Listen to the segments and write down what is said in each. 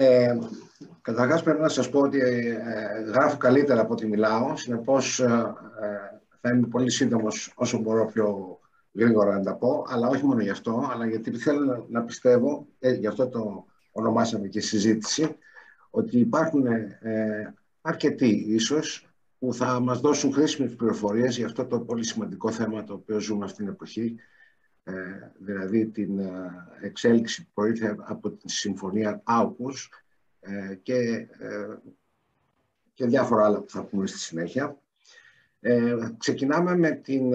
Ε, καταρχάς πρέπει να σας πω ότι ε, γράφω καλύτερα από ό,τι μιλάω. Συνεπώς ε, θα είμαι πολύ σύντομος όσο μπορώ πιο γρήγορα να τα πω. Αλλά όχι μόνο γι' αυτό, αλλά γιατί θέλω να πιστεύω, ε, γι' αυτό το ονομάσαμε και συζήτηση, ότι υπάρχουν ε, αρκετοί ίσως που θα μας δώσουν χρήσιμες πληροφορίες για αυτό το πολύ σημαντικό θέμα το οποίο ζούμε αυτήν την εποχή, ε, δηλαδή την ε, εξέλιξη που προήλθε από τη Συμφωνία Άουκους ε, και, και διάφορα άλλα που θα πούμε στη συνέχεια. ξεκινάμε με την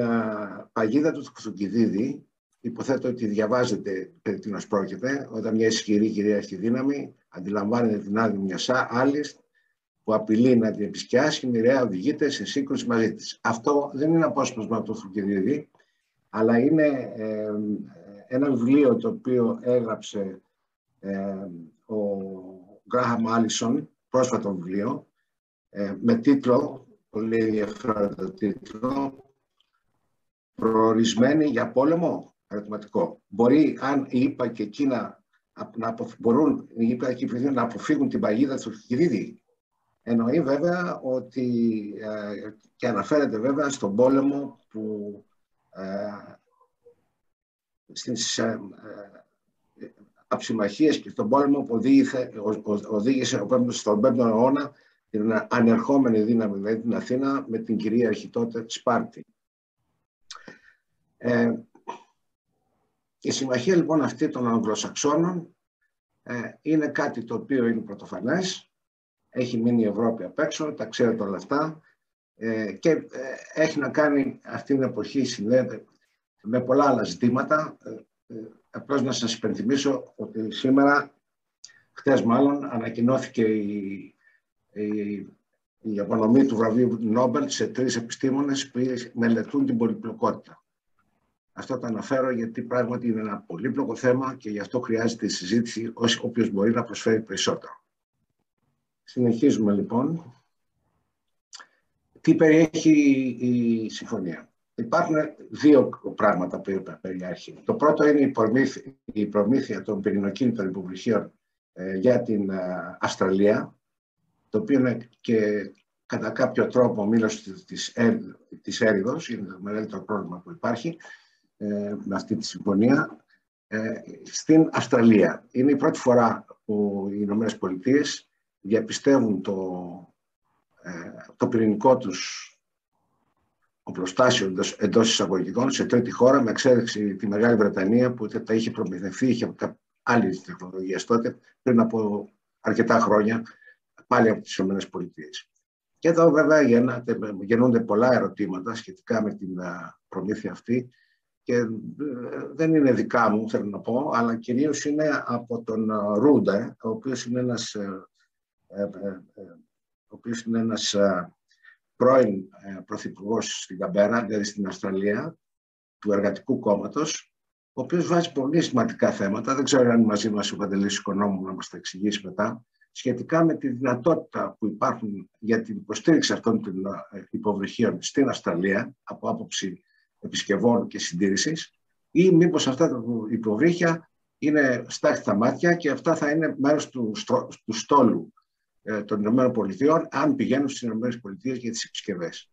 παγίδα του Θουκυδίδη. Υποθέτω ότι διαβάζετε περί τίνος πρόκειται, όταν μια ισχυρή κυρίαρχη δύναμη αντιλαμβάνεται την άδεια μιας άλλης που απειλεί να την επισκιάσει, μοιραία οδηγείται σε σύγκρουση μαζί της. Αυτό δεν είναι απόσπασμα από το Θουκυδίδη, αλλά είναι ε, ένα βιβλίο το οποίο έγραψε ε, ο Γκράχαμ Άλισον, πρόσφατο βιβλίο, ε, με τίτλο, πολύ ενδιαφέροντα τίτλο, «Προορισμένοι για πόλεμο» ερωτηματικό. Μπορεί, αν η ΙΠΑ και Κίνα να μπορούν οι ΙΠΑ και να αποφύγουν την παγίδα του Θουκυδίδη, Εννοεί βέβαια ότι και αναφέρεται βέβαια στον πόλεμο που ε, στις ε, ε, αψημαχίες και στον πόλεμο που οδήγησε, οδήγησε στον 5ο αιώνα την ανερχόμενη δύναμη, δηλαδή την Αθήνα, με την κυρίαρχη τότε Σπάρτη. Ε, η συμμαχία λοιπόν αυτή των Αγγλοσαξώνων ε, είναι κάτι το οποίο είναι πρωτοφανές, έχει μείνει η Ευρώπη απ' έξω, τα ξέρετε όλα αυτά, ε, και ε, έχει να κάνει αυτή την εποχή συνδέεται με πολλά άλλα ζητήματα. Ε, απλώς να σας υπενθυμίσω ότι σήμερα, χτες μάλλον, ανακοινώθηκε η, η, η απονομή του βραβείου Νόμπελ σε τρεις επιστήμονες που μελετούν την πολυπλοκότητα. Αυτό το αναφέρω γιατί πράγματι είναι ένα πολύπλοκο θέμα και γι' αυτό χρειάζεται η συζήτηση όποιος μπορεί να προσφέρει περισσότερο. Συνεχίζουμε λοιπόν τι περιέχει η συμφωνία. Υπάρχουν δύο πράγματα που περιέχει. Το πρώτο είναι η προμήθεια, η προμήθεια των πυρηνοκίνητων υποβρυχίων ε, για την ε, Αυστραλία, το οποίο είναι και κατά κάποιο τρόπο μήλος της, της έρηδος, είναι το μεγαλύτερο πρόβλημα που υπάρχει ε, με αυτή τη συμφωνία, στην Αυστραλία. Είναι η πρώτη φορά που οι Ηνωμένες Πολιτείες διαπιστεύουν το ε, το πυρηνικό τους οπλοστάσιο εντός, εντός εισαγωγικών σε τρίτη χώρα με εξαίρεση τη Μεγάλη Βρετανία που τα είχε προμηθευτεί, είχε από άλλη τεχνολογία τότε πριν από αρκετά χρόνια πάλι από τις ΗΠΑ. Και εδώ βέβαια γεννούνται πολλά ερωτήματα σχετικά με την προμήθεια αυτή και ε, δεν είναι δικά μου θέλω να πω, αλλά κυρίως είναι από τον Ρούντε, ο οποίος είναι ένας ε, ο οποίος είναι ένας πρώην ε, πρωθυπουργός στην Καμπέρα, δηλαδή στην Αυστραλία, του Εργατικού Κόμματος, ο οποίος βάζει πολύ σημαντικά θέματα, δεν ξέρω αν είναι μαζί μας ο Παντελής Οικονόμου να μας τα εξηγήσει μετά, σχετικά με τη δυνατότητα που υπάρχουν για την υποστήριξη αυτών των ε, υποβρυχίων στην Αυστραλία, από άποψη επισκευών και συντήρησης, ή μήπως αυτά τα υποβρύχια είναι στάχτη μάτια και αυτά θα είναι μέρος του, του στόλου ε, των Ηνωμένων Πολιτειών αν πηγαίνουν στις Ηνωμένες Πολιτείες για τις επισκευές.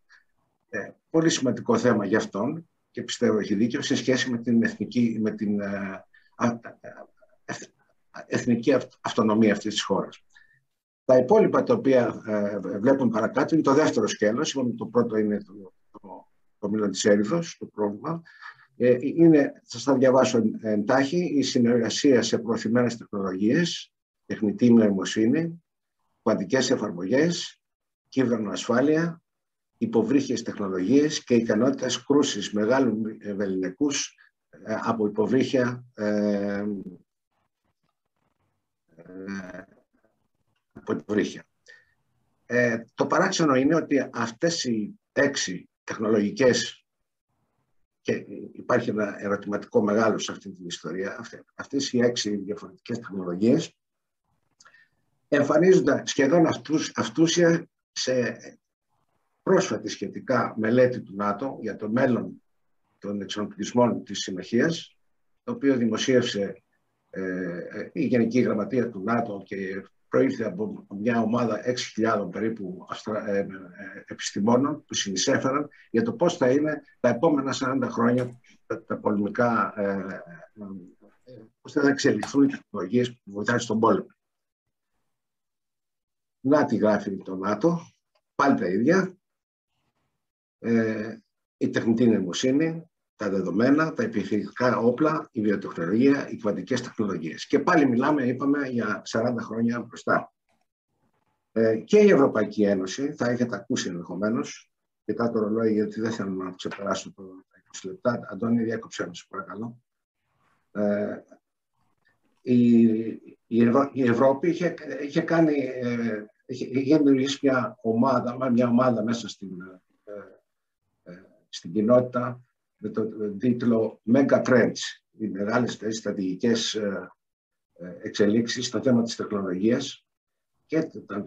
Ε, πολύ σημαντικό θέμα για αυτόν και πιστεύω έχει δίκιο σε σχέση με την εθνική, με την, ε, ε εθνική αυτονομία αυτής της χώρας. Τα υπόλοιπα τα οποία ε, βλέπουν παρακάτω είναι το δεύτερο σκέλος. το πρώτο είναι το, το, το μήλο της έρηδος, το πρόβλημα. Ε, είναι, θα σας διαβάσω εντάχει, η συνεργασία σε προωθημένες τεχνολογίες, τεχνητή νοημοσύνη, κουαντικές εφαρμογές, ασφάλεια, υποβρύχιες τεχνολογίες και ικανότητες κρούσης μεγάλου ευελινεκούς ε, από υποβρύχια ε, ε, από υποβρύχια. Ε, το παράξενο είναι ότι αυτές οι έξι τεχνολογικές και υπάρχει ένα ερωτηματικό μεγάλο σε αυτή την ιστορία, αυτές οι έξι διαφορετικές τεχνολογίες εμφανίζονται σχεδόν αυτούς, αυτούσια σε πρόσφατη σχετικά μελέτη του ΝΑΤΟ για το μέλλον των εξοπλισμών της Συμμαχίας, το οποίο δημοσίευσε ε, η Γενική Γραμματεία του ΝΑΤΟ και προήλθε από μια ομάδα 6.000 περίπου ε, ε, επιστημόνων που συνεισέφεραν για το πώς θα είναι τα επόμενα 40 χρόνια τα, τα πολεμικά, ε, ε, πώς θα εξελιχθούν οι τεχνολογίες που βοηθάνε στον πόλεμο. Να τη γράφει το ΝΑΤΟ, πάλι τα ίδια. Ε, η τεχνητή νοημοσύνη, τα δεδομένα, τα επιχειρηματικά όπλα, η βιοτεχνολογία, οι κβαντικές τεχνολογίες. Και πάλι μιλάμε, είπαμε, για 40 χρόνια μπροστά. Ε, και η Ευρωπαϊκή Ένωση, θα έχετε ακούσει ενδεχομένως, κοιτά το ρολόι γιατί δεν θέλω να ξεπεράσω το 20 λεπτά. Αντώνη, διάκοψέ με, παρακαλώ. Ε, η, η, Ευρώπη είχε, είχε κάνει, ε, είχε, είχε δημιουργήσει μια ομάδα, μια ομάδα μέσα στην, ε, ε στην κοινότητα με τον τίτλο Mega Trends, οι μεγάλες στρατηγικές ε, ε, εξελίξεις στο θέμα της τεχνολογίας και των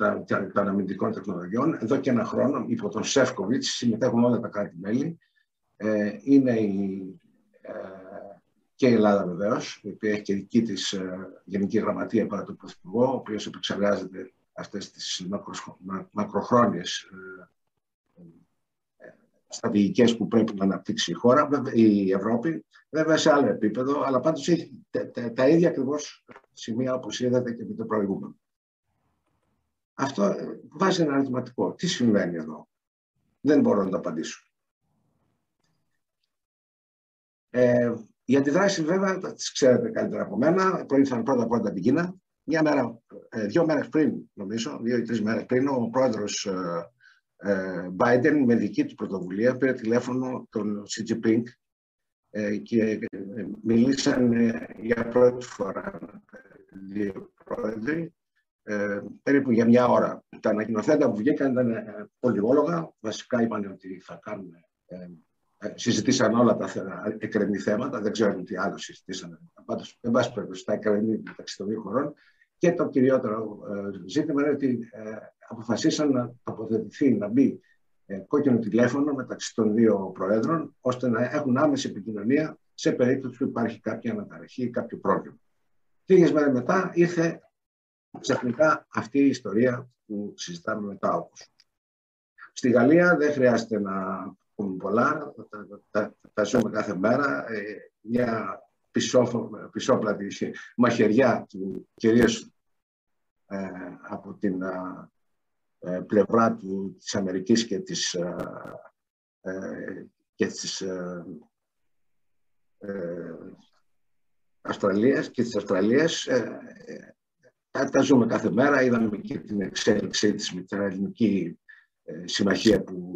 αναμυντικών τεχνολογιών. Εδώ και ένα χρόνο, υπό τον Σεύκοβιτς, συμμετέχουν όλα τα κράτη-μέλη. Ε, είναι η, και η Ελλάδα βεβαίως, η οποία έχει και δική της Γενική Γραμματεία παρά τον Πρωθυπουργό, ο οποίος επεξεργάζεται αυτές τις μακροχρόνιες στρατηγικές που πρέπει να αναπτύξει η χώρα, η Ευρώπη, βέβαια σε άλλο επίπεδο, αλλά πάντως έχει τα, ίδια ακριβώς σημεία όπως είδατε και με το προηγούμενο. Αυτό ε, βάζει ένα αριθματικό. Τι συμβαίνει εδώ; Δεν μπορώ να το απαντήσω. Ε, οι αντιδράσει βέβαια τις ξέρετε καλύτερα από μένα. Προήλθαν πρώτα πρώτα από την Κίνα. Μια μέρα, ε, δύο μέρες πριν, νομίζω, δύο ή τρεις μέρες πριν, ο πρόεδρος ε, ε, Biden με δική του πρωτοβουλία πήρε τηλέφωνο τον Xi Jinping ε, και ε, μιλήσαν για πρώτη φορά δύο πρόεδροι περίπου για μια ώρα. Τα ανακοινωθέντα που βγήκαν ήταν πολυβόλογα. Βασικά είπαν ότι θα κάνουν συζητήσαν όλα τα εκκρεμή θέματα, δεν ξέρουμε τι άλλο συζητήσαν. Πάντως, εν πάση περιπτώσει, τα εκκρεμή μεταξύ των δύο χωρών. Και το κυριότερο ζήτημα είναι ότι αποφασίσαν να τοποθετηθεί, να μπει ε, κόκκινο τηλέφωνο μεταξύ των δύο προέδρων, ώστε να έχουν άμεση επικοινωνία σε περίπτωση που υπάρχει κάποια αναταραχή ή κάποιο πρόβλημα. Λίγες μέρες μετά ήρθε ξαφνικά αυτή η ιστορία που συζητάμε μετά όπως. Στη Γαλλία δεν χρειάζεται να πούμε πολλά, τα, τα, τα ζούμε κάθε μέρα. Ε, μια πισόπλατη μαχαιριά του κυρίως ε, από την ε, πλευρά του, της Αμερικής και της, ε, ε, και της Αυστραλίας και της Αυστραλίας τα, τα ζούμε κάθε μέρα. Είδαμε και την εξέλιξή της με την ελληνική συμμαχία που,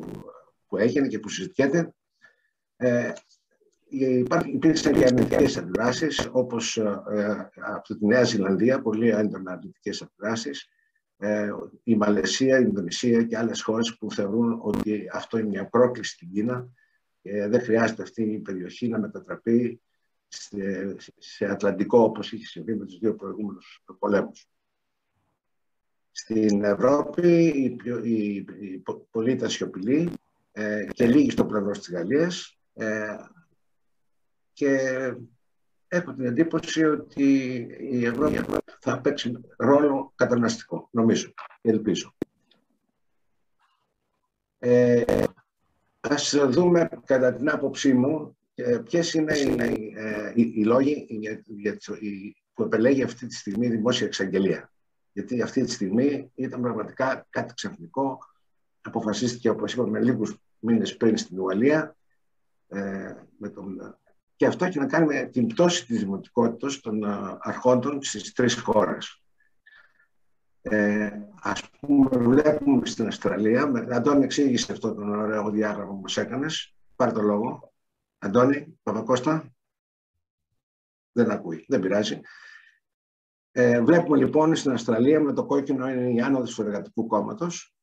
που έγινε και που συζητιέται. Ε, υπήρξαν και αρνητικές αντιδράσεις, όπως ε, από τη Νέα Ζηλανδία, πολύ έντονα αρνητικές αντιδράσεις. Ε, η Μαλαισία, η Ινδονησία και άλλες χώρες που θεωρούν ότι αυτό είναι μια πρόκληση στην Κίνα και δεν χρειάζεται αυτή η περιοχή να μετατραπεί σε, σε Ατλαντικό όπως είχε συμβεί με τους δύο προηγούμενους πολέμους. Στην Ευρώπη οι, οι, οι πολλοί ήταν σιωπηλοί ε, και λίγοι στο πλευρό της Γαλλίας ε, και έχω την εντύπωση ότι η Ευρώπη θα παίξει ρόλο καταναστικό, νομίζω και ελπίζω. Ε, ας δούμε κατά την άποψή μου ποιες είναι οι, ε, οι, οι λόγοι για, για, που επελέγει αυτή τη στιγμή η δημόσια εξαγγελία. Γιατί αυτή τη στιγμή ήταν πραγματικά κάτι ξαφνικό. Αποφασίστηκε, όπως είπαμε, λίγους μήνες πριν στην Ουαλία ε, με τον και αυτό έχει να κάνει με την πτώση της δημοτικότητας των ε, αρχόντων στις τρεις χώρες. Ε, ας πούμε, βλέπουμε στην Αυστραλία, με, Αντώνη εξήγησε αυτό τον ωραίο διάγραμμα που μας έκανες, πάρε το λόγο. Αντώνη, Παπακώστα, δεν ακούει, δεν πειράζει. Ε, βλέπουμε λοιπόν στην Αυστραλία με το κόκκινο είναι η άνοδος του εργατικού κόμματος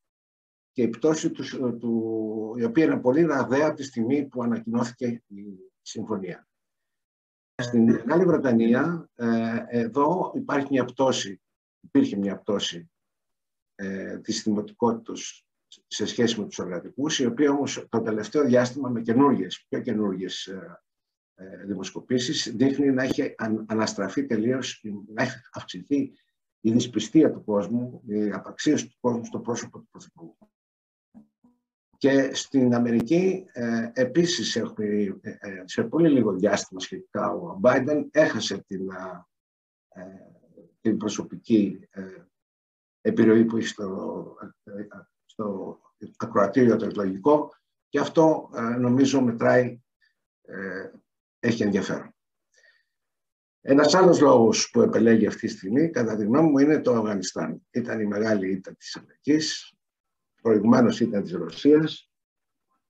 και η πτώση του, του, η οποία είναι πολύ ραδέα από τη στιγμή που ανακοινώθηκε η συμφωνία. Στην Μεγάλη Βρετανία, ε, εδώ υπάρχει μια πτώση, υπήρχε μια πτώση ε, της δημοτικότητας σε σχέση με τους εργατικούς, η οποία όμως το τελευταίο διάστημα με καινούργιες, πιο καινούργιες ε, ε, δημοσκοπήσεις δείχνει να έχει αναστραφεί τελείως, να έχει αυξηθεί η δυσπιστία του κόσμου, η απαξίωση του κόσμου στο πρόσωπο του Πρωθυπουργού. Και στην Αμερική ε, επίσης έχουμε, ε, ε, σε πολύ λίγο διάστημα σχετικά ο Biden έχασε την, ε, την προσωπική επιρροή που έχει στο, στο ακροατήριο το εκλογικό και αυτό νομίζω μετράει, έχει ενδιαφέρον. Ένας άλλος λόγος που επελέγει αυτή τη στιγμή, κατά τη γνώμη μου, είναι το Αφγανιστάν. Ήταν η μεγάλη ήττα της Αμερικής, προηγουμένως ήταν της Ρωσίας.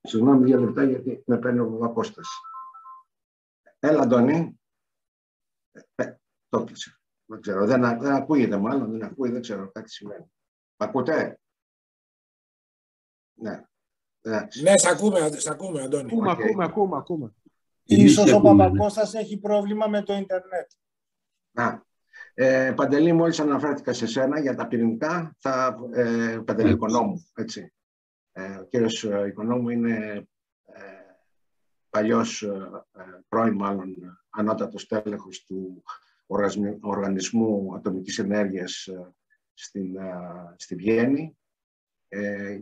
Συγγνώμη για λεπτά γιατί με παίρνει ο απόστασης. Έλα, Αντώνη. Ε, το κλείσε. Δεν ξέρω, δεν, δεν ακούγεται μάλλον, δεν ακούει, δεν ξέρω κάτι σημαίνει. Μ' ακούτε; Ναι. Ναι, σ' ακούμε, σ ακούμε, Αντώνη. Ακούμε, okay. ακούμε, ακούμε, ακούμε. Ίσως ο Παπακώστας έχει πρόβλημα με το ίντερνετ. Α, ε, Παντελή, μόλις αναφέρθηκα σε σένα για τα πυρηνικά, θα, ε, Παντελή Οικονόμου, έτσι. Ε, ο κύριος ε, Οικονόμου είναι ε, παλιός, ε, πρώην μάλλον, ανώτατος τέλεχος του Οργανισμού Ατομικής Ενέργειας στην, στη Βιέννη ε,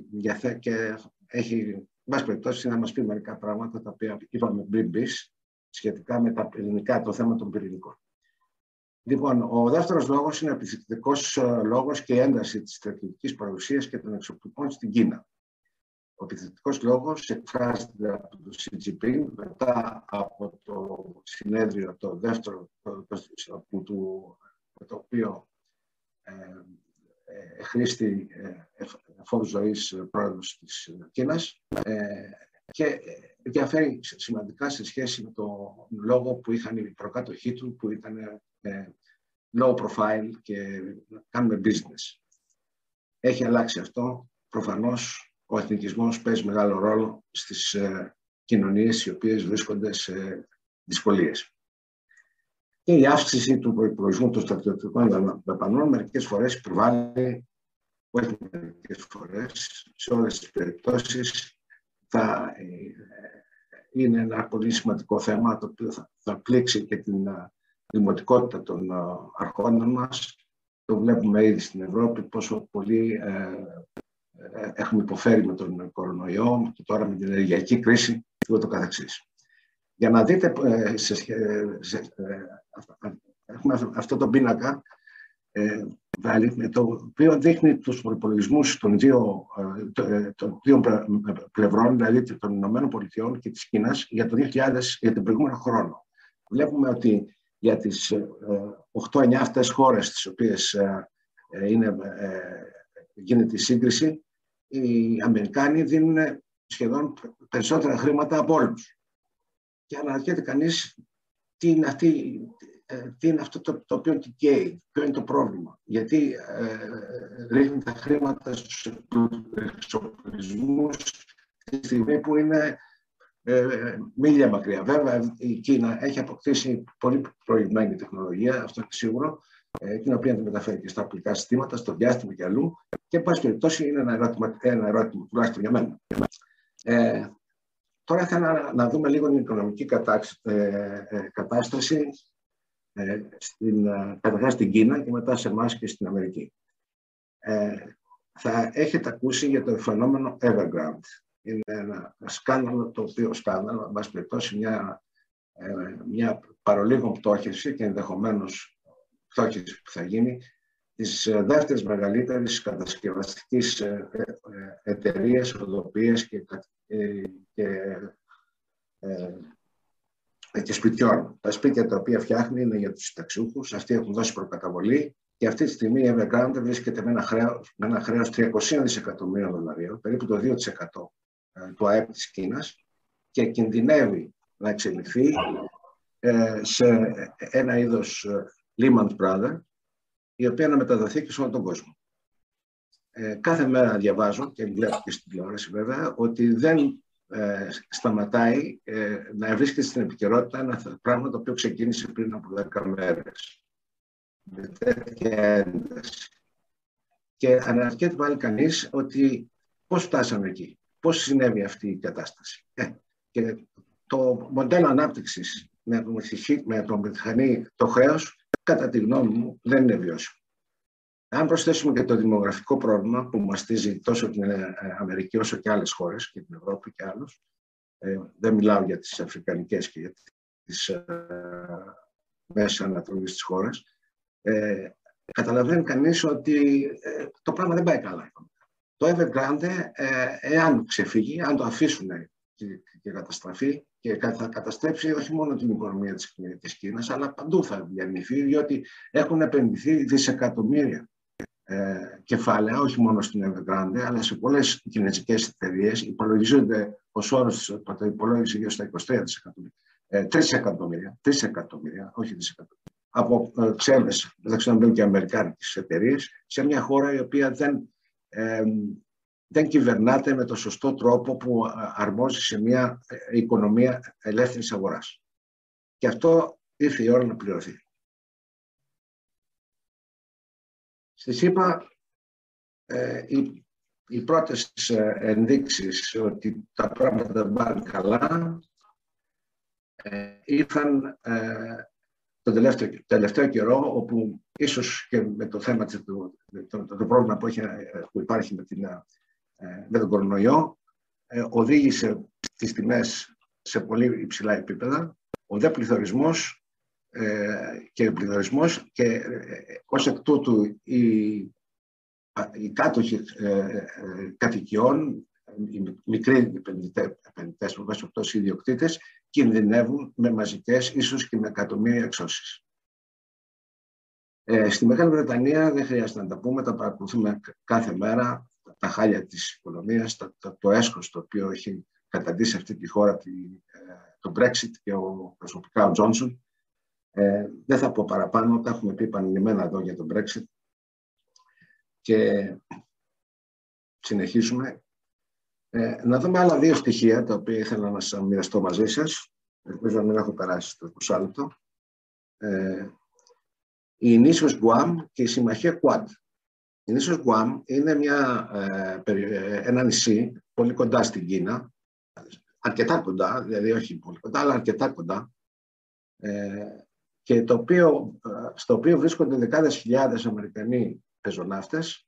και έχει πάση περιπτώσει, να μας πει μερικά πράγματα τα οποία είπαμε πριν μπεις σχετικά με τα πυρηνικά, το θέμα των πυρηνικών. Λοιπόν, ο δεύτερος λόγος είναι ο επιθετικός ε, λόγος και η ένταση της στρατιωτικής παρουσίας και των εξοπλισμών στην Κίνα. Ο επιθετικός λόγος εκφράζεται από το CGP μετά από το συνέδριο το δεύτερο το, το, το, το οποίο ε, ε, χρήστη ε, φόρου ζωής πρόεδρος της Κίνας ε, και διαφέρει σημαντικά σε σχέση με το λόγο που είχαν οι προκάτοχοί του που ήταν low profile και κάνουμε business. Έχει αλλάξει αυτό. Προφανώς ο εθνικισμός παίζει μεγάλο ρόλο στις κοινωνίες οι οποίες βρίσκονται σε δυσκολίες. Και η αύξηση του προπολογισμού των στρατιωτικών δαπανών μερικές φορές προβάλλει, όχι μερικές φορές, σε όλες τις περιπτώσεις, θα ε, είναι ένα πολύ σημαντικό θέμα το οποίο θα, θα πλήξει και την ε, δημοτικότητα των ε, αρχών μας. Το βλέπουμε ήδη στην Ευρώπη πόσο πολύ έχουμε υποφέρει με τον κορονοϊό και τώρα με την ενεργειακή κρίση και ούτω καθεξής. Για να δείτε, σε, σε, έχουμε αυτό το πίνακα, ε, με το οποίο δείχνει τους προπολογισμούς των δύο, ε, των δύο πλευρών, δηλαδή των Ηνωμένων Πολιτειών και της Κίνας, για το 2000, για τον προηγούμενο χρόνο. Βλέπουμε ότι για τις 8-9 αυτές χώρες τις οποίες είναι, γίνεται η σύγκριση, οι Αμερικάνοι δίνουν σχεδόν περισσότερα χρήματα από όλους και αναρωτιέται κανείς τι είναι, αυτή, ε, τι είναι αυτό το, το οποίο καίει, ποιο είναι το πρόβλημα. Γιατί ε, ρίχνει τα χρήματα στους εξοπλισμούς τη στιγμή που είναι ε, μίλια μακριά. Βέβαια, η Κίνα έχει αποκτήσει πολύ προηγμένη τεχνολογία, αυτό είναι σίγουρο, ε, την οποία τη μεταφέρει και στα απλικά συστήματα, στο διάστημα και αλλού. Και, εν πάση περιπτώσει, είναι ένα ερώτημα, ένα ερώτημα τουλάχιστον για μένα. Ε, Τώρα θα να, δούμε λίγο την οικονομική ε, ε, κατάσταση ε, στην, καταρχάς στην Κίνα και μετά σε εμάς και στην Αμερική. θα έχετε ακούσει για το φαινόμενο Evergrande. Είναι ένα σκάνδαλο το οποίο σκάνδαλο, εν πάση περιπτώσει, μια, μια παρολίγων πτώχευση και ενδεχομένως πτώχευση που θα γίνει της δεύτερης μεγαλύτερης κατασκευαστικής εταιρείας, οδοποιίας και και, ε, και σπιτιών. Τα σπίτια τα οποία φτιάχνει είναι για τους συνταξιούχους, αυτοί έχουν δώσει προκαταβολή και αυτή τη στιγμή η Evergrande βρίσκεται με ένα χρέος, με ένα χρέος 300 δισεκατομμύρια δολαρίων, περίπου το 2% ε, του ΑΕΠ της Κίνας και κινδυνεύει να εξελιχθεί ε, σε ένα είδος ε, Lehman Brothers, η οποία να μεταδοθεί και σε όλο τον κόσμο. Ε, κάθε μέρα διαβάζω και βλέπω και στην τηλεόραση βέβαια ότι δεν ε, σταματάει ε, να βρίσκεται στην επικαιρότητα ένα πράγμα το οποίο ξεκίνησε πριν από 10 μέρες. Με τέτοια ένταση. Και αναρωτιέται πάλι κανείς ότι πώς φτάσαμε εκεί, πώς συνέβη αυτή η κατάσταση. Ε, και το μοντέλο ανάπτυξης με το, με το μηχανή το χρέος, κατά τη γνώμη μου, δεν είναι βιώσιμο. Αν προσθέσουμε και το δημογραφικό πρόβλημα που μαστίζει τόσο την ε, Αμερική όσο και άλλες χώρες και την Ευρώπη και άλλους, ε, δεν μιλάω για τις αφρικανικές και για τις ε, μέσα ανατολής της χώρας, ε, καταλαβαίνει κανείς ότι ε, το πράγμα δεν πάει καλά. Το Evergrande, ε, εάν ξεφύγει, αν το αφήσουν και, και καταστραφεί και θα καταστρέψει όχι μόνο την οικονομία της, της Κίνας, αλλά παντού θα διανυθεί, διότι έχουν επενδυθεί δισεκατομμύρια ε, κεφάλαια, όχι μόνο στην Evergrande, αλλά σε πολλές κινέζικες εταιρείες. Υπολογίζονται ο όρος, το υπολόγισε γύρω στα 23 δισεκατομμύρια. Ε, 3 εκατομμύρια, 3 εκατομμύρια, όχι δισεκατομμύρια από ε, ξένες, μεταξύ των και αμερικάνικες εταιρείες, σε μια χώρα η οποία δεν, ε, δεν κυβερνάται με το σωστό τρόπο που αρμόζει σε μια ε, οικονομία ελεύθερης αγοράς. Και αυτό ήρθε η ώρα να πληρωθεί. Στη ΣΥΠΑ, ε, οι, οι πρώτες ε, ενδείξεις ότι τα πράγματα δεν πάνε καλά ε, ήρθαν ε, τον τελευταίο, τελευταίο καιρό, όπου ίσως και με το θέμα, το, το, το, πρόβλημα που, έχει, που υπάρχει με, την, ε, με τον κορονοϊό, ε, οδήγησε τις τιμές σε πολύ υψηλά επίπεδα. Ο δε πληθωρισμός ε, και ο πληθωρισμός και ε, ως εκ τούτου οι, οι κάτοχοι ε, κατοικιών, οι μικροί επενδυτές, που βάζουν οι ιδιοκτήτες, κινδυνεύουν με μαζικές, ίσως και με εκατομμύρια εξώσεις. Ε, στη Μεγάλη Βρετανία δεν χρειάζεται να τα πούμε, τα παρακολουθούμε κάθε μέρα, τα χάλια της οικονομίας, το, το, το έσχος το οποίο έχει καταντήσει αυτή τη χώρα τη, ε, το Brexit και ο, προσωπικά ο Τζόνσον. Ε, δεν θα πω παραπάνω, τα έχουμε πει επανειλημμένα εδώ για το Brexit και συνεχίζουμε. Ε, να δούμε άλλα δύο στοιχεία τα οποία ήθελα να σας μοιραστώ μαζί σας. Ελπίζω να μην έχω περάσει το 20 λεπτό. Ε, η νήσος Γκουάμ και η συμμαχία Quad. Η νήσος Γκουάμ είναι μια, ε, ένα νησί πολύ κοντά στην Κίνα, αρκετά κοντά, δηλαδή όχι πολύ κοντά, αλλά αρκετά κοντά, ε, και το οποίο, στο οποίο βρίσκονται δεκάδες χιλιάδες Αμερικανοί πεζοναύτες,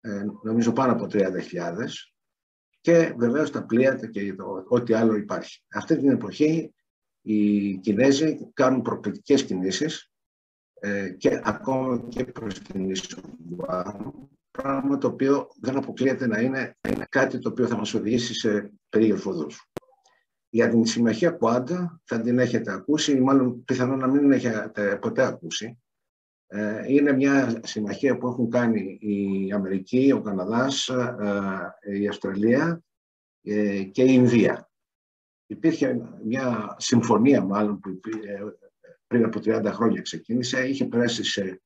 ε, νομίζω πάνω από 30.000, και βεβαίως τα πλοία και το, ό,τι άλλο υπάρχει. Αυτή την εποχή οι Κινέζοι κάνουν προκλητικές κινήσεις ε, και ακόμα και προς την Ισοβουά, πράγμα το οποίο δεν αποκλείεται να είναι, είναι κάτι το οποίο θα μας οδηγήσει σε περίγραφο φοδούς. Για την συμμαχία Κουάντα θα την έχετε ακούσει ή μάλλον πιθανόν να μην την έχετε ποτέ ακούσει. Ε, είναι μια συμμαχία που έχουν κάνει η Αμερική, ο Καναδάς, ε, η Αυστραλία ε, και η Ινδία. Υπήρχε μια συμφωνία μάλλον που πριν από 30 χρόνια ξεκίνησε, είχε περάσει σε,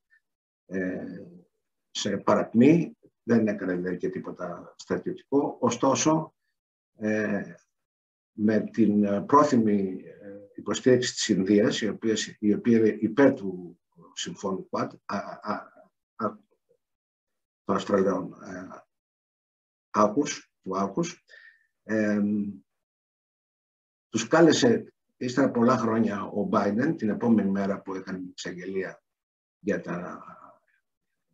σε παρακμή, δεν έκανε δηλαδή και τίποτα στρατιωτικό, ωστόσο με την πρόθυμη υποστήριξη της Ινδίας, η οποία, η οποία είναι υπέρ του συμφώνου ΚΟΑΤ, των Αυστραλιών ε, άκους, του άκους, ε, τους κάλεσε ύστερα πολλά χρόνια ο Biden την επόμενη μέρα που έκανε την εξαγγελία για, τα,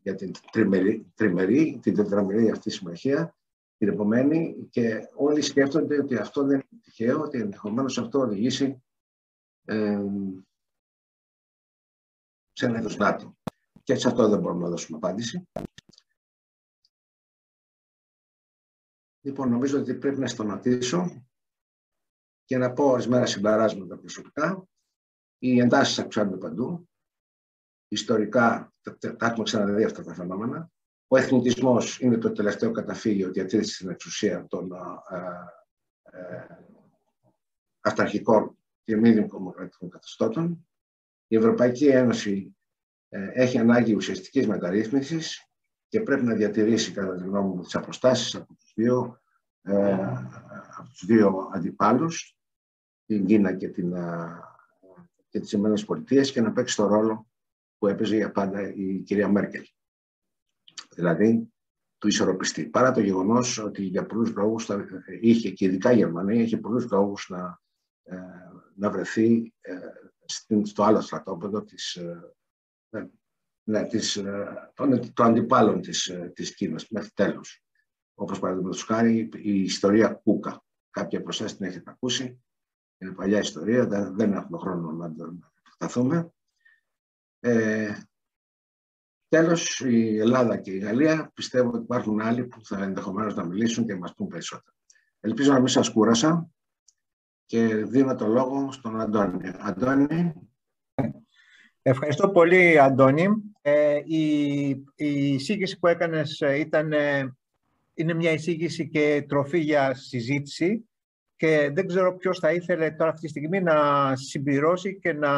για την τριμερή, τριμερή, την τετραμερή αυτή συμμαχία, την επομένη και όλοι σκέφτονται ότι αυτό δεν είναι τυχαίο, ότι ενδεχομένως αυτό οδηγήσει ε, σε ένα είδος ΝΑΤΟ. Και σε αυτό δεν μπορούμε να δώσουμε απάντηση. Λοιπόν, νομίζω ότι πρέπει να σταματήσω και να πω ορισμένα συμπαράσματα προσωπικά. Οι εντάσεις αυξάνονται παντού. Ιστορικά τα, έχουμε ξαναδεί αυτά τα φαινόμενα. Ο εθνικισμός είναι το τελευταίο καταφύγιο διατήρηση στην εξουσία των ε, αυταρχικών και μη δημοκρατικών καθεστώτων. Η Ευρωπαϊκή Ένωση ε, έχει ανάγκη ουσιαστικής μεταρρύθμισης και πρέπει να διατηρήσει, κατά τη γνώμη μου, τις αποστάσεις από τους δύο, ε, από τους δύο αντιπάλους, την Κίνα και, την, ε, και τις Ηνωμένες Πολιτείες και να παίξει το ρόλο που έπαιζε για πάντα η κυρία Μέρκελ. Δηλαδή, του ισορροπιστή. Παρά το γεγονός ότι για πολλούς λόγους είχε και ειδικά η Γερμανία είχε πολλούς λόγους να, να βρεθεί στο άλλο στρατόπεδο της, ναι, της, ε, των, των αντιπάλων της, ε, της Κίνας μέχρι τέλους. Όπως παραδείγματος χάρη η ιστορία Κούκα. Κάποια από εσάς την έχετε ακούσει. Είναι παλιά ιστορία, δεν, δεν έχουμε χρόνο να την φταθούμε. Ε, τέλος, η Ελλάδα και η Γαλλία πιστεύω ότι υπάρχουν άλλοι που θα ενδεχομένως να μιλήσουν και να μας πούν περισσότερα. Ελπίζω να μην σας κούρασα και δίνω το λόγο στον Αντώνη. Αντώνη. Ευχαριστώ πολύ, Αντώνη. Ε, η, η εισήγηση που έκανες ε, ήταν, ε, είναι μια εισήγηση και τροφή για συζήτηση και δεν ξέρω ποιος θα ήθελε τώρα αυτή τη στιγμή να συμπληρώσει και να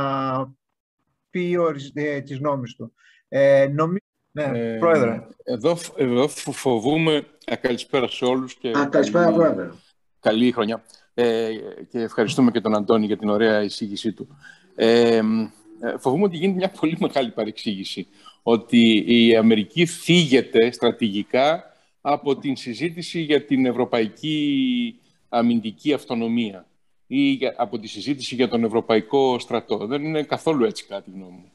πει ε, τις νόμες του. Ε, νομίζω... Ναι, ε, Πρόεδρε. Εδώ, εδώ φοβούμε... καλησπέρα σε όλους. Και Α, καλησπέρα, Πρόεδρε. Καλή χρονιά. Ε, και ευχαριστούμε και τον Αντώνη για την ωραία εισήγησή του. Ε, φοβούμαι ότι γίνεται μια πολύ μεγάλη παρεξήγηση. Ότι η Αμερική φύγεται στρατηγικά από την συζήτηση για την ευρωπαϊκή αμυντική αυτονομία ή από τη συζήτηση για τον ευρωπαϊκό στρατό. Δεν είναι καθόλου έτσι κάτι γνώμη μου.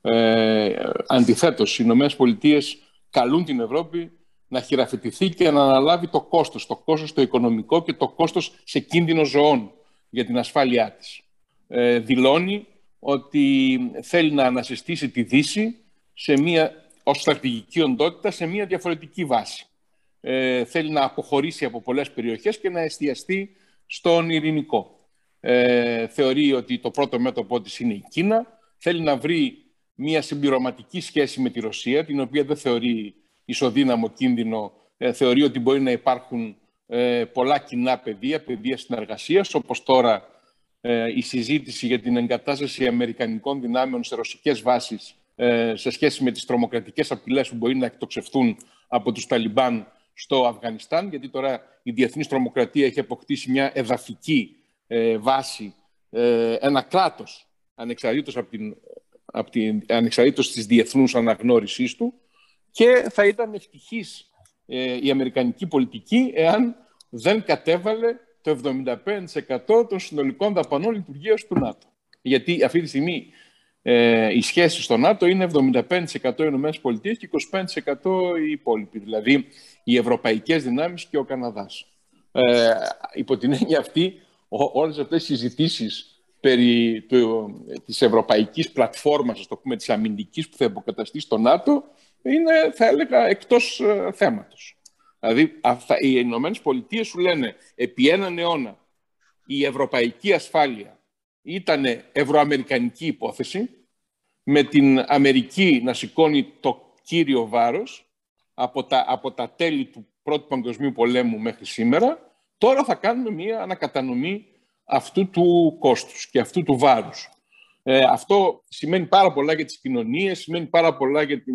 Ε, αντιθέτως, οι Ηνωμένες Πολιτείες καλούν την Ευρώπη να χειραφετηθεί και να αναλάβει το κόστος, το κόστος το οικονομικό και το κόστος σε κίνδυνο ζωών για την ασφάλειά της. Ε, δηλώνει ότι θέλει να ανασυστήσει τη Δύση σε μια, ως στρατηγική οντότητα σε μια διαφορετική βάση. Ε, θέλει να αποχωρήσει από πολλές περιοχές και να εστιαστεί στον ειρηνικό. Ε, θεωρεί ότι το πρώτο μέτωπό της είναι η Κίνα. Θέλει να βρει μια συμπληρωματική σχέση με τη Ρωσία, την οποία δεν θεωρεί ισοδύναμο κίνδυνο, ε, θεωρεί ότι μπορεί να υπάρχουν ε, πολλά κοινά πεδία, πεδία συνεργασίας, όπως τώρα ε, η συζήτηση για την εγκατάσταση αμερικανικών δυνάμεων σε ρωσικές βάσεις σε σχέση με τις τρομοκρατικές απειλές που μπορεί να εκτοξευθούν από τους Ταλιμπάν στο Αφγανιστάν, γιατί τώρα η διεθνής τρομοκρατία έχει αποκτήσει μια εδαφική βάση, ένα κράτος ανεξαρτήτως από την, από την, ανεξαρτήτως της διεθνούς αναγνώρισής του, και θα ήταν ευτυχής ε, η αμερικανική πολιτική εάν δεν κατέβαλε το 75% των συνολικών δαπανών λειτουργίας του ΝΑΤΟ. Γιατί αυτή τη στιγμή ε, οι σχέση στο ΝΑΤΟ είναι 75% οι Ηνωμένες Πολιτείες και 25% οι υπόλοιποι, δηλαδή οι ευρωπαϊκές δυνάμεις και ο Καναδάς. Ε, υπό την έννοια αυτή, όλες αυτές οι συζητήσεις περί του, της ευρωπαϊκής πλατφόρμας, ας το πούμε, της αμυντικής που θα υποκαταστεί στο ΝΑΤΟ, είναι, θα έλεγα, εκτός ε, θέματος. Δηλαδή, αυτά, οι Ηνωμένες Πολιτείες σου λένε, επί έναν αιώνα, η ευρωπαϊκή ασφάλεια ήταν ευρωαμερικανική υπόθεση, με την Αμερική να σηκώνει το κύριο βάρος από τα, από τα τέλη του Πρώτου Παγκοσμίου Πολέμου μέχρι σήμερα, τώρα θα κάνουμε μία ανακατανομή αυτού του κόστους και αυτού του βάρους. Ε, αυτό σημαίνει πάρα πολλά για τις κοινωνίες, σημαίνει πάρα πολλά για την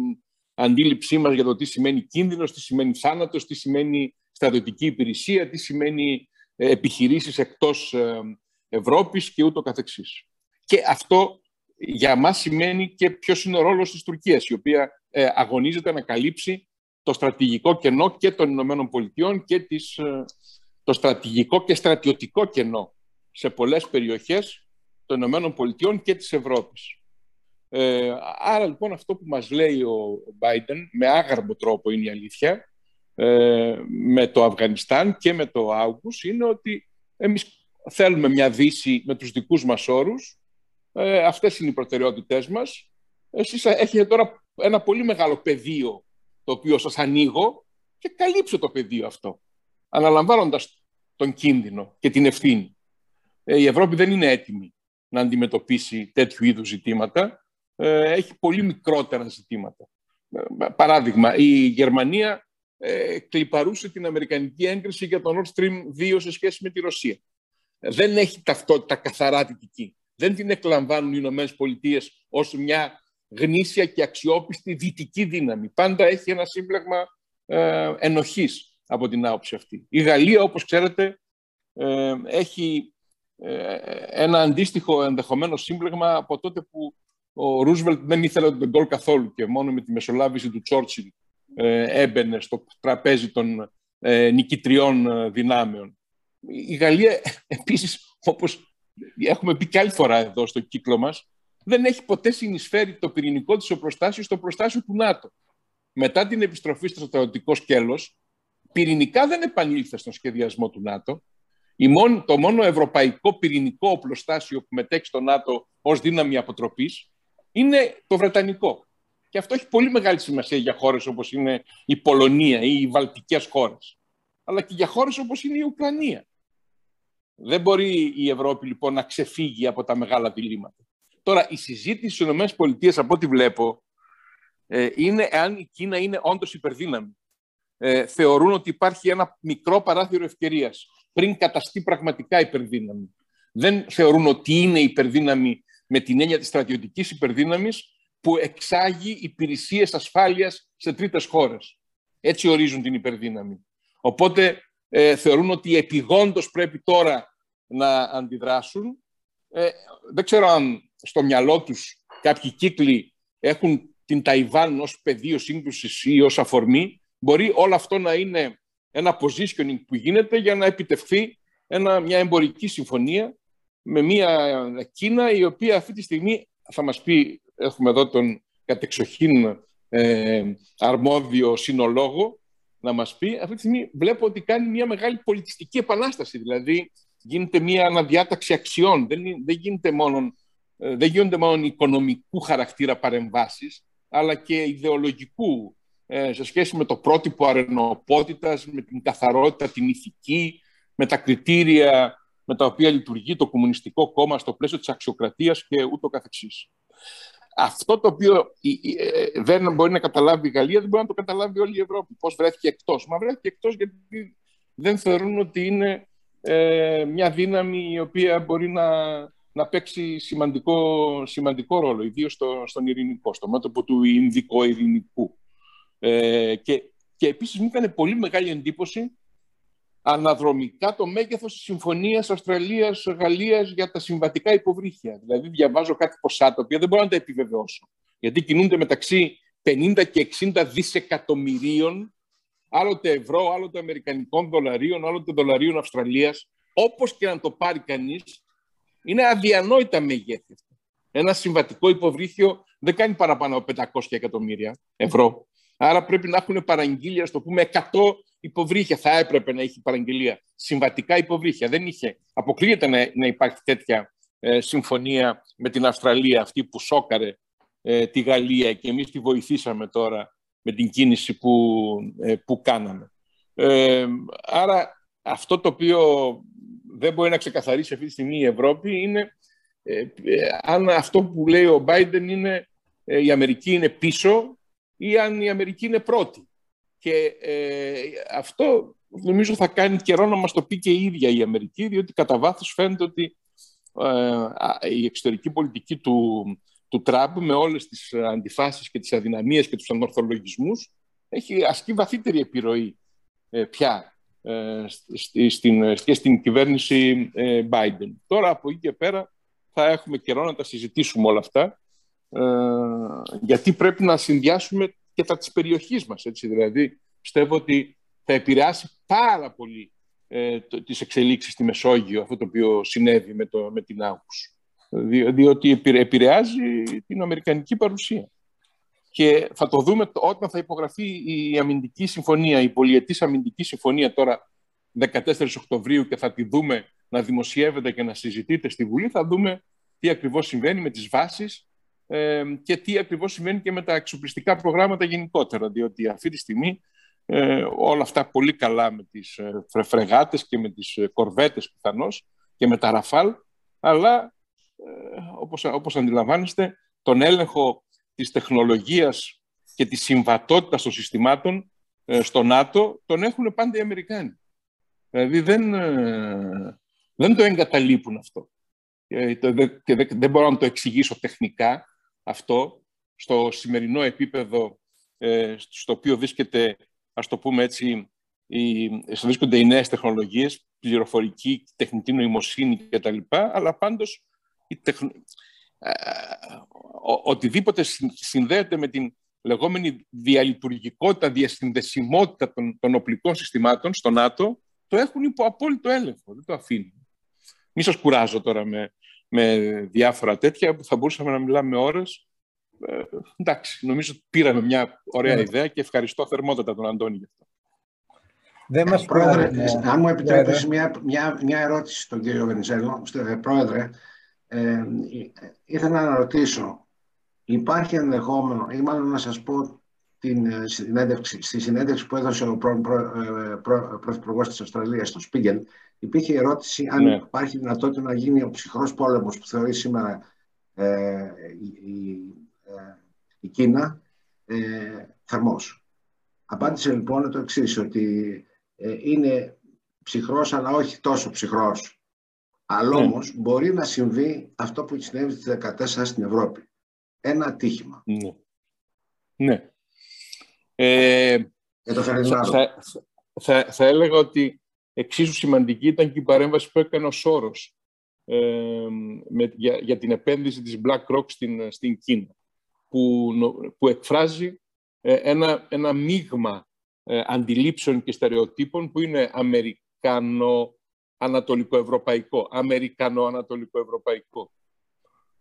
αντίληψή μας για το τι σημαίνει κίνδυνος, τι σημαίνει θάνατος, τι σημαίνει στρατιωτική υπηρεσία, τι σημαίνει ε, επιχειρήσεις εκτός ε, Ευρώπης και ούτω καθεξής. Και αυτό για μας σημαίνει και ποιος είναι ο ρόλος της Τουρκίας, η οποία ε, αγωνίζεται να καλύψει το στρατηγικό κενό και των Ηνωμένων Πολιτειών και τις, το στρατηγικό και στρατιωτικό κενό σε πολλές περιοχές των Ηνωμένων Πολιτειών και της Ευρώπης. Ε, άρα λοιπόν αυτό που μας λέει ο Biden με άγαρμο τρόπο είναι η αλήθεια ε, με το Αφγανιστάν και με το Άουγκους είναι ότι εμείς θέλουμε μια δύση με τους δικούς μας όρους ε, αυτές είναι οι προτεραιότητές μας εσείς έχετε τώρα ένα πολύ μεγάλο πεδίο το οποίο σας ανοίγω και καλύψω το πεδίο αυτό αναλαμβάνοντας τον κίνδυνο και την ευθύνη. Ε, η Ευρώπη δεν είναι έτοιμη να αντιμετωπίσει τέτοιου είδους ζητήματα ε, έχει πολύ μικρότερα ζητήματα. Ε, παράδειγμα, η Γερμανία ε, κλιπαρούσε την Αμερικανική έγκριση για το Nord Stream 2 σε σχέση με τη Ρωσία. Δεν έχει ταυτότητα καθαρά δυτική. Δεν την εκλαμβάνουν οι Ηνωμένες Πολιτείες ως μια γνήσια και αξιόπιστη δυτική δύναμη. Πάντα έχει ένα σύμπλεγμα ε, ενοχής από την άποψη αυτή. Η Γαλλία, όπως ξέρετε, ε, έχει ένα αντίστοιχο ενδεχομένο σύμπλεγμα από τότε που ο Ρούσβελτ δεν ήθελε τον γκολ καθόλου και μόνο με τη μεσολάβηση του Τσόρτσιλ ε, έμπαινε στο τραπέζι των ε, νικητριών ε, δυνάμεων. Η Γαλλία επίσης, όπως έχουμε πει και άλλη φορά εδώ στο κύκλο μας, δεν έχει ποτέ συνεισφέρει το πυρηνικό της οπλοστάσιο στο προστάσιο του ΝΑΤΟ. Μετά την επιστροφή στο στρατιωτικό σκέλος, πυρηνικά δεν επανήλθε στον σχεδιασμό του ΝΑΤΟ. το μόνο ευρωπαϊκό πυρηνικό οπλοστάσιο που μετέχει στο ΝΑΤΟ ως δύναμη αποτροπής είναι το Βρετανικό. Και αυτό έχει πολύ μεγάλη σημασία για χώρες όπως είναι η Πολωνία ή οι Βαλτικές χώρες. Αλλά και για χώρες όπως είναι η Ουκρανία. Δεν μπορεί η Ευρώπη λοιπόν να ξεφύγει από τα μεγάλα διλήμματα. Τώρα, η συζήτηση στις ΗΠΑ, από ό,τι βλέπω, ε, είναι αν η Κίνα είναι όντως υπερδύναμη. Ε, θεωρούν ότι υπάρχει ένα μικρό παράθυρο ευκαιρίας πριν καταστεί πραγματικά υπερδύναμη. Δεν θεωρούν ότι είναι υπερδύναμη με την έννοια της στρατιωτικής υπερδύναμης που εξάγει υπηρεσίες ασφάλειας σε τρίτες χώρες. Έτσι ορίζουν την υπερδύναμη. Οπότε ε, θεωρούν ότι επιγόντως πρέπει τώρα να αντιδράσουν. Ε, δεν ξέρω αν στο μυαλό τους κάποιοι κύκλοι έχουν την Ταϊβάν ως πεδίο σύγκρουσης ή ως αφορμή. Μπορεί όλο αυτό να είναι ένα positioning που γίνεται για να επιτευχθεί ένα, μια εμπορική συμφωνία με μια Κίνα η οποία αυτή τη στιγμή θα μας πει, έχουμε εδώ τον κατεξοχήν ε, αρμόδιο συνολόγο, να μας πει, αυτή τη στιγμή βλέπω ότι κάνει μια μεγάλη πολιτιστική επανάσταση. Δηλαδή γίνεται μια αναδιάταξη αξιών. Δεν, δεν, γίνεται μόνο, ε, δεν γίνονται μόνο οικονομικού χαρακτήρα παρεμβάσεις, αλλά και ιδεολογικού ε, σε σχέση με το πρότυπο αρενοπότητας, με την καθαρότητα, την ηθική, με τα κριτήρια με τα οποία λειτουργεί το Κομμουνιστικό Κόμμα στο πλαίσιο της αξιοκρατίας και ούτω καθεξής. Αυτό το οποίο ε, δεν μπορεί να καταλάβει η Γαλλία, δεν μπορεί να το καταλάβει όλη η Ευρώπη. Πώς βρέθηκε εκτός. Μα βρέθηκε εκτός γιατί δεν θεωρούν ότι είναι ε, μια δύναμη η οποία μπορεί να, να παίξει σημαντικό, σημαντικό ρόλο, ιδίως στο, στον ειρηνικό, στο μέτωπο του Ινδικό-ειρηνικού. Ε, και, και επίσης μου έκανε πολύ μεγάλη εντύπωση αναδρομικά το μέγεθος της συμφωνίας Αυστραλίας-Γαλλίας για τα συμβατικά υποβρύχια. Δηλαδή διαβάζω κάτι ποσά τα οποία δεν μπορώ να τα επιβεβαιώσω. Γιατί κινούνται μεταξύ 50 και 60 δισεκατομμυρίων άλλοτε ευρώ, άλλοτε αμερικανικών δολαρίων, άλλοτε δολαρίων Αυστραλίας, όπως και να το πάρει κανείς, είναι αδιανόητα μεγέθη. Ένα συμβατικό υποβρύχιο δεν κάνει παραπάνω από 500 εκατομμύρια ευρώ. Άρα πρέπει να έχουν παραγγείλια, στο πούμε, 100 υποβρύχια. Θα έπρεπε να έχει παραγγελία. Συμβατικά υποβρύχια. Δεν είχε. Αποκλείεται να, να υπάρχει τέτοια ε, συμφωνία με την Αυστραλία, αυτή που σόκαρε ε, τη Γαλλία και εμείς τη βοηθήσαμε τώρα με την κίνηση που, ε, που κάναμε. Ε, άρα αυτό το οποίο δεν μπορεί να ξεκαθαρίσει αυτή τη στιγμή η Ευρώπη είναι ε, αν αυτό που λέει ο Biden είναι η Αμερική είναι πίσω ή αν η Αμερική είναι πρώτη. Και αυτό νομίζω θα κάνει καιρό να μας το πει και η ίδια η Αμερική, διότι κατά βάθος φαίνεται ότι η εξωτερική πολιτική του, του Τραμπ με όλες τις αντιφάσεις και τις αδυναμίες και τους ανορθολογισμούς έχει ασκεί βαθύτερη επιρροή ε, πια ε, στην, και στην κυβέρνηση ε, Biden. Τώρα από εκεί και πέρα θα έχουμε καιρό να τα συζητήσουμε όλα αυτά γιατί πρέπει να συνδυάσουμε και τα της περιοχής μας. Έτσι. Δηλαδή πιστεύω ότι θα επηρεάσει πάρα πολύ ε, τις εξελίξεις στη Μεσόγειο αυτό το οποίο συνέβη με, το, με την Άγκους διότι επηρεάζει την Αμερικανική παρουσία. Και θα το δούμε όταν θα υπογραφεί η αμυντική συμφωνία, η πολιετής αμυντική συμφωνία τώρα 14 Οκτωβρίου και θα τη δούμε να δημοσιεύεται και να συζητείται στη Βουλή, θα δούμε τι ακριβώς συμβαίνει με τις βάσεις ε, και τι ακριβώς συμβαίνει και με τα εξοπλιστικά προγράμματα γενικότερα, διότι αυτή τη στιγμή ε, όλα αυτά πολύ καλά με τις ε, φρεγάτες και με τις ε, κορβέτες πιθανώς και με τα ραφάλ, αλλά ε, όπως, όπως αντιλαμβάνεστε, τον έλεγχο της τεχνολογίας και της συμβατότητας των συστημάτων ε, στο ΝΑΤΟ τον έχουν πάντα οι Αμερικάνοι. Δηλαδή δεν, ε, δεν το εγκαταλείπουν αυτό. Και δεν μπορώ να το εξηγήσω τεχνικά αυτό στο σημερινό επίπεδο στο οποίο βρίσκεται, ας το πούμε έτσι, οι, βρίσκονται οι νέες τεχνολογίες, πληροφορική, τεχνητή νοημοσύνη κτλ. Αλλά πάντως ε, οτιδήποτε συνδέεται με την λεγόμενη διαλειτουργικότητα, διασυνδεσιμότητα των, των οπλικών συστημάτων στο ΝΑΤΟ, το έχουν υπό απόλυτο έλεγχο, δεν το αφήνουν. Μη σας κουράζω τώρα με, με διάφορα τέτοια που θα μπορούσαμε να μιλάμε ώρες. Ε, εντάξει, νομίζω ότι πήραμε μια ωραία ναι. ιδέα και ευχαριστώ θερμότατα τον Αντώνη γι' αυτό. Δεν μας πρόεδρε, αν μου επιτρέπεις μια, μια, μια ερώτηση στον κύριο Βενιζέλο. Πρόεδρε, ε, ήθελα να ρωτήσω, υπάρχει ενδεχόμενο, ή μάλλον να σας πω την ε, συνέντευξη, στη συνέντευξη που έδωσε ο πρώην ε, Πρωθυπουργός της Αυστραλίας, στο Σπίγκελ, υπήρχε ερώτηση αν ναι. υπάρχει δυνατότητα να γίνει ο ψυχρός πόλεμος που θεωρεί σήμερα ε, η, ε, η Κίνα ε, θερμός. Απάντησε λοιπόν το εξής ότι ε, είναι ψυχρός αλλά όχι τόσο ψυχρός. Αλλά ναι. όμως μπορεί να συμβεί αυτό που συνέβη στις 14 στην Ευρώπη. Ένα ατύχημα. Ναι. ναι. Ε, Για το θα, θα, θα, έλεγα ότι εξίσου σημαντική ήταν και η παρέμβαση που έκανε ο Σόρος ε, με, για, για, την επένδυση της BlackRock στην, στην Κίνα που, που εκφράζει ε, ένα, ένα μείγμα ε, αντιλήψεων και στερεοτύπων που είναι αμερικανο-ανατολικοευρωπαϊκό. Αμερικανο-ανατολικοευρωπαϊκό.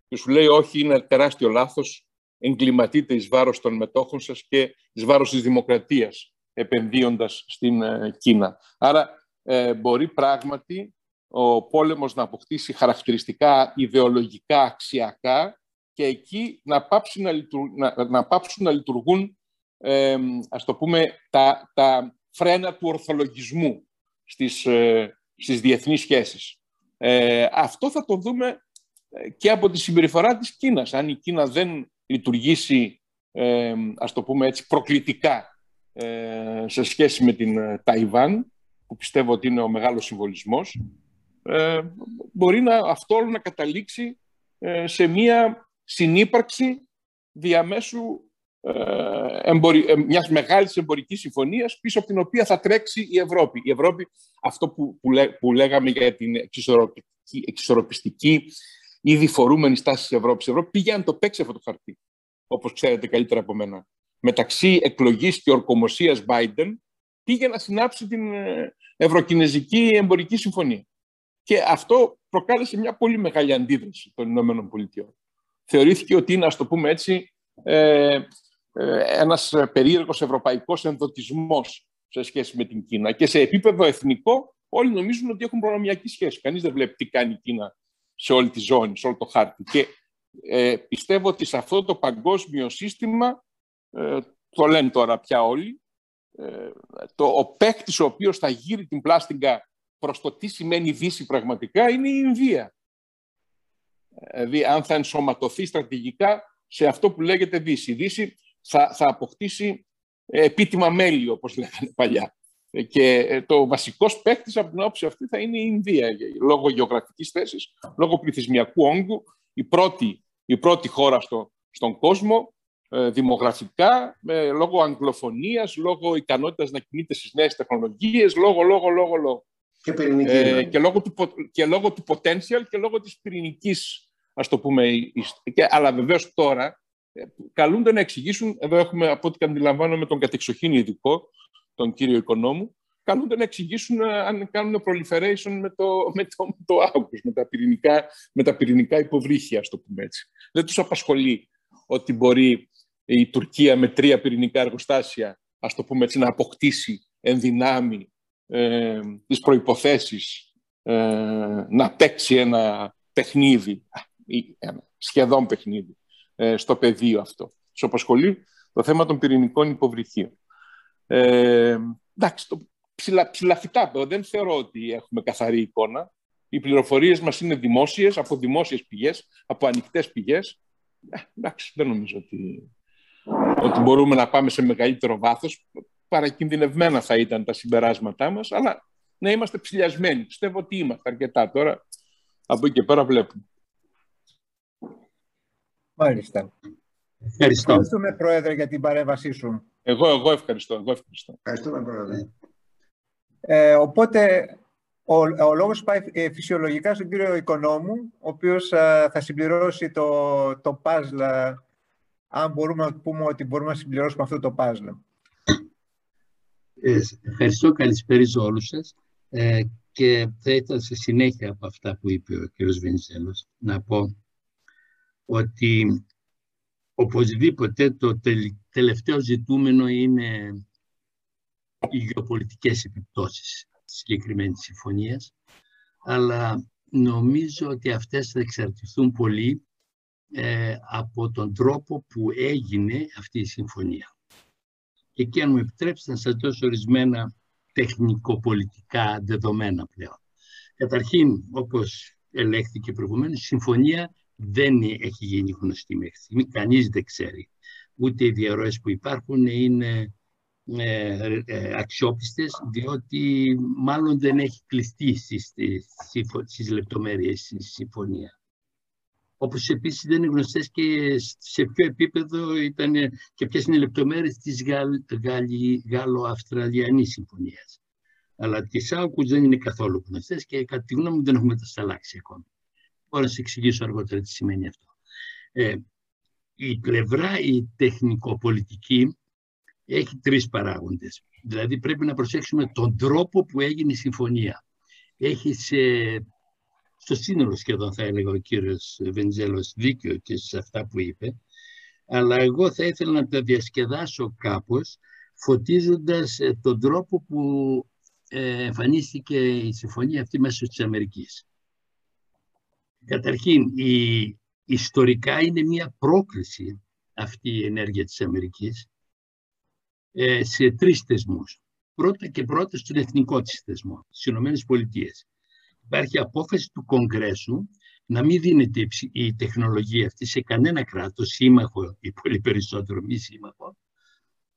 Και σου λέει όχι, είναι τεράστιο λάθος, εγκληματείτε εις βάρος των μετόχων σας και εις βάρος της δημοκρατίας, επενδύοντας στην ε, Κίνα. Άρα ε, μπορεί πράγματι ο πόλεμος να αποκτήσει χαρακτηριστικά ιδεολογικά, αξιακά και εκεί να, πάψουν να, να, να, πάψουν να λειτουργούν ε, ας το πούμε, τα, τα φρένα του ορθολογισμού στις, ε, στις διεθνείς σχέσεις. Ε, αυτό θα το δούμε ε, και από τη συμπεριφορά της Κίνας. Αν η Κίνα δεν λειτουργήσει, ε, ας το πούμε έτσι, προκλητικά ε, σε σχέση με την Ταϊβάν, που πιστεύω ότι είναι ο μεγάλος συμβολισμός, μπορεί να, αυτό να καταλήξει σε μία συνύπαρξη διαμέσου ε, εμπορι... Ε, μιας μεγάλης εμπορικής συμφωνίας πίσω από την οποία θα τρέξει η Ευρώπη. Η Ευρώπη, αυτό που, που, λέγαμε για την εξισορροπιστική ήδη φορούμενη στάση της Ευρώπης. Η Ευρώπη πήγε να το παίξει αυτό το χαρτί, όπως ξέρετε καλύτερα από μένα. Μεταξύ εκλογής και ορκομοσίας Biden πήγε να συνάψει την ε, Ευρωκινεζική Εμπορική Συμφωνία. Και αυτό προκάλεσε μια πολύ μεγάλη αντίδραση των Ηνωμένων Πολιτειών. Θεωρήθηκε ότι είναι, ας το πούμε έτσι, ε, ε, ένας περίεργος ευρωπαϊκός ενδοτισμός σε σχέση με την Κίνα. Και σε επίπεδο εθνικό όλοι νομίζουν ότι έχουν προνομιακή σχέση. Κανείς δεν βλέπει τι κάνει η Κίνα σε όλη τη ζώνη, σε όλο το χάρτη. Και ε, πιστεύω ότι σε αυτό το παγκόσμιο σύστημα, ε, το λένε τώρα πια όλοι, ε, το, ο παίκτης ο οποίος θα γύρει την πλάστιγκα προς το τι σημαίνει Δύση πραγματικά είναι η Ινδία. Δηλαδή, αν θα ενσωματωθεί στρατηγικά σε αυτό που λέγεται Δύση. Η Δύση θα, θα αποκτήσει ε, επίτιμα μέλη, όπως λέγανε παλιά. Ε, και ε, το βασικός παίκτης από την όψη αυτή θα είναι η Ινδία, λόγω γεωγραφικής θέσης, λόγω πληθυσμιακού όγκου, η πρώτη, η πρώτη χώρα στο, στον κόσμο, δημογραφικά, λόγω αγγλοφωνίας, λόγω ικανότητας να κινείται στις νέες τεχνολογίες, λόγω, λόγο, λόγο, λόγο. Και, ε, και, λόγω του, και λόγω του potential και λόγω της πυρηνικής, ας το πούμε, και, αλλά βεβαίως τώρα καλούνται να εξηγήσουν, εδώ έχουμε από ό,τι αντιλαμβάνομαι τον κατεξοχήν ειδικό, τον κύριο οικονόμου, καλούνται να εξηγήσουν ε, αν κάνουν proliferation με το, με το, με το με τα, πυρηνικά, με τα πυρηνικά υποβρύχια, ας το πούμε έτσι. Δεν τους απασχολεί ότι μπορεί η Τουρκία με τρία πυρηνικά εργοστάσια, ας το πούμε έτσι, να αποκτήσει εν δυνάμει ε, τις προϋποθέσεις ε, να παίξει ένα παιχνίδι, ένα σχεδόν παιχνίδι, ε, στο πεδίο αυτό. Σου απασχολεί το θέμα των πυρηνικών υποβρυχίων. Ε, εντάξει, το ψηλα, ψηλαφιτά, δεν θεωρώ ότι έχουμε καθαρή εικόνα. Οι πληροφορίες μας είναι δημόσιες, από δημόσιες πηγές, από ανοιχτές πηγές. Ε, εντάξει, δεν νομίζω ότι, ότι μπορούμε να πάμε σε μεγαλύτερο βάθος. Παρακινδυνευμένα θα ήταν τα συμπεράσματά μας, αλλά να είμαστε ψηλιασμένοι. Πιστεύω ότι είμαστε αρκετά τώρα. Από εκεί και πέρα βλέπουμε. Μάλιστα. Ευχαριστώ. Ευχαριστούμε, Πρόεδρε, για την παρέμβασή σου. Εγώ, εγώ ευχαριστώ. Εγώ ευχαριστώ. Ευχαριστούμε, Πρόεδρε. Ε, οπότε, ο, ο λόγος πάει ε, φυσιολογικά στον κύριο Οικονόμου, ο οποίος ε, θα συμπληρώσει το, το puzzle, ε, αν μπορούμε να πούμε ότι μπορούμε να συμπληρώσουμε αυτό το puzzle. ευχαριστώ. Καλησπέρα σε όλους σας. και θα ήθελα σε συνέχεια από αυτά που είπε ο κ. Βενιζέλος να πω ότι οπωσδήποτε το τελευταίο ζητούμενο είναι οι γεωπολιτικές επιπτώσεις της συγκεκριμένης συμφωνίας, αλλά νομίζω ότι αυτές θα εξαρτηθούν πολύ ε, από τον τρόπο που έγινε αυτή η συμφωνία. Και εκεί αν μου επιτρέψετε να σας δώσω ορισμένα τεχνικοπολιτικά δεδομένα πλέον. Καταρχήν, όπως ελέγχθηκε προηγουμένως, η συμφωνία δεν έχει γίνει γνωστή μέχρι στιγμή. Κανείς δεν ξέρει. Ούτε οι διαρροές που υπάρχουν είναι ε, ε, αξιόπιστες, διότι μάλλον δεν έχει κλειστεί στις, στις λεπτομέρειες η συμφωνία. Όπως επίσης δεν είναι γνωστές και σε ποιο επίπεδο ήταν και ποιες είναι οι λεπτομέρειες της Γάλλο-Αυστραλιανής συμφωνίας. Αλλά τις Άουκους δεν είναι καθόλου γνωστές και κατά τη γνώμη μου δεν έχουμε μετασταλάξει ακόμη. Μπορώ να σα εξηγήσω αργότερα τι σημαίνει αυτό. Ε, η πλευρά η τεχνικοπολιτική έχει τρεις παράγοντες. Δηλαδή πρέπει να προσέξουμε τον τρόπο που έγινε η συμφωνία. Έχει σε, στο σύνολο σχεδόν θα έλεγα ο κύριος Βενζέλος δίκιο και σε αυτά που είπε, αλλά εγώ θα ήθελα να τα διασκεδάσω κάπως φωτίζοντας ε, τον τρόπο που ε, εμφανίστηκε η συμφωνία αυτή μέσω της Αμερικής. Καταρχήν, η, ιστορικά είναι μια πρόκληση αυτή η ενέργεια της Αμερικής ε, σε τρεις θεσμούς. Πρώτα και πρώτα στον εθνικό της θεσμό, στις Ηνωμένες Πολιτείες. Υπάρχει απόφαση του Κογκρέσου να μην δίνεται η τεχνολογία αυτή σε κανένα κράτος, σύμμαχο ή πολύ περισσότερο μη σύμμαχο,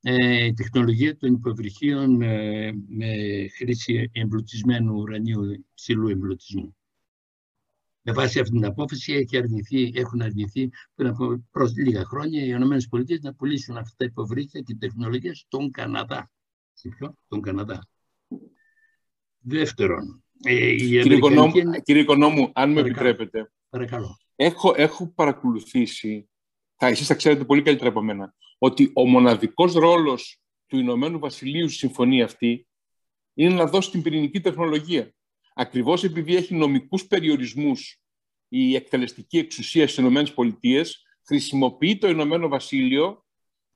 ε, η τεχνολογία των υποβρυχίων ε, με χρήση εμπλουτισμένου ουρανίου ψηλού εμπλουτισμού. Με βάση αυτή την απόφαση έχει αρνηθεί, έχουν αρνηθεί πριν από προς λίγα χρόνια οι ΗΠΑ να πουλήσουν αυτά τα υποβρύχια και τεχνολογίες στον Καναδά. Σε ποιο; Τον Καναδά. Δεύτερον, ε, η κύριε, Οικονόμου, κύριε Οικονόμου, αν με επιτρέπετε. Παρακαλώ. Έχω, έχω παρακολουθήσει, θα, εσείς θα ξέρετε πολύ καλύτερα από μένα, ότι ο μοναδικός ρόλος του Ηνωμένου Βασιλείου στη συμφωνία αυτή είναι να δώσει την πυρηνική τεχνολογία. Ακριβώς επειδή έχει νομικούς περιορισμούς η εκτελεστική εξουσία στις ΗΠΑ, χρησιμοποιεί το Ηνωμένο Βασίλειο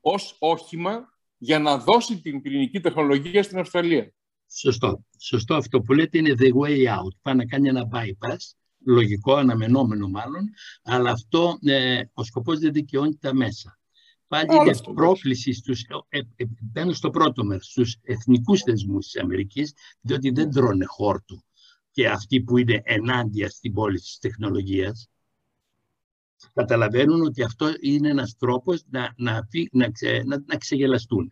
ως όχημα για να δώσει την πυρηνική τεχνολογία στην Αυστραλία. Σωστό. Σωστό αυτό που λέτε είναι the way out. Πάει να κάνει ένα bypass, λογικό, αναμενόμενο μάλλον, αλλά αυτό ε, ο σκοπός δεν δικαιώνει τα μέσα. Πάλι είναι πρόκληση στους, ε, ε, μπαίνω στο πρώτο μέρος, στους εθνικούς θεσμούς της Αμερικής, διότι δεν τρώνε χόρτου και αυτοί που είναι ενάντια στην πόλη της τεχνολογίας καταλαβαίνουν ότι αυτό είναι ένας τρόπος να, να, να, να, να ξεγελαστούν.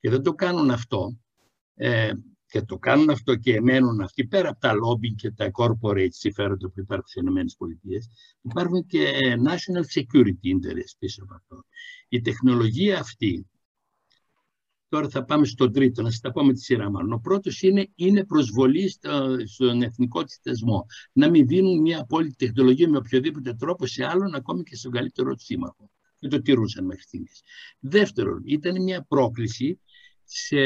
Και δεν το κάνουν αυτό ε, και το κάνουν αυτό και εμένουν αυτοί πέρα από τα lobby και τα corporate συμφέροντα που υπάρχουν στις ΗΠΑ υπάρχουν και national security interest πίσω από αυτό. Η τεχνολογία αυτή Τώρα θα πάμε στο τρίτο, να σας τα πω με τη σειρά μάλλον. Ο πρώτος είναι, είναι προσβολή στο, στον εθνικό της θεσμό. Να μην δίνουν μια απόλυτη τεχνολογία με οποιοδήποτε τρόπο σε άλλον, ακόμη και στον καλύτερο του σύμμαχο. Και το τηρούσαν μέχρι στιγμής. Δεύτερον, ήταν μια πρόκληση σε,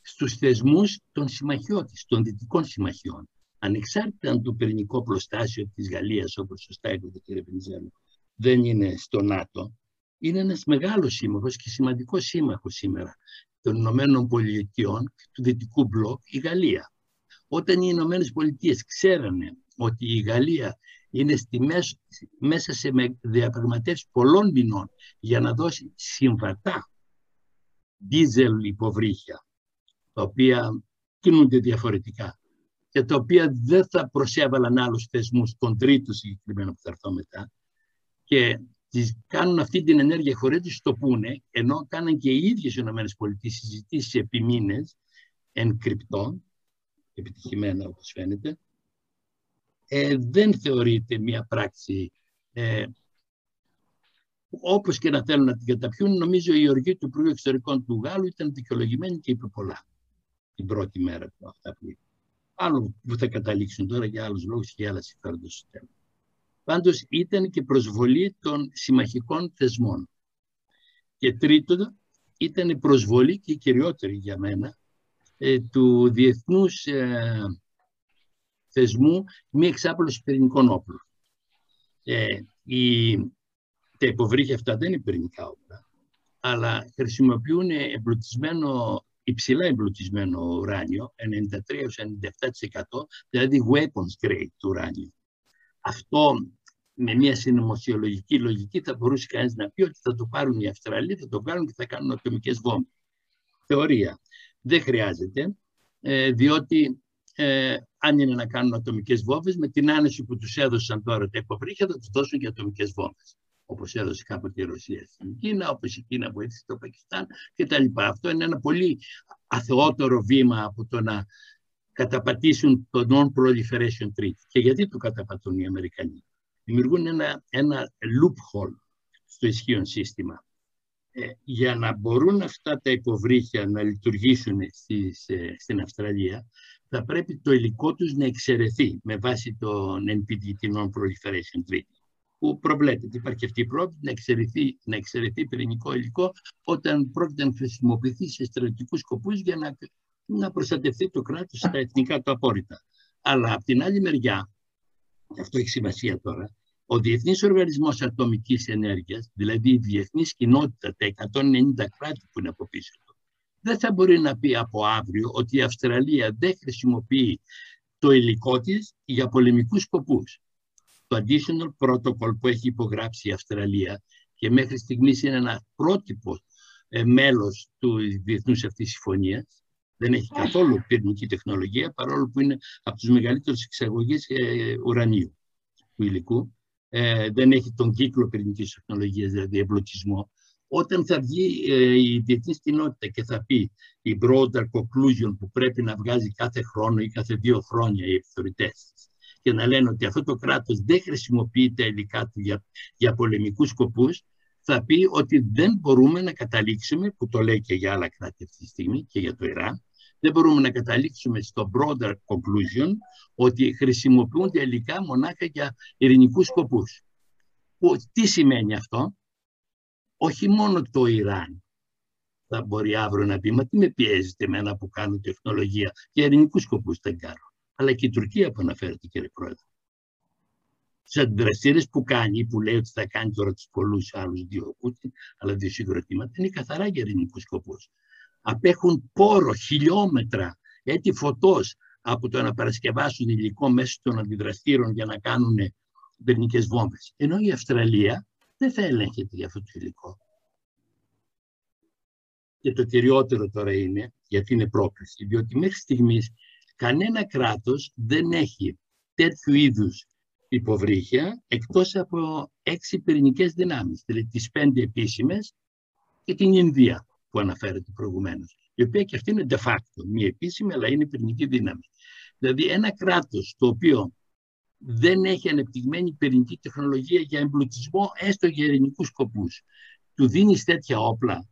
στους θεσμούς των συμμαχιών της, των δυτικών συμμαχιών. Ανεξάρτητα αν το πυρηνικό προστάσιο της Γαλλίας, όπως σωστά είπατε κύριε Πενιζέλο, δεν είναι στο ΝΑΤΟ, είναι ένας μεγάλος σύμμαχος και σημαντικός σύμμαχος σήμερα των Ηνωμένων Πολιτειών και του Δυτικού Μπλοκ, η Γαλλία. Όταν οι Ηνωμένες Πολιτείες ξέρανε ότι η Γαλλία είναι στη μέσο, μέσα σε διαπραγματεύσεις πολλών μηνών για να δώσει συμβατά δίζελ υποβρύχια, τα οποία κινούνται διαφορετικά και τα οποία δεν θα προσέβαλαν άλλους θεσμούς, τον τρίτο συγκεκριμένο που θα έρθω μετά, και τις κάνουν αυτή την ενέργεια χωρίς να το πούνε, ενώ κάναν και οι ίδιες οι ΗΠΑ συζητήσεις επί μήνες, εν κρυπτό, επιτυχημένα όπως φαίνεται, ε, δεν θεωρείται μια πράξη ε, όπως και να θέλουν να την καταπιούν, νομίζω η οργή του Υπουργείου Εξωτερικών του Γάλλου ήταν δικαιολογημένη και είπε πολλά την πρώτη μέρα του αυτά που είπε. Άλλο που θα καταλήξουν τώρα για άλλους λόγους και για άλλα συμφέροντα στο τέλος. Πάντως ήταν και προσβολή των συμμαχικών θεσμών. Και τρίτον, ήταν προσβολή και κυριότερη για μένα ε, του διεθνούς ε, θεσμού μη εξάπλωσης πυρηνικών όπλων. Ε, η, τα υποβρύχια αυτά δεν είναι πυρηνικά όπλα, αλλά χρησιμοποιούν εμπλουτισμένο, υψηλά εμπλουτισμένο ουράνιο, 93-97%, δηλαδή weapons grade του ουράνιου. Αυτό με μια συνωμοσιολογική λογική θα μπορούσε κανείς να πει ότι θα το πάρουν οι Αυστραλοί, θα το κάνουν και θα κάνουν ατομικές βόμβες. Θεωρία. Δεν χρειάζεται, ε, διότι ε, αν είναι να κάνουν ατομικές βόμβες, με την άνεση που τους έδωσαν τώρα τα υποβρύχια, θα τους δώσουν και ατομικές βόμβες. Όπως έδωσε κάποτε η Ρωσία στην Κίνα, όπως η Κίνα βοήθησε το Πακιστάν κτλ. Αυτό είναι ένα πολύ αθεότερο βήμα από το να καταπατήσουν το Non-Proliferation Treaty. Και γιατί το καταπατούν οι Αμερικανοί; Δημιουργούν ένα, ένα loophole στο ισχύον σύστημα. Ε, για να μπορούν αυτά τα υποβρύχια να λειτουργήσουν στις, ε, στην Αυστραλία, θα πρέπει το υλικό τους να εξαιρεθεί με βάση τον NPT, την Non-Proliferation Treaty, που προβλέπεται. Υπάρχει αυτή η πρόβλημα να εξαιρεθεί, να εξαιρεθεί πυρηνικό υλικό όταν πρόκειται να χρησιμοποιηθεί σε στρατιωτικούς σκοπούς για να, να προστατευτεί το κράτος στα εθνικά του απόρριτα. Αλλά από την άλλη μεριά, αυτό έχει σημασία τώρα, ο Διεθνής Οργανισμός Ατομικής Ενέργειας, δηλαδή η διεθνής κοινότητα, τα 190 κράτη που είναι από πίσω του, δεν θα μπορεί να πει από αύριο ότι η Αυστραλία δεν χρησιμοποιεί το υλικό της για πολεμικούς σκοπούς. Το Additional Protocol που έχει υπογράψει η Αυστραλία και μέχρι στιγμής είναι ένα πρότυπο ε, μέλος του διεθνούς αυτής συμφωνίας. Δεν έχει καθόλου πυρηνική τεχνολογία, παρόλο που είναι από του μεγαλύτερου εξαγωγές ε, ουρανίου του υλικού ε, δεν έχει τον κύκλο πυρηνικής τεχνολογίας, δηλαδή εμπλουτισμό. Όταν θα βγει ε, η διεθνής κοινότητα και θα πει η broader conclusion που πρέπει να βγάζει κάθε χρόνο ή κάθε δύο χρόνια οι επιθεωρητές και να λένε ότι αυτό το κράτος δεν χρησιμοποιεί τα υλικά του για, για πολεμικούς σκοπούς, θα πει ότι δεν μπορούμε να καταλήξουμε, που το λέει και για άλλα κράτη αυτή τη στιγμή και για το Ιράν, δεν μπορούμε να καταλήξουμε στο broader conclusion ότι χρησιμοποιούνται υλικά μονάχα για ειρηνικούς σκοπούς. Τι σημαίνει αυτό; Όχι μόνο το Ιράν θα μπορεί αύριο να πει, μα τι με πιέζετε εμένα που κάνω τεχνολογία για ειρηνικούς σκοπούς δεν κάνω. Αλλά και η Τουρκία που αναφέρεται κύριε Πρόεδρε. Τι αντιδραστήρε που κάνει, που λέει ότι θα κάνει τώρα του πολλούς άλλους δύο Πούτιν, αλλά δύο συγκροτήματα, είναι καθαρά για ειρηνικούς σκοπούς απέχουν πόρο, χιλιόμετρα, έτη φωτός από το να παρασκευάσουν υλικό μέσα των αντιδραστήρων για να κάνουν πυρηνικές βόμβες. Ενώ η Αυστραλία δεν θα ελέγχεται για αυτό το υλικό. Και το κυριότερο τώρα είναι, γιατί είναι πρόκληση, διότι μέχρι στιγμής κανένα κράτος δεν έχει τέτοιου είδους υποβρύχια εκτός από έξι πυρηνικές δυνάμεις, δηλαδή τις πέντε επίσημες και την Ινδία που αναφέρεται προηγουμένως, η οποία και αυτή είναι de facto, μη επίσημη, αλλά είναι πυρηνική δύναμη. Δηλαδή ένα κράτος το οποίο δεν έχει ανεπτυγμένη πυρηνική τεχνολογία για εμπλουτισμό έστω για ειρηνικούς σκοπούς. Του δίνει τέτοια όπλα,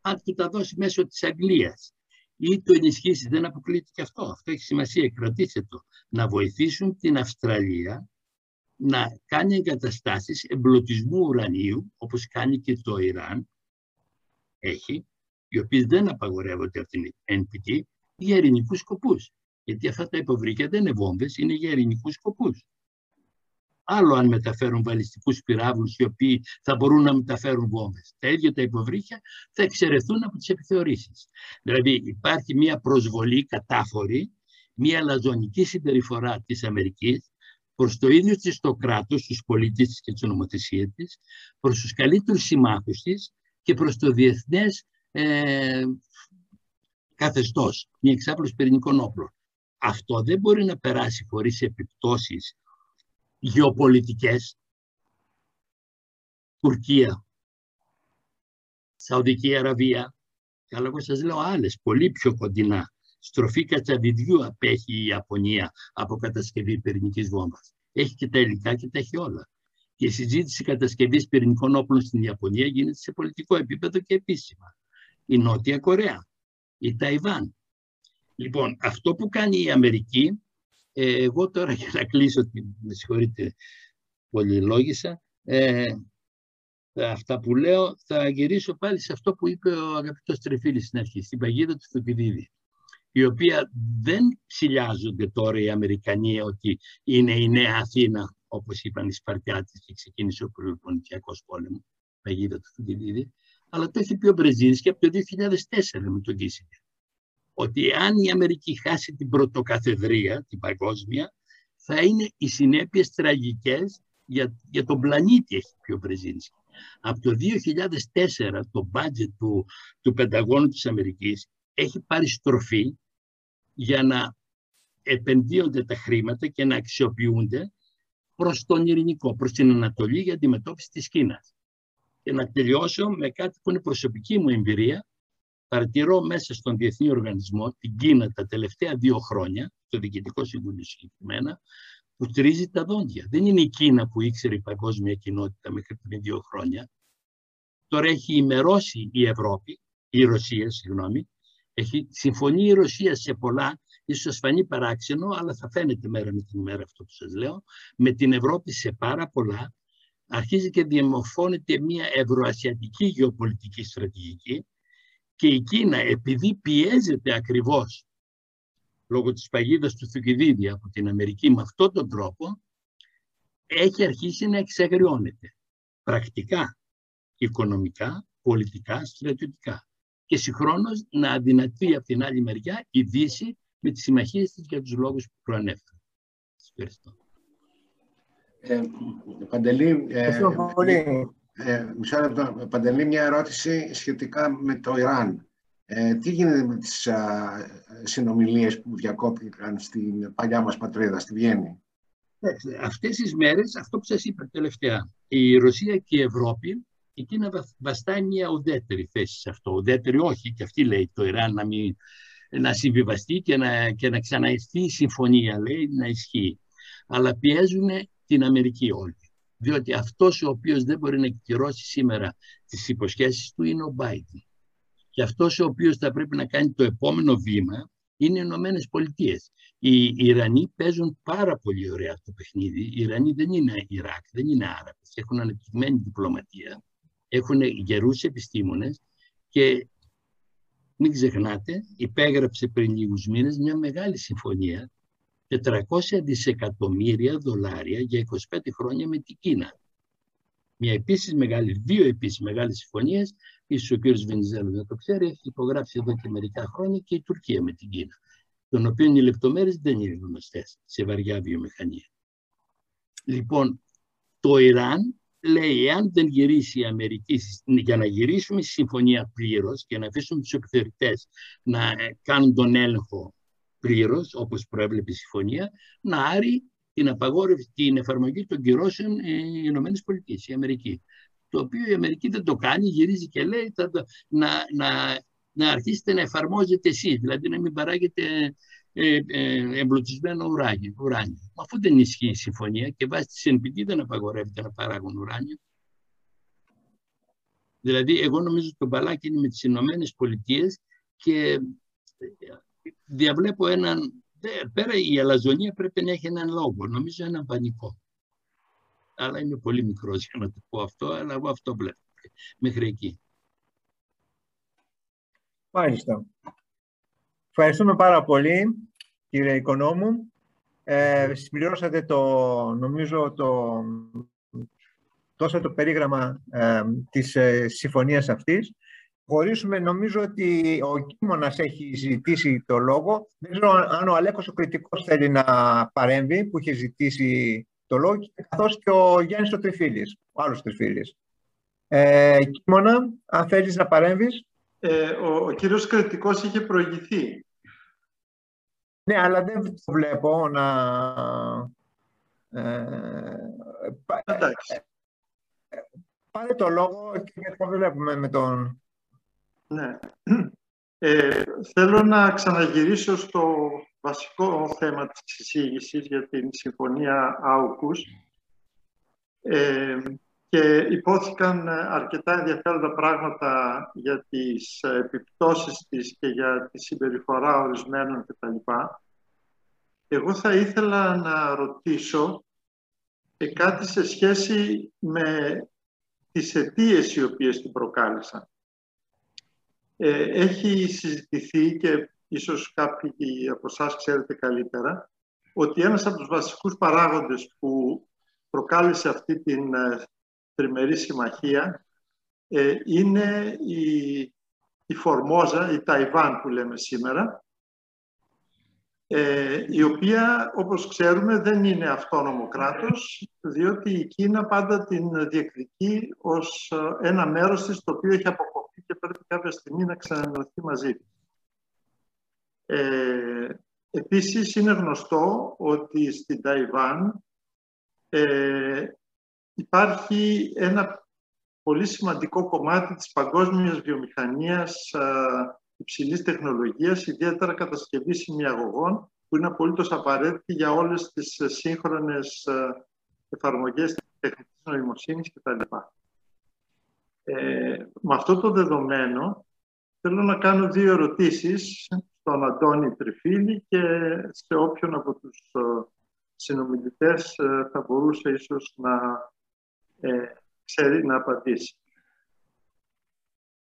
αν του τα δώσει μέσω της Αγγλίας ή το ενισχύσει, δεν αποκλείεται και αυτό. Αυτό έχει σημασία, κρατήστε το. Να βοηθήσουν την Αυστραλία να κάνει εγκαταστάσεις εμπλουτισμού ουρανίου, όπως κάνει και το Ιράν, έχει, οι οποίες δεν απαγορεύονται από την NPT για ειρηνικούς σκοπούς. Γιατί αυτά τα υποβρύχια δεν είναι βόμβες, είναι για ειρηνικούς σκοπούς. Άλλο αν μεταφέρουν βαλιστικούς πυράβλους οι οποίοι θα μπορούν να μεταφέρουν βόμβες. Τα ίδια τα υποβρύχια θα εξαιρεθούν από τις επιθεωρήσεις. Δηλαδή υπάρχει μια προσβολή κατάφορη, μια λαζονική συμπεριφορά της Αμερικής προς το ίδιο της το κράτος, τους πολίτες της και τη νομοθεσία της, προς τους καλύτερους συμμάχους της και προς το διεθνές ε, καθεστώς, μια εξάπλωση πυρηνικών όπλων. Αυτό δεν μπορεί να περάσει χωρίς επιπτώσεις γεωπολιτικές. Τουρκία, Σαουδική Αραβία, και αλλά εγώ σας λέω άλλες, πολύ πιο κοντινά. Στροφή κατσαβιδιού απέχει η Ιαπωνία από κατασκευή πυρηνικής βόμβας. Έχει και τα υλικά και τα έχει όλα. Και η συζήτηση κατασκευής πυρηνικών όπλων στην Ιαπωνία γίνεται σε πολιτικό επίπεδο και επίσημα η Νότια Κορέα, η Ταϊβάν. Λοιπόν, αυτό που κάνει η Αμερική, ε, εγώ τώρα για να κλείσω, με συγχωρείτε πολύ λόγισα, ε, αυτά που λέω θα γυρίσω πάλι σε αυτό που είπε ο αγαπητός Τρεφίλης στην αρχή, στην παγίδα του Θουκυδίδη. η οποία δεν ψηλιάζονται τώρα οι Αμερικανοί ότι είναι η νέα Αθήνα, όπως είπαν οι Σπαρτιάτες και ξεκίνησε ο Πελοποννησιακός πόλεμος, παγίδα του Φουντιλίδη, αλλά το έχει πει ο Μπρεζίνσκι από το 2004 με τον Κίσιγκερ. Ότι αν η Αμερική χάσει την πρωτοκαθεδρία, την παγκόσμια, θα είναι οι συνέπειες τραγικές για, για τον πλανήτη, έχει πει ο Μπρεζίνσκι. Από το 2004 το budget του, του Πενταγώνου της Αμερικής έχει πάρει στροφή για να επενδύονται τα χρήματα και να αξιοποιούνται προς τον ειρηνικό, προς την Ανατολή για αντιμετώπιση της Κίνας. Και να τελειώσω με κάτι που είναι προσωπική μου εμπειρία. Παρατηρώ μέσα στον Διεθνή Οργανισμό την Κίνα τα τελευταία δύο χρόνια, το Διοικητικό Συμβούλιο συγκεκριμένα, που τρίζει τα δόντια. Δεν είναι η Κίνα που ήξερε η παγκόσμια κοινότητα μέχρι πριν δύο χρόνια. Τώρα έχει ημερώσει η Ευρώπη, η Ρωσία, συγγνώμη, έχει συμφωνεί η Ρωσία σε πολλά, ίσως σας φανεί παράξενο, αλλά θα φαίνεται μέρα με την ημέρα αυτό που σας λέω, με την Ευρώπη σε πάρα πολλά, αρχίζει και διαμορφώνεται μια ευρωασιατική γεωπολιτική στρατηγική και η Κίνα επειδή πιέζεται ακριβώς λόγω της παγίδας του Θουκυδίδη από την Αμερική με αυτόν τον τρόπο, έχει αρχίσει να εξαγριώνεται πρακτικά, οικονομικά, πολιτικά, στρατιωτικά και συγχρόνως να αδυνατεί από την άλλη μεριά η Δύση με τις συμμαχίες της για τους λόγους που προανέφερα. Σας ευχαριστώ. Ε, Παντελή, ε, ε, μισό λεπτό. Παντελή, μια ερώτηση σχετικά με το Ιράν. Ε, τι γίνεται με τις α, συνομιλίες που διακόπηκαν στην παλιά μας πατρίδα, στη Βιέννη; Αυτές τις μέρες, αυτό που σας είπα τελευταία, η Ρωσία και η Ευρώπη εκεί να βαστάει μια ουδέτερη θέση σε αυτό. Ουδέτερη όχι, και αυτή λέει το Ιράν να, μην, να συμβιβαστεί και να, και να ξαναερθεί η συμφωνία, λέει, να ισχύει. Αλλά πιέζουν την Αμερική όλοι. Διότι αυτός ο οποίος δεν μπορεί να κυρώσει σήμερα τις υποσχέσεις του είναι ο Biden. Και αυτός ο οποίος θα πρέπει να κάνει το επόμενο βήμα είναι οι Ηνωμένες Πολιτείες. Οι Ιρανοί παίζουν πάρα πολύ ωραία το παιχνίδι. Οι Ιρανοί δεν είναι Ιράκ, δεν είναι Άραβες. Έχουν ανεπτυγμένη διπλωματία έχουν γερούς επιστήμονες και μην ξεχνάτε, υπέγραψε πριν λίγους μήνες μια μεγάλη συμφωνία 400 δισεκατομμύρια δολάρια για 25 χρόνια με την Κίνα. Μια επίσης μεγάλη, δύο επίσης μεγάλες συμφωνίες, ίσως ο κ. Βενιζέλος να το ξέρει, έχει υπογράψει εδώ και μερικά χρόνια και η Τουρκία με την Κίνα, των οποίων οι λεπτομέρειες δεν είναι γνωστές σε βαριά βιομηχανία. Λοιπόν, το Ιράν λέει εάν δεν γυρίσει η Αμερική για να γυρίσουμε στη συμφωνία πλήρως και να αφήσουμε τους επιθεωρητέ να ε, κάνουν τον έλεγχο πλήρως, όπως προέβλεπε η συμφωνία, να άρει την απαγόρευση, την εφαρμογή των κυρώσεων ε, οι Ηνωμένες Πολιτείες, η Αμερική. Το οποίο η Αμερική δεν το κάνει, γυρίζει και λέει θα, να, να, να αρχίσετε να εφαρμόζετε εσείς, δηλαδή να μην παράγετε ε, ε, εμπλουτισμένο ουράνιο. ουράνιο. Αφού δεν ισχύει η συμφωνία και βάσει της NPT δεν απαγορεύεται να παράγουν ουράνιο. Δηλαδή, εγώ νομίζω ότι το μπαλάκι είναι με τις Ηνωμένες Πολιτείες και ε, διαβλέπω έναν... Πέρα η αλαζονία πρέπει να έχει έναν λόγο, νομίζω έναν πανικό. Αλλά είμαι πολύ μικρός για να το πω αυτό, αλλά εγώ αυτό βλέπω μέχρι εκεί. Μάλιστα. Ευχαριστούμε πάρα πολύ, κύριε Οικονόμου. Ε, συμπληρώσατε το, νομίζω, το, τόσο το περίγραμμα ε, της ε, συμφωνίας αυτής. Χωρίσουμε, νομίζω ότι ο Κίμωνας έχει ζητήσει το λόγο. Δεν ξέρω αν ο Αλέκος ο κριτικός θέλει να παρέμβει, που είχε ζητήσει το λόγο, καθώς και ο Γιάννης ο Τριφίλης, ο άλλος Τριφίλης. Ε, Κίμωνα, αν θέλεις να παρέμβεις ε, ο, ο κύριος Κρητικός είχε προηγηθεί. Ναι, αλλά δεν το βλέπω να... Ε, Εντάξει. Πάρε το λόγο και το βλέπουμε με τον... Ναι. Ε, θέλω να ξαναγυρίσω στο βασικό θέμα της εισήγησης για την Συμφωνία Άουκους. Ε, και υπόθηκαν ε, αρκετά ενδιαφέροντα πράγματα για τις ε, επιπτώσεις της και για τη συμπεριφορά ορισμένων κτλ. Εγώ θα ήθελα να ρωτήσω κάτι σε σχέση με τις αιτίες οι οποίες την προκάλεσαν. Ε, έχει συζητηθεί και ίσως κάποιοι από εσάς ξέρετε καλύτερα, ότι ένας από τους βασικούς παράγοντες που προκάλεσε αυτή την ε, τριμερή συμμαχία ε, είναι η, η Φορμόζα, η Ταϊβάν που λέμε σήμερα, ε, η οποία, όπως ξέρουμε, δεν είναι αυτόνομο κράτος, διότι η Κίνα πάντα την διεκδικεί ως ένα μέρος της, το οποίο έχει αποκοπεί και πρέπει κάποια στιγμή να ξανανωθεί μαζί της. Ε, επίσης, είναι γνωστό ότι στην Ταϊβάν ε, υπάρχει ένα πολύ σημαντικό κομμάτι της παγκόσμιας βιομηχανίας υψηλής τεχνολογίας, ιδιαίτερα κατασκευής σημειαγωγών, που είναι απολύτως απαραίτητη για όλες τις σύγχρονες εφαρμογές της τεχνικής νοημοσύνης κτλ. Ε, με αυτό το δεδομένο, θέλω να κάνω δύο ερωτήσεις στον Αντώνη Τριφίλη και σε όποιον από τους συνομιλητές ε, θα μπορούσε ίσως να ε, ξέρει να απαντήσει.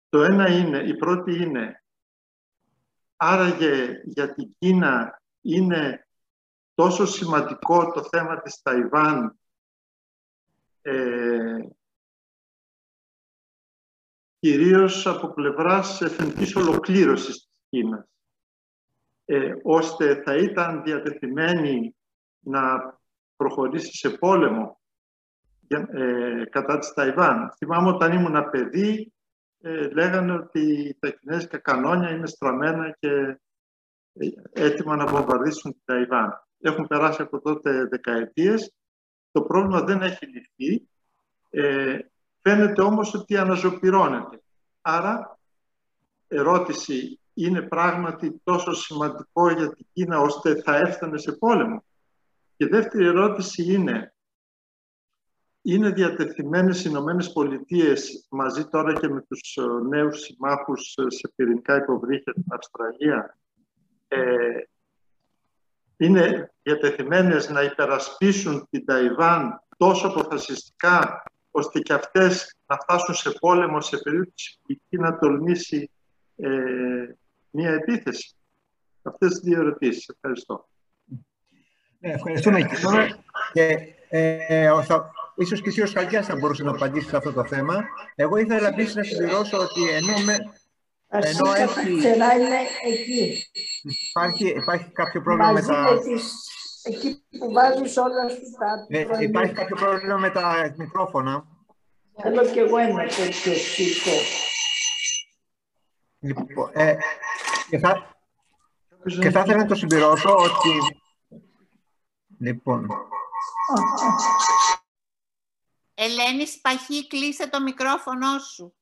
Το ένα είναι, η πρώτη είναι, άραγε για την Κίνα είναι τόσο σημαντικό το θέμα της Ταϊβάν ε, κυρίως από πλευράς εθνικής ολοκλήρωσης της Κίνας, ε, ώστε θα ήταν διατεθειμένη να προχωρήσει σε πόλεμο ε, κατά της Ταϊβάν. Θυμάμαι όταν ήμουν παιδί, ε, λέγανε ότι τα κινέζικα κανόνια είναι στραμμένα και ε, έτοιμα να βομβαρδίσουν την Ταϊβάν. Έχουν περάσει από τότε δεκαετίες. Το πρόβλημα δεν έχει λυθεί. Ε, φαίνεται όμως ότι αναζωπυρώνεται. Άρα, ερώτηση, είναι πράγματι τόσο σημαντικό για την Κίνα ώστε θα έφτανε σε πόλεμο; Και δεύτερη ερώτηση είναι, είναι διατεθειμένες οι Ηνωμένες Πολιτείες μαζί τώρα και με τους ε, νέους συμμάχους ε, σε πυρηνικά υποβρύχια στην Αυστραλία ε, είναι διατεθειμένες να υπερασπίσουν την Ταϊβάν τόσο αποφασιστικά ώστε και αυτές να φτάσουν σε πόλεμο σε περίπτωση που η Κίνα τολμήσει ε, μία επίθεση. Αυτές τις δύο ερωτήσεις. Ευχαριστώ. Ναι, ευχαριστούμε και Και, ε, ίσως και ο Σκαλκιάς θα μπορούσε να απαντήσει σε αυτό το θέμα. Εγώ ήθελα επίσης να συμπληρώσω ότι ενώ, με, ενώ έχει... είναι εκεί. Υπάρχει, υπάρχει κάποιο πρόβλημα με τα... εκεί που βάζεις όλα σου τα... Ε, υπάρχει κάποιο πρόβλημα με τα μικρόφωνα. Θέλω και εγώ ένα τέτοιο σήκω. Λοιπόν, ε, και, θα, και θα ήθελα να το συμπληρώσω ότι... Λοιπόν... Ελένης Σπαχή, κλείσε το μικρόφωνο σου.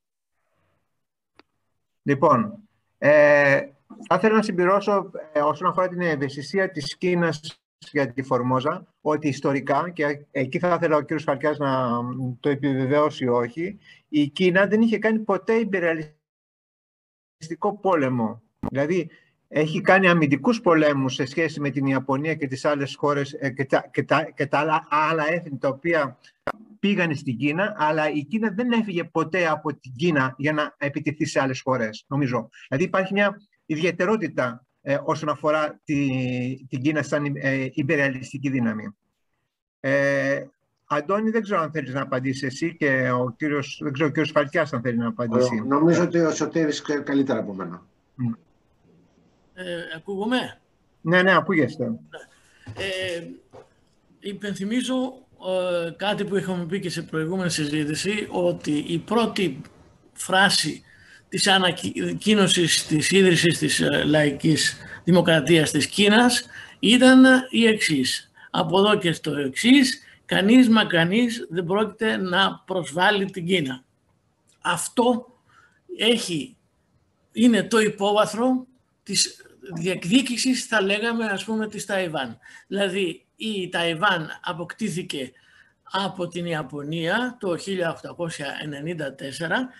Λοιπόν, ε, θα ήθελα να συμπληρώσω ε, όσον αφορά την ευαισθησία της Κίνας για τη Φορμόζα, ότι ιστορικά, και εκεί θα ήθελα ο κ. Φαλκιάς να το επιβεβαιώσει όχι, η Κίνα δεν είχε κάνει ποτέ υπεραλιστικό πόλεμο. Δηλαδή, έχει κάνει αμυντικούς πολέμους σε σχέση με την Ιαπωνία και τις άλλες χώρες ε, και τα, και τα, και τα άλλα, άλλα έθνη τα οποία πήγανε στην Κίνα, αλλά η Κίνα δεν έφυγε ποτέ από την Κίνα για να επιτεθεί σε άλλες χώρες, νομίζω. Δηλαδή υπάρχει μια ιδιαιτερότητα ε, όσον αφορά τη, την Κίνα σαν ε, υπεραλιστική δύναμη. Ε, Αντώνη, δεν ξέρω αν θέλεις να απαντήσεις εσύ και ο κύριος, δεν ξέρω ο κύριος Φαλκιάς αν θέλει να απαντήσει. Νομίζω ότι ο Σωτήρης καλύτερα από μένα. Ε, ακούγομαι; Ναι, ναι, ακούγεστε. Ε, υπενθυμίζω ε, κάτι που είχαμε πει και σε προηγούμενη συζήτηση, ότι η πρώτη φράση της ανακοίνωσης της ίδρυσης της ε, λαϊκής δημοκρατίας της Κίνας ήταν η εξής. Από εδώ και στο εξής, κανείς μα κανείς δεν πρόκειται να προσβάλλει την Κίνα. Αυτό έχει, είναι το υπόβαθρο της διεκδίκησης, θα λέγαμε, ας πούμε, της Ταϊβάν. Δηλαδή, η Ταϊβάν αποκτήθηκε από την Ιαπωνία το 1894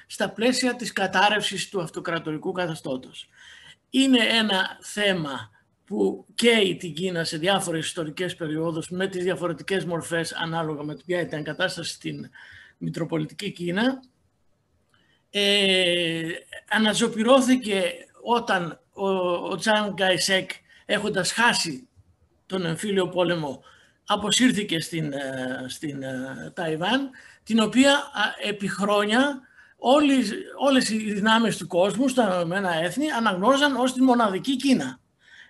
στα πλαίσια της κατάρρευσης του αυτοκρατορικού καθεστώτος. Είναι ένα θέμα που καίει την Κίνα σε διάφορες ιστορικές περιόδους με τις διαφορετικές μορφές ανάλογα με ποια ήταν η κατάσταση στην Μητροπολιτική Κίνα. Ε, αναζωπυρώθηκε όταν ο, ο Τσάν Γκαϊσέκ έχοντας χάσει τον εμφύλιο πόλεμο αποσύρθηκε στην, ε, στην ε, Ταϊβάν, την οποία επί χρόνια όλες, όλες οι δυνάμεις του κόσμου, στα Ηνωμένα Έθνη, αναγνώριζαν ως τη μοναδική Κίνα.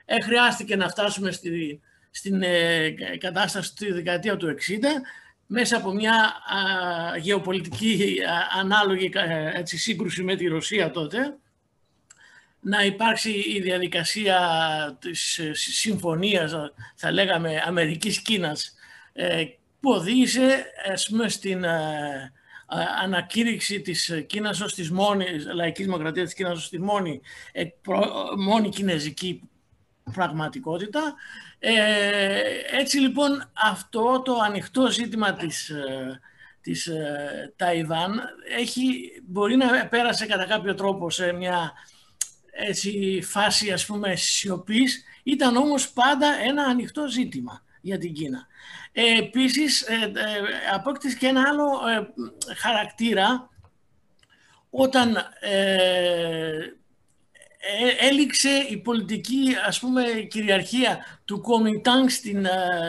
Ε, χρειάστηκε να φτάσουμε στη, στην ε, κατάσταση τη δεκαετία του 60, μέσα από μια α, γεωπολιτική ανάλογη έτσι, σύγκρουση με τη Ρωσία τότε, να υπάρξει η διαδικασία της ε, συμφωνίας, θα λέγαμε, Αμερικής-Κίνας, ε, που οδήγησε πούμε, στην ε, ανακήρυξη της Κίνας ως της μόνης, λαϊκής δημοκρατίας της Κίνας ως τη μόνη, μόνη κινέζικη πραγματικότητα. έτσι λοιπόν αυτό το ανοιχτό ζήτημα της, της Ταϊβάν έχει, μπορεί να πέρασε κατά κάποιο τρόπο σε μια έτσι, φάση ας πούμε σιωπής, ήταν όμως πάντα ένα ανοιχτό ζήτημα για την Κίνα. Ε, επίσης, ε, ε, απόκτησε και ένα άλλο ε, χαρακτήρα όταν ε, έληξε η πολιτική ας πούμε κυριαρχία του Κομιτάνγκ στην,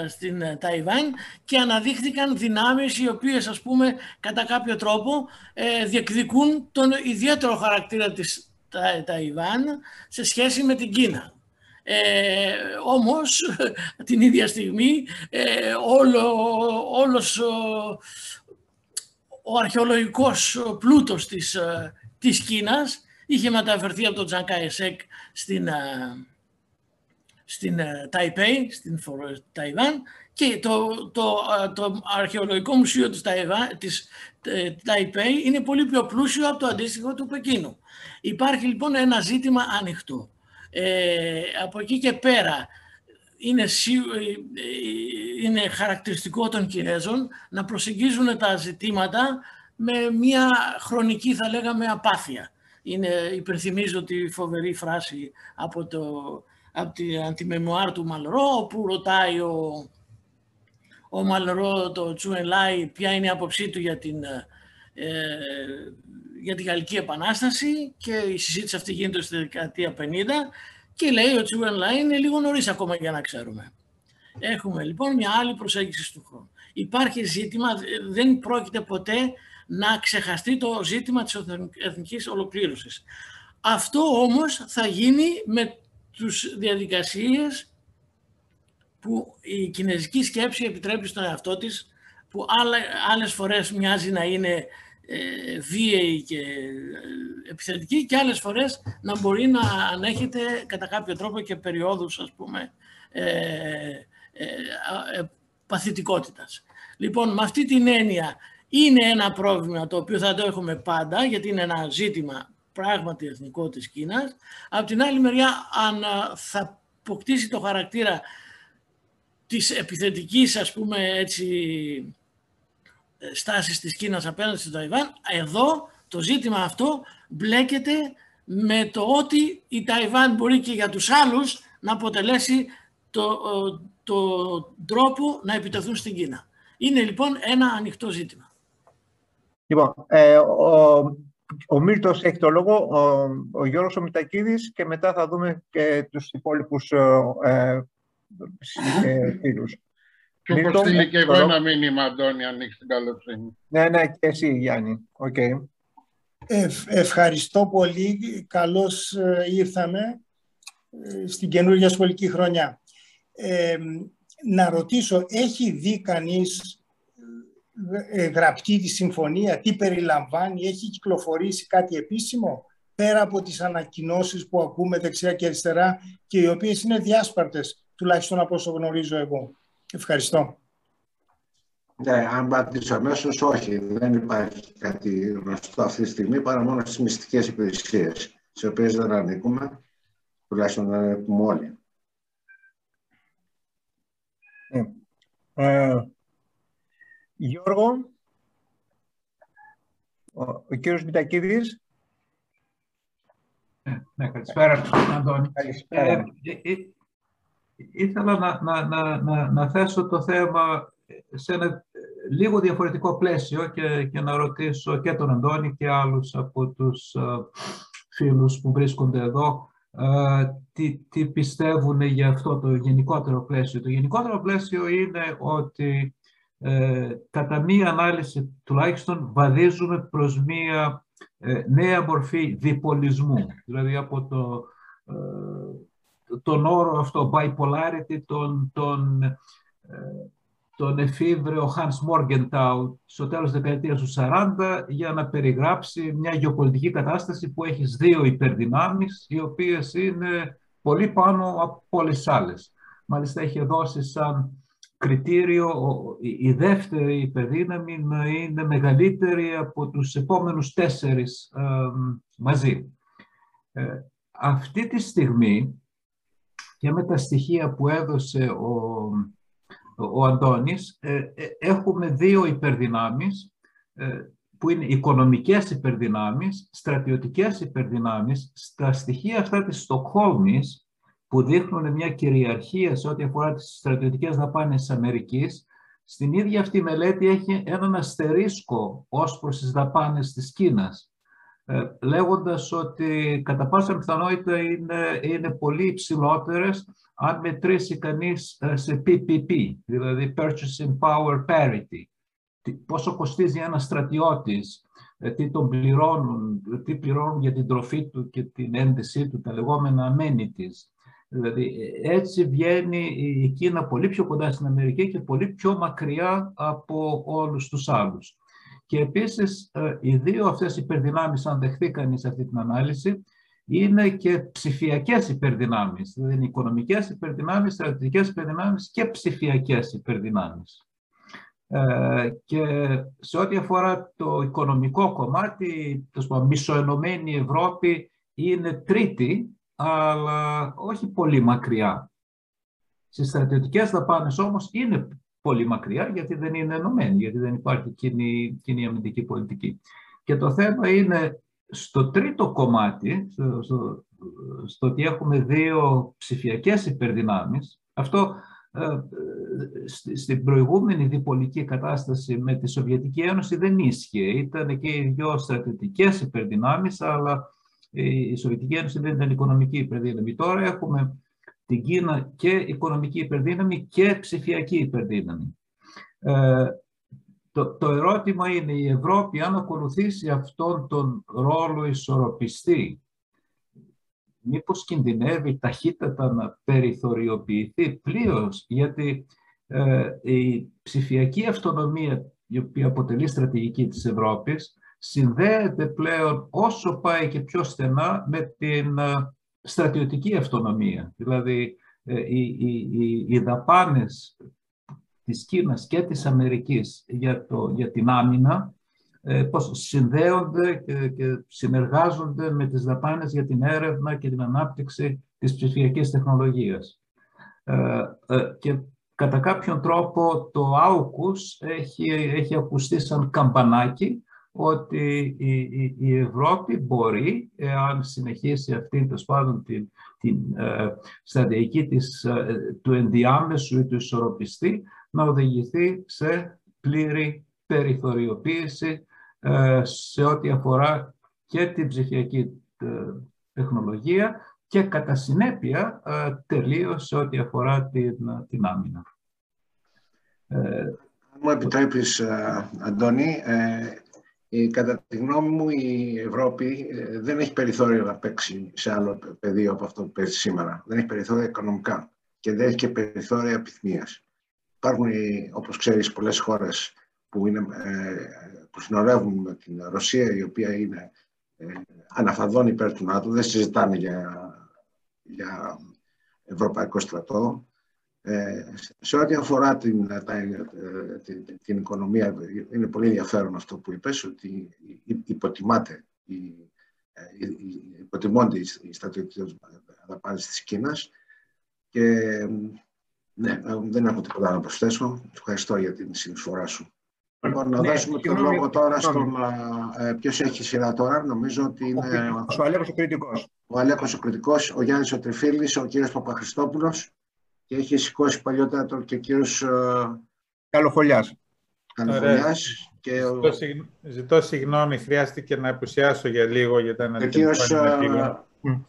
στην Ταϊβάν και αναδείχθηκαν δυνάμεις οι οποίες ας πούμε κατά κάποιο τρόπο διεκδικούν τον ιδιαίτερο χαρακτήρα της τα, Ταϊβάν σε σχέση με την Κίνα. Ε, όμως την ίδια στιγμή ε, όλο, όλος ο, ο αρχαιολογικός πλούτος της, ε, της Κίνας είχε μεταφερθεί από τον Τζανκά Εσέκ στην, ε, στην Ταϊπέη, στην Ταϊβάν και το, το, το αρχαιολογικό μουσείο της, Ταϊβάν, της Ταϊπέη είναι πολύ πιο πλούσιο από το αντίστοιχο του Πεκίνου. Υπάρχει λοιπόν ένα ζήτημα ανοιχτό. Ε, από εκεί και πέρα είναι, ε, είναι χαρακτηριστικό των Κινέζων να προσεγγίζουν τα ζητήματα με μια χρονική θα λέγαμε απάθεια. Είναι, υπενθυμίζω τη φοβερή φράση από, το, από την αντιμεμουάρ του Μαλρό που ρωτάει ο, ο Μαλρό το Τσουεν Λάι ποια είναι η άποψή του για την ε, για τη Γαλλική Επανάσταση και η συζήτηση αυτή γίνεται στη δεκαετία 50 και λέει ότι Τσουβεν είναι λίγο νωρίς ακόμα για να ξέρουμε. Έχουμε λοιπόν μια άλλη προσέγγιση του χρόνου. Υπάρχει ζήτημα, δεν πρόκειται ποτέ να ξεχαστεί το ζήτημα της εθνικής ολοκλήρωσης. Αυτό όμως θα γίνει με τους διαδικασίες που η κινέζικη σκέψη επιτρέπει στον εαυτό της, που άλλες φορές μοιάζει να είναι ε, βίαιη και ε, επιθετική και άλλες φορές να μπορεί να ανέχεται κατά κάποιο τρόπο και περιόδους ας πούμε ε, ε, παθητικότητας. Λοιπόν, με αυτή την έννοια είναι ένα πρόβλημα το οποίο θα το έχουμε πάντα γιατί είναι ένα ζήτημα πράγματι εθνικό της Κίνας. Από την άλλη μεριά, αν θα αποκτήσει το χαρακτήρα της επιθετικής, ας πούμε, έτσι, στάσεις της Κίνας απέναντι στην Ταϊβάν, εδώ το ζήτημα αυτό μπλέκεται με το ότι η Ταϊβάν μπορεί και για τους άλλους να αποτελέσει το, το τρόπο να επιτεθούν στην Κίνα. Είναι λοιπόν ένα ανοιχτό ζήτημα. Λοιπόν, ε, ο, ο Μίλτος έχει το λόγο, ο, ο Γιώργος ο Μητακίδης και μετά θα δούμε και τους υπόλοιπους ε, ε, φίλους. Και όπως στείλει και εγώ ένα μήνυμα, Αντώνη, αν έχεις την καλοσύνη. Ναι, ναι, και εσύ, Γιάννη. Okay. ευχαριστώ πολύ. Καλώς ε, ήρθαμε ε, στην καινούργια σχολική χρονιά. Ε, να ρωτήσω, έχει δει κανείς γραπτή τη συμφωνία, τι περιλαμβάνει, έχει κυκλοφορήσει κάτι επίσημο, πέρα από τις ανακοινώσεις που ακούμε δεξιά και αριστερά και οι οποίες είναι διάσπαρτες, τουλάχιστον από όσο γνωρίζω εγώ; Ευχαριστώ. Ναι, αν πατήσω αμέσως, όχι. Δεν υπάρχει κάτι γνωστό αυτή τη στιγμή παρά μόνο στις μυστικές υπηρεσίες, τι οποίες δεν ανήκουμε, τουλάχιστον δεν ανήκουμε όλοι. Ε, ε, Γιώργο, ο, ο κύριος Μητακίδης. Ναι, καλησπέρα, Αντώνη. Καλησπέρα. Ε, ε, ε ήθελα να, να, να, να, να θέσω το θέμα σε ένα λίγο διαφορετικό πλαίσιο και, και να ρωτήσω και τον Αντώνη και άλλους από τους uh, φίλους που βρίσκονται εδώ τι, τι πιστεύουν για αυτό το γενικότερο πλαίσιο. Το γενικότερο πλαίσιο είναι ότι ε, κατά μία ανάλυση τουλάχιστον βαδίζουμε προς μία ε, νέα μορφή διπολισμού. Δηλαδή από το, ε, τον όρο αυτό, bipolarity, τον, τον, ε, τον εφήβρεο Hans Morgenthau στο τέλος της δεκαετίας του 40 για να περιγράψει μια γεωπολιτική κατάσταση που έχει δύο υπερδυνάμεις οι οποίες είναι πολύ πάνω από όλες άλλες. Μάλιστα έχει δώσει σαν κριτήριο η δεύτερη υπερδύναμη να είναι μεγαλύτερη από τους επόμενους τέσσερις μαζί. Ε, αυτή τη στιγμή και με τα στοιχεία που έδωσε ο, ο Αντώνης ε, ε, έχουμε δύο υπερδυνάμεις που είναι οικονομικές υπερδυνάμεις, στρατιωτικές υπερδυνάμεις. Στα στοιχεία αυτά της Στοκχόλμης που δείχνουν μια κυριαρχία σε ό,τι αφορά τις στρατιωτικές δαπάνες της Αμερικής, στην ίδια αυτή μελέτη έχει έναν αστερίσκο ως προς τις δαπάνες της Κίνας, ε, λέγοντας ότι κατά πάσα πιθανότητα είναι, είναι πολύ υψηλότερες αν μετρήσει κανείς ε, σε PPP, δηλαδή Purchasing Power Parity. Πόσο κοστίζει ένας στρατιώτης, ε, τι τον πληρώνουν, τι πληρώνουν για την τροφή του και την έντεσή του, τα λεγόμενα amenities. Δηλαδή έτσι βγαίνει η Κίνα πολύ πιο κοντά στην Αμερική και πολύ πιο μακριά από όλους τους άλλους. Και επίσης ε, οι δύο αυτές υπερδυνάμεις, αν δεχθεί κανείς αυτή την ανάλυση, είναι και ψηφιακές υπερδυνάμεις, δηλαδή είναι οικονομικές υπερδυνάμεις, στρατηγικές υπερδυνάμεις και ψηφιακές υπερδυνάμεις. Ε, και σε ό,τι αφορά το οικονομικό κομμάτι, το μισοενωμένη Ευρώπη είναι τρίτη αλλά όχι πολύ μακριά. Στις στρατιωτικές δαπάνες όμως είναι πολύ μακριά γιατί δεν είναι ενωμένοι, γιατί δεν υπάρχει κοινή, κοινή αμυντική πολιτική. Και το θέμα είναι στο τρίτο κομμάτι, στο, στο, ότι έχουμε δύο ψηφιακές υπερδυνάμεις, αυτό ε, στην προηγούμενη διπολική κατάσταση με τη Σοβιετική Ένωση δεν ίσχυε. Ήταν και οι δύο στρατιωτικές υπερδυνάμεις, αλλά η Σοβιετική Ένωση δεν ήταν οικονομική υπερδύναμη. Τώρα έχουμε την Κίνα και οικονομική υπερδύναμη και ψηφιακή υπερδύναμη. Ε, το, το ερώτημα είναι η Ευρώπη αν ακολουθήσει αυτόν τον ρόλο ισορροπιστή μήπως κινδυνεύει ταχύτατα να περιθωριοποιηθεί πλήρως γιατί ε, η ψηφιακή αυτονομία η οποία αποτελεί στρατηγική της Ευρώπης συνδέεται πλέον όσο πάει και πιο στενά με την ε, στρατιωτική αυτονομία. Δηλαδή, ε, οι, οι, οι δαπάνες της Κίνας και της Αμερικής για, το, για την άμυνα ε, πώς συνδέονται και, και συνεργάζονται με τις δαπάνες για την έρευνα και την ανάπτυξη της ψηφιακής τεχνολογίας. και κατά κάποιον τρόπο το AUKUS έχει, έχει ακουστεί σαν καμπανάκι ότι η, Ευρώπη μπορεί, αν συνεχίσει αυτή το πάντων την, την ε, στρατηγική της, ε, του ενδιάμεσου ή του ισορροπιστή, να οδηγηθεί σε πλήρη περιθωριοποίηση ε, σε ό,τι αφορά και την ψηφιακή ε, τεχνολογία και κατά συνέπεια τελείως σε ό,τι αφορά την, την άμυνα. Αν μου επιτρέπεις, Αντώνη, ε, κατά τη γνώμη μου η Ευρώπη ε, δεν έχει περιθώριο να παίξει σε άλλο πεδίο από αυτό που παίζει σήμερα. Δεν έχει περιθώρια οικονομικά και δεν έχει και περιθώρια επιθυμίας. Υπάρχουν, όπως ξέρεις, πολλές χώρες που, είναι, ε, που συνορεύουν με την Ρωσία, η οποία είναι ε, αναφαδόν υπέρ του ΝΑΤΟ, δεν συζητάνε για, για ευρωπαϊκό στρατό. Ε, σε ό,τι αφορά την, την, την, οικονομία, είναι πολύ ενδιαφέρον αυτό που είπες, ότι υποτιμάται, η, υποτιμώνται οι στρατιωτικές δαπάνες της Κίνας και ναι, δεν έχω τίποτα να προσθέσω. Ευχαριστώ για την συνεισφορά σου. Λοιπόν, να ναι, δώσουμε τον λόγο τώρα στον. Ε, Ποιος έχει σειρά τώρα, νομίζω ότι είναι. Ο, ο Αλέκος ο Κρητικός. Ο Αλέκος ο Κρητικός, ο Γιάννης ο Τριφίλης, ο κύριος Παπαχριστόπουλος και έχει σηκώσει παλιότερα το και ο κύριος ε, Καλοφολιάς. Καλοφολιάς. Και ο... ζητώ, συγ... ζητώ συγγνώμη, χρειάστηκε να απουσιάσω για λίγο για τα αναλυτικά. Ο κύριος,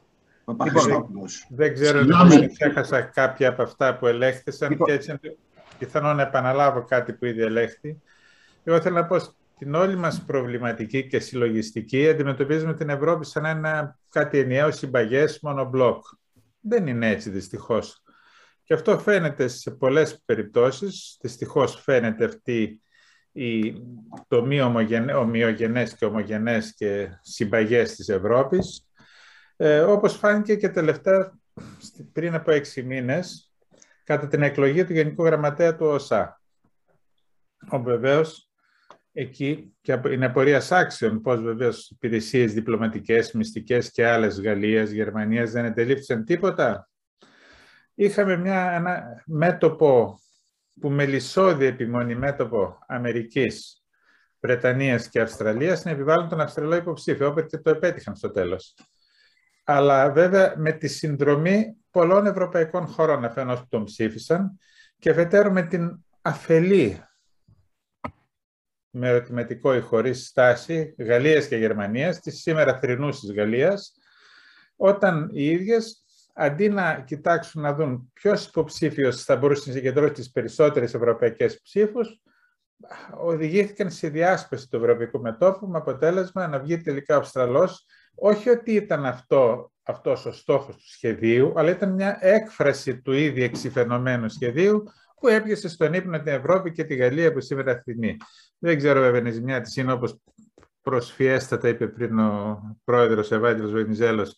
Παπαχριστόπουλος. Δεν ξέρω αν έχασα κάποια από αυτά που ελέγχθησαν λοιπόν. και έτσι πιθανόν να επαναλάβω κάτι που ήδη ελέγχθη. Εγώ θέλω να πω την όλη μας προβληματική και συλλογιστική αντιμετωπίζουμε την Ευρώπη σαν ένα κάτι ενιαίο συμπαγές μονομπλοκ. Δεν είναι έτσι δυστυχώς. Και αυτό φαίνεται σε πολλές περιπτώσεις. Δυστυχώς φαίνεται αυτή η, το μη ομοιογενές και ομογενές και συμπαγές της Ευρώπης. Ε, όπως φάνηκε και τελευταία πριν από έξι μήνες κατά την εκλογή του Γενικού Γραμματέα του ΟΣΑ. Ο βεβαίως εκεί και είναι απορία άξιων πώς βεβαίως υπηρεσίες διπλωματικές, μυστικές και άλλες Γαλλίας, Γερμανίας δεν εντελήφθησαν τίποτα. Είχαμε μια, ένα μέτωπο που μελισσώδη επιμονή μέτωπο Αμερικής, Βρετανίας και Αυστραλίας να επιβάλλουν τον Αυστραλό υποψήφιο, όποτε το επέτυχαν στο τέλος. Αλλά βέβαια με τη συνδρομή πολλών ευρωπαϊκών χωρών αφενός που τον ψήφισαν και αφετέρου με την αφελή με ερωτηματικό ή χωρίς στάση Γαλλίας και Γερμανίας, της σήμερα θρηνούσης Γαλλίας, όταν οι ίδιες αντί να κοιτάξουν να δουν ποιος υποψήφιος θα μπορούσε να συγκεντρώσει τις περισσότερες ευρωπαϊκές ψήφους, οδηγήθηκαν σε διάσπαση του ευρωπαϊκού μετώπου με αποτέλεσμα να βγει τελικά ο Αυστραλός όχι ότι ήταν αυτό αυτός ο στόχος του σχεδίου, αλλά ήταν μια έκφραση του ήδη εξηφαινομένου σχεδίου που έπιασε στον ύπνο την Ευρώπη και τη Γαλλία που σήμερα θυμεί. Δεν ξέρω βέβαια η ζημιά της είναι όπως προσφιέστατα είπε πριν ο πρόεδρος Ευάγγελος Βενιζέλος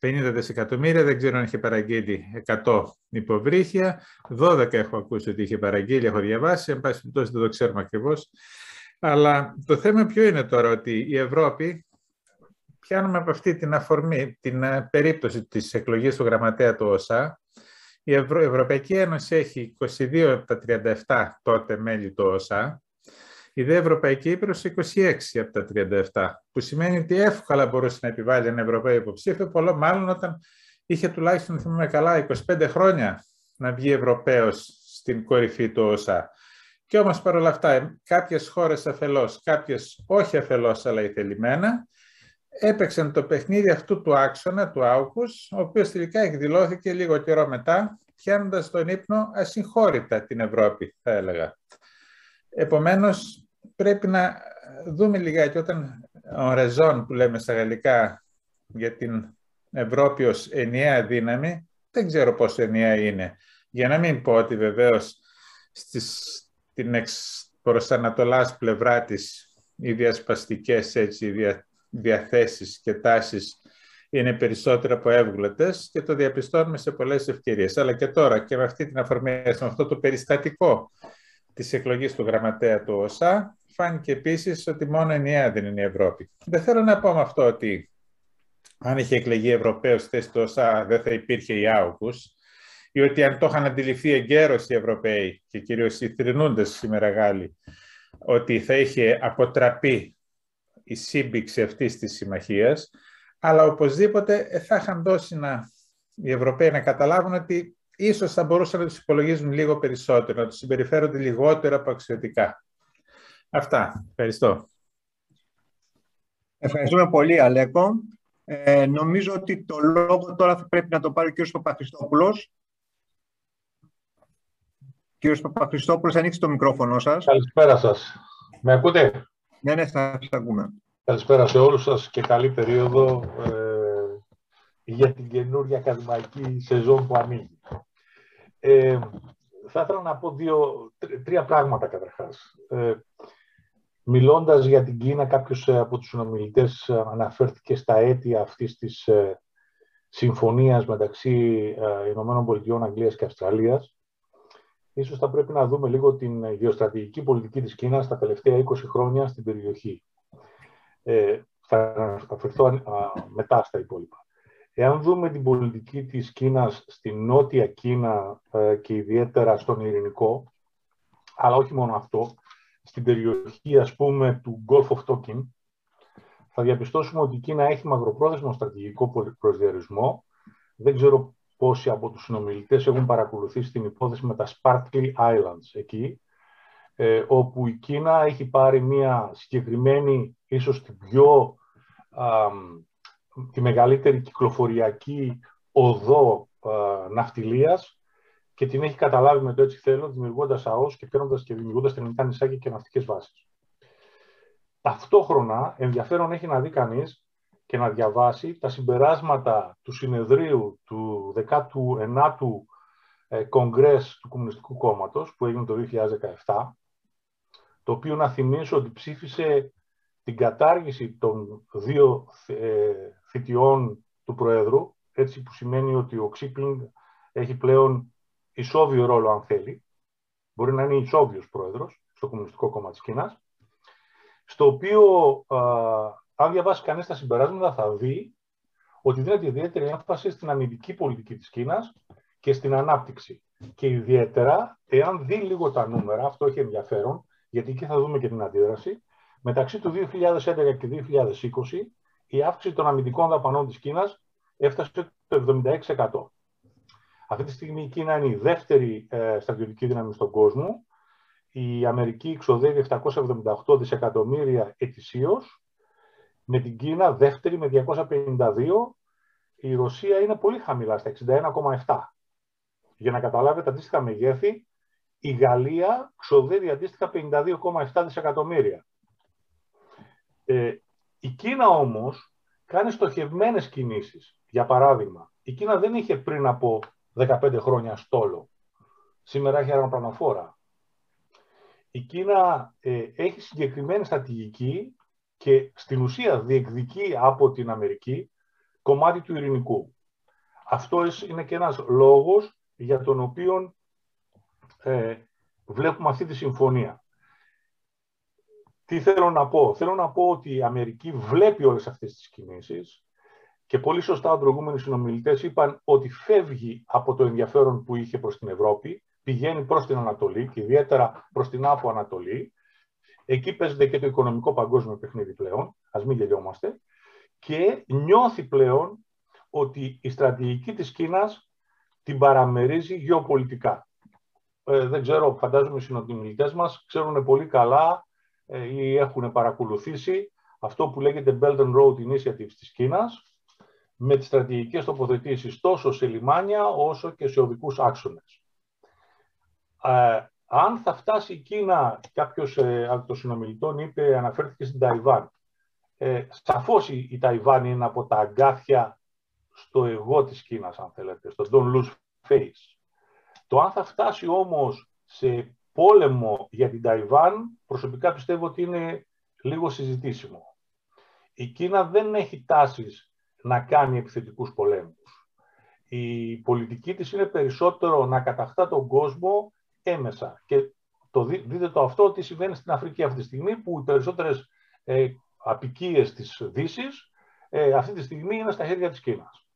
50 δισεκατομμύρια, δεν ξέρω αν είχε παραγγείλει 100 υποβρύχια, 12 έχω ακούσει ότι είχε παραγγείλει, έχω διαβάσει, εν πάση περιπτώσει δεν το ξέρουμε ακριβώς. Αλλά το θέμα ποιο είναι τώρα, ότι η Ευρώπη, πιάνουμε από αυτή την αφορμή, την ε, περίπτωση της εκλογής του γραμματέα του ΩΣΑ, η Ευρωπαϊκή Ένωση έχει 22 από τα 37 τότε μέλη του ΩΣΑ, η ΔΕ Ευρωπαϊκή Ήπειρος 26 από τα 37, που σημαίνει ότι εύκολα μπορούσε να επιβάλλει ένα Ευρωπαίο υποψήφιο, πολλό μάλλον όταν είχε τουλάχιστον, θυμάμαι καλά, 25 χρόνια να βγει Ευρωπαίος στην κορυφή του ΩΣΑ. Και όμως παρόλα αυτά, κάποιες χώρες αφελώς, κάποιες όχι αφελώς, αλλά ηθελημένα, έπαιξαν το παιχνίδι αυτού του άξονα, του Άουκους, ο οποίος τελικά εκδηλώθηκε λίγο καιρό μετά, πιάνοντας τον ύπνο ασυγχώρητα την Ευρώπη, θα έλεγα. Επομένως, πρέπει να δούμε λιγάκι όταν ο Ρεζόν που λέμε στα γαλλικά για την Ευρώπη ως ενιαία δύναμη, δεν ξέρω πόσο ενιαία είναι. Για να μην πω ότι βεβαίως στις, την εξ, προς Ανατολάς πλευρά της οι διασπαστικές έτσι, δια, διαθέσεις και τάσεις είναι περισσότερο από εύγλωτες και το διαπιστώνουμε σε πολλές ευκαιρίες. Αλλά και τώρα και με αυτή την αφορμή, με αυτό το περιστατικό της εκλογής του γραμματέα του ΟΣΑ, φάνηκε επίσης ότι μόνο ενιαία δεν είναι η Ευρώπη. Δεν θέλω να πω με αυτό ότι αν είχε εκλεγεί Ευρωπαίος θέση του ΩΣΑ δεν θα υπήρχε η Άουκους ή ότι αν το είχαν αντιληφθεί εγκαίρως οι Ευρωπαίοι και κυρίως οι θρυνούντες σήμερα Γάλλοι ότι θα είχε αποτραπεί η σύμπηξη αυτής της συμμαχίας αλλά οπωσδήποτε θα είχαν δώσει να, οι Ευρωπαίοι να καταλάβουν ότι ίσως θα μπορούσαν να τους υπολογίζουν λίγο περισσότερο, να τους συμπεριφέρονται λιγότερο αξιωτικά. Αυτά. Ευχαριστώ. Ευχαριστούμε πολύ, Αλέκο. Ε, νομίζω ότι το λόγο τώρα θα πρέπει να το πάρει ο κύριος Παπαχριστόπουλος. Κύριος Παπαχριστόπουλος, ανοίξει το μικρόφωνο σας. Καλησπέρα σας. Με ακούτε; Ναι, ναι, θα σας ακούμε. Καλησπέρα σε όλους σας και καλή περίοδο ε, για την καινούργια ακαδημαϊκή σεζόν που ανοίγει. Ε, θα ήθελα να πω δύο, τρία πράγματα καταρχάς. Ε, Μιλώντας για την Κίνα, κάποιος ε, από τους συνομιλητές ε, αναφέρθηκε στα αίτια αυτής της ε, συμφωνίας μεταξύ Ηνωμένων Πολιτειών, Αγγλίας και Αυστραλίας. Ίσως θα πρέπει να δούμε λίγο την γεωστρατηγική πολιτική της Κίνας τα τελευταία 20 χρόνια στην περιοχή. Ε, θα αναφερθώ μετά στα υπόλοιπα. Εάν δούμε την πολιτική της Κίνας στην νότια Κίνα και ιδιαίτερα στον Ειρηνικό, αλλά όχι μόνο αυτό, στην περιοχή ας πούμε του Gulf of Tonkin, θα διαπιστώσουμε ότι η Κίνα έχει μακροπρόθεσμο στρατηγικό προσδιορισμό. Δεν ξέρω πόσοι από τους συνομιλητές έχουν παρακολουθήσει την υπόθεση με τα Sparkly Islands εκεί, ε, όπου η Κίνα έχει πάρει μια συγκεκριμένη, ίσως την πιο τη μεγαλύτερη κυκλοφοριακή οδό ε, ναυτιλίας και την έχει καταλάβει με το έτσι θέλω, δημιουργώντας ΑΟΣ και παίρνοντας και δημιουργώντας ελληνικά νησάκια και ναυτικές βάσεις. Ταυτόχρονα ενδιαφέρον έχει να δει κανείς και να διαβάσει τα συμπεράσματα του συνεδρίου του 19ου ε, Κογκρές του Κομμουνιστικού Κόμματος που έγινε το 2017, το οποίο να θυμίσω ότι ψήφισε την κατάργηση των δύο ε, θητιών του Προέδρου, έτσι που σημαίνει ότι ο Ξίπλινγκ έχει πλέον ισόβιο ρόλο αν θέλει, μπορεί να είναι ισόβιος Πρόεδρος στο Κομμουνιστικό Κόμμα της Κίνας, στο οποίο αν διαβάσει κανείς τα συμπεράσματα θα δει ότι δίνεται ιδιαίτερη έμφαση στην αμυντική πολιτική της Κίνας και στην ανάπτυξη. Και ιδιαίτερα, εάν δει λίγο τα νούμερα, αυτό έχει ενδιαφέρον, γιατί εκεί θα δούμε και την αντίδραση, μεταξύ του 2011 και 2020 η αύξηση των αμυντικών δαπανών της Κίνας έφτασε το 76%. Αυτή τη στιγμή η Κίνα είναι η δεύτερη ε, στρατιωτική δύναμη στον κόσμο. Η Αμερική ξοδεύει 778 δισεκατομμύρια ετησίως με την Κίνα δεύτερη με 252, η Ρωσία είναι πολύ χαμηλά, στα 61,7. Για να καταλάβετε αντίστοιχα μεγέθη, η Γαλλία ξοδεύει αντίστοιχα 52,7 δισεκατομμύρια. Ε, η Κίνα όμως κάνει στοχευμένες κινήσεις. Για παράδειγμα, η Κίνα δεν είχε πριν από 15 χρόνια στόλο. Σήμερα έχει αεροπλανοφόρα. Η Κίνα ε, έχει συγκεκριμένη στρατηγική και στην ουσία διεκδικεί από την Αμερική κομμάτι του ειρηνικού. Αυτός είναι και ένας λόγος για τον οποίο ε, βλέπουμε αυτή τη συμφωνία. Τι θέλω να πω; Θέλω να πω ότι η Αμερική βλέπει όλες αυτές τις κινήσεις και πολύ σωστά οι προηγούμενοι συνομιλητές είπαν ότι φεύγει από το ενδιαφέρον που είχε προς την Ευρώπη, πηγαίνει προς την Ανατολή και ιδιαίτερα προς την Άπο Ανατολή. Εκεί παίζεται και το οικονομικό παγκόσμιο παιχνίδι πλέον, ας μην γελιόμαστε, και νιώθει πλέον ότι η στρατηγική της Κίνας την παραμερίζει γεωπολιτικά. Ε, δεν ξέρω, φαντάζομαι οι συνομιλητές μας ξέρουν πολύ καλά ε, ή έχουν παρακολουθήσει αυτό που λέγεται Belt and Road Initiative της Κίνας, με τις στρατηγικές τοποθετήσεις τόσο σε λιμάνια όσο και σε οδικούς άξονες. Ε, αν θα φτάσει η Κίνα, κάποιος ε, από των συνομιλητών είπε, αναφέρθηκε στην Ταϊβάν. Ε, σαφώς η, η Ταϊβάν είναι από τα αγκάθια στο εγώ της Κίνας, αν θέλετε, στο don't lose face. Το αν θα φτάσει όμως σε πόλεμο για την Ταϊβάν, προσωπικά πιστεύω ότι είναι λίγο συζητήσιμο. Η Κίνα δεν έχει τάσεις να κάνει επιθετικούς πολέμους. Η πολιτική της είναι περισσότερο να καταχτά τον κόσμο έμεσα. Και το δείτε το αυτό ότι συμβαίνει στην Αφρική αυτή τη στιγμή που οι περισσότερες ε, απικίες της δύσης ε, αυτή τη στιγμή είναι στα χέρια της Κίνας.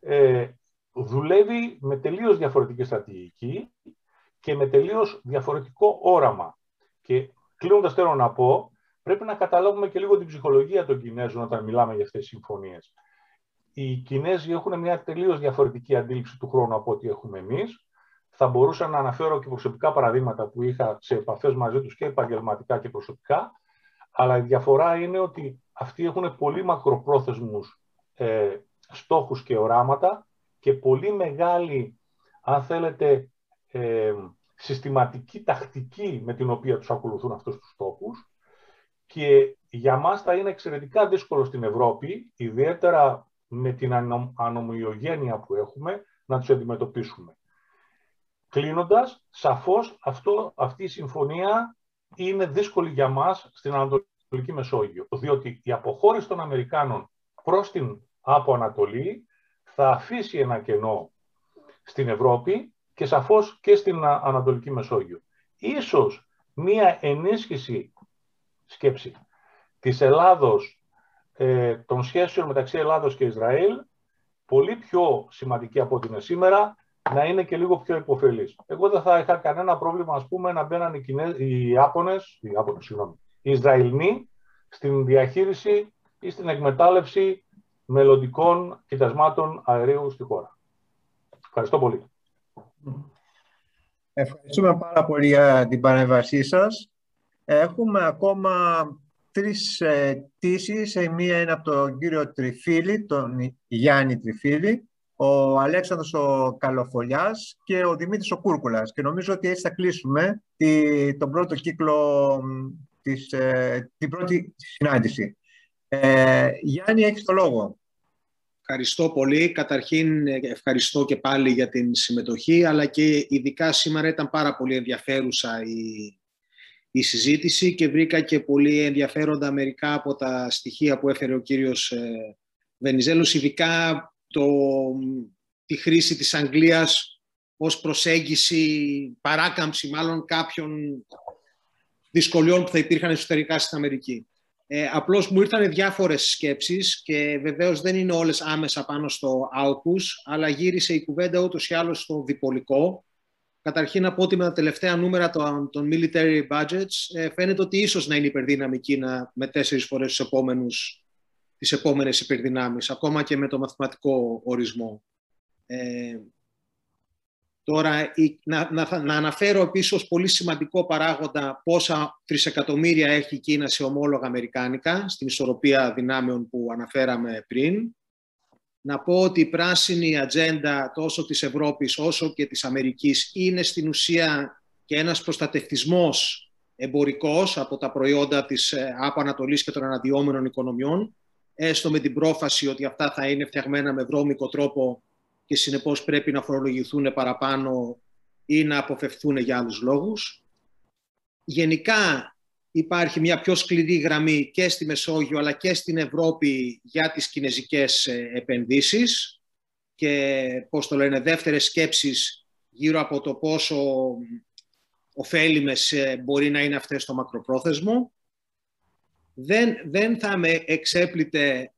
Ε, δουλεύει με τελείως διαφορετική στρατηγική και με τελείως διαφορετικό όραμα. Και κλείνοντας θέλω να πω, πρέπει να καταλάβουμε και λίγο την ψυχολογία των Κινέζων όταν μιλάμε για αυτές τις συμφωνίες. Οι Κινέζοι έχουν μια τελείως διαφορετική αντίληψη του χρόνου από ό,τι έχουμε εμείς. Θα μπορούσα να αναφέρω και προσωπικά παραδείγματα που είχα σε επαφές μαζί τους και επαγγελματικά και προσωπικά, αλλά η διαφορά είναι ότι αυτοί έχουν πολύ μακροπρόθεσμους ε, στόχους και οράματα και πολύ μεγάλη, αν θέλετε, ε, συστηματική τακτική με την οποία τους ακολουθούν αυτούς τους στόχους. Και για μας θα είναι εξαιρετικά δύσκολο στην Ευρώπη, ιδιαίτερα με την ανομοιογένεια που έχουμε, να τους αντιμετωπίσουμε. Κλείνοντας, σαφώς αυτό, αυτή η συμφωνία είναι δύσκολη για μας στην Ανατολική Μεσόγειο, διότι η αποχώρηση των Αμερικάνων προς την από Ανατολή θα αφήσει ένα κενό στην Ευρώπη και σαφώς και στην Ανατολική Μεσόγειο. Ίσως μία ενίσχυση σκέψη της Ελλάδος, ε, των σχέσεων μεταξύ Ελλάδος και Ισραήλ, πολύ πιο σημαντική από ό,τι είναι σήμερα, να είναι και λίγο πιο υποφελής. Εγώ δεν θα είχα κανένα πρόβλημα, ας πούμε, να μπαίναν οι, Κινέ... οι Ιάπωνες, οι, Ιάπωνες, συγγνώμη, οι Ισραηλοί στην διαχείριση ή στην εκμετάλλευση μελλοντικών κοιτασμάτων αερίου στη χώρα. Ευχαριστώ πολύ. Ευχαριστούμε πάρα πολύ για την παρέμβασή σας. Έχουμε ακόμα τρεις ε, Η μία είναι από τον κύριο Τριφίλη, τον Γιάννη Τριφίλη, ο Αλέξανδρος ο Καλοφολιάς και ο Δημήτρης ο Κούρκουλας. Και νομίζω ότι έτσι θα κλείσουμε τη, τον πρώτο κύκλο, της, ε, την πρώτη συνάντηση. Ε, Γιάννη, έχεις το λόγο. Ευχαριστώ πολύ. Καταρχήν ευχαριστώ και πάλι για την συμμετοχή, αλλά και ειδικά σήμερα ήταν πάρα πολύ ενδιαφέρουσα η, η συζήτηση και βρήκα και πολύ ενδιαφέροντα μερικά από τα στοιχεία που έφερε ο κύριος ε, Βενιζέλος, ειδικά το, τη χρήση της Αγγλίας ως προσέγγιση, παράκαμψη μάλλον κάποιων δυσκολιών που θα υπήρχαν εσωτερικά στην Αμερική. Ε, απλώς μου ήρθαν διάφορες σκέψεις και βεβαίως δεν είναι όλες άμεσα πάνω στο AUKUS, αλλά γύρισε η κουβέντα ούτως ή άλλως στο διπολικό. Καταρχήν να πω ότι με τα τελευταία νούμερα των, των military budgets ε, φαίνεται ότι ίσως να είναι υπερδύναμη Κίνα με τέσσερις φορές τους επόμενους, τις επόμενες υπερδυνάμεις, ακόμα και με το μαθηματικό ορισμό. Ε, Τώρα, να, να, να αναφέρω επίσης πολύ σημαντικό παράγοντα πόσα τρισεκατομμύρια έχει η Κίνα σε ομόλογα αμερικάνικα, στην ισορροπία δυνάμεων που αναφέραμε πριν. Να πω ότι η πράσινη ατζέντα τόσο της Ευρώπης όσο και της Αμερικής είναι στην ουσία και ένας προστατευτισμός εμπορικός από τα προϊόντα της ε, ΑΠΑ Ανατολής και των αναδυόμενων οικονομιών, έστω με την πρόφαση ότι αυτά θα είναι φτιαγμένα με βρώμικο τρόπο και συνεπώς πρέπει να φορολογηθούν παραπάνω ή να αποφευθούν για άλλους λόγους. Γενικά υπάρχει μια πιο σκληρή γραμμή και στη Μεσόγειο αλλά και στην Ευρώπη για τις κινέζικες ε, επενδύσεις και πώς το λένε δεύτερες σκέψεις γύρω από το πόσο ωφέλιμες ε, μπορεί να είναι αυτές στο μακροπρόθεσμο. Δεν, δεν θα με εξέπλητε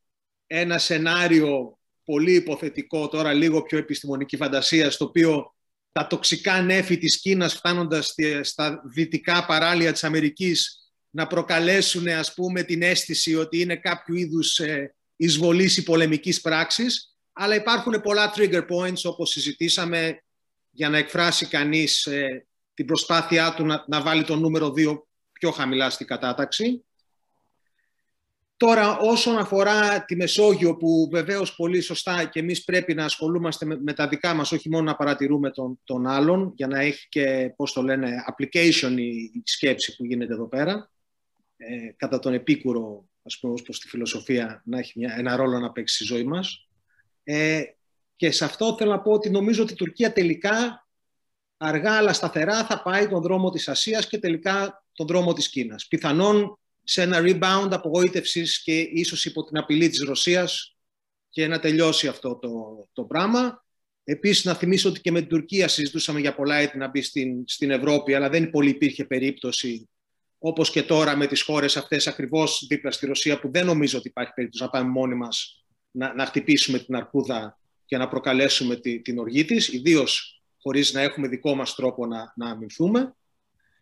ένα σενάριο πολύ υποθετικό, τώρα λίγο πιο επιστημονική φαντασία, στο οποίο τα τοξικά νέφη της Κίνας φτάνοντας στα δυτικά παράλια της Αμερικής να προκαλέσουν ας πούμε την αίσθηση ότι είναι κάποιο είδους ε, εισβολής ή πολεμικής πράξης, αλλά υπάρχουν πολλά trigger points όπως συζητήσαμε για να εκφράσει κανείς ε, την προσπάθειά του να, να βάλει το νούμερο 2 πιο χαμηλά στην κατάταξη. Τώρα, όσον αφορά τη Μεσόγειο, που βεβαίως πολύ σωστά και εμείς πρέπει να ασχολούμαστε με, τα δικά μας, όχι μόνο να παρατηρούμε τον, τον άλλον, για να έχει και, πώς το λένε, application η, σκέψη που γίνεται εδώ πέρα, ε, κατά τον επίκουρο, ας πούμε, ως προς τη φιλοσοφία, να έχει μια, ένα ρόλο να παίξει στη ζωή μας. Ε, και σε αυτό θέλω να πω ότι νομίζω ότι η Τουρκία τελικά, αργά αλλά σταθερά, θα πάει τον δρόμο της Ασίας και τελικά τον δρόμο της Κίνας. Πιθανόν σε ένα rebound απογοήτευσης και ίσως υπό την απειλή της Ρωσίας και να τελειώσει αυτό το, το πράγμα. Επίσης να θυμίσω ότι και με την Τουρκία συζητούσαμε για πολλά έτη να μπει στην, στην Ευρώπη, αλλά δεν πολύ υπήρχε περίπτωση όπως και τώρα με τις χώρες αυτές ακριβώς δίπλα στη Ρωσία που δεν νομίζω ότι υπάρχει περίπτωση να πάμε μόνοι μας να, να χτυπήσουμε την αρκούδα και να προκαλέσουμε τη, την οργή της, ιδίως χωρίς να έχουμε δικό μας τρόπο να, να αμυνθούμε.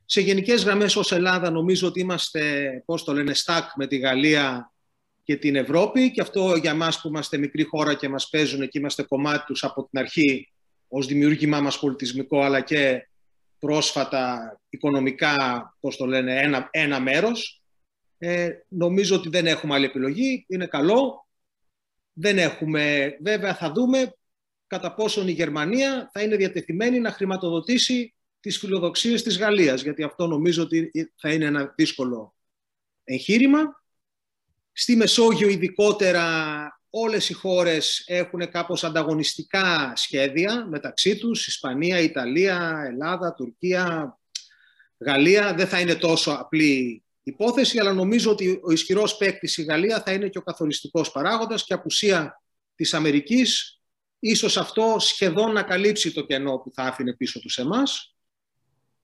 Σε γενικές γραμμές ως Ελλάδα νομίζω ότι είμαστε, πώς το λένε, στάκ με τη Γαλλία και την Ευρώπη και αυτό για μας που είμαστε μικρή χώρα και μας παίζουν και είμαστε κομμάτι τους από την αρχή ως δημιούργημά μας πολιτισμικό αλλά και πρόσφατα οικονομικά, πώς το λένε, ένα, ένα μέρος. Ε, νομίζω ότι δεν έχουμε άλλη επιλογή, είναι καλό. Δεν έχουμε, βέβαια θα δούμε κατά πόσον η Γερμανία θα είναι διατεθειμένη να χρηματοδοτήσει τις φιλοδοξίες της Γαλλίας, γιατί αυτό νομίζω ότι θα είναι ένα δύσκολο εγχείρημα. Στη Μεσόγειο ειδικότερα όλες οι χώρες έχουν κάπως ανταγωνιστικά σχέδια μεταξύ τους, Ισπανία, Ιταλία, Ελλάδα, Τουρκία, Γαλλία. Δεν θα είναι τόσο απλή υπόθεση, αλλά νομίζω ότι ο ισχυρός παίκτης η Γαλλία θα είναι και ο καθοριστικός παράγοντας και απουσία της Αμερικής, ίσως αυτό σχεδόν να καλύψει το κενό που θα άφηνε πίσω τους εμάς.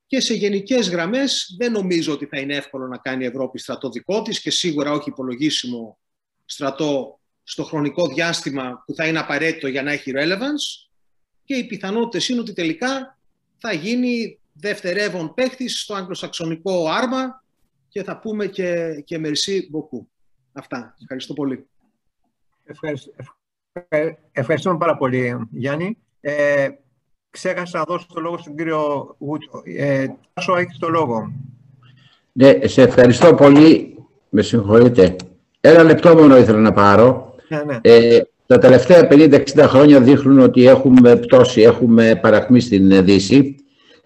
Και σε γενικές γραμμές δεν νομίζω ότι θα είναι εύκολο να κάνει η Ευρώπη στρατό δικό της και σίγουρα όχι υπολογίσιμο στρατό στο χρονικό διάστημα που θα είναι απαραίτητο για να έχει relevance και οι πιθανότητες είναι ότι τελικά θα γίνει δευτερεύον παίχτης στο αγγλοσαξονικό άρμα και θα πούμε και, και merci beaucoup. Αυτά. Ευχαριστώ πολύ. Ευχαριστώ, ευχαριστούμε πάρα πολύ, Γιάννη. Ε, ξέχασα να δώσω το λόγο στον κύριο Γούτσο. Ε, Τάσο, έχεις το λόγο. Ναι, σε ευχαριστώ πολύ. Με συγχωρείτε. Ένα λεπτό μόνο ήθελα να πάρω. Ναι, ναι. Ε, τα τελευταία 50-60 χρόνια δείχνουν ότι έχουμε πτώση, έχουμε παραχμή στην Δύση,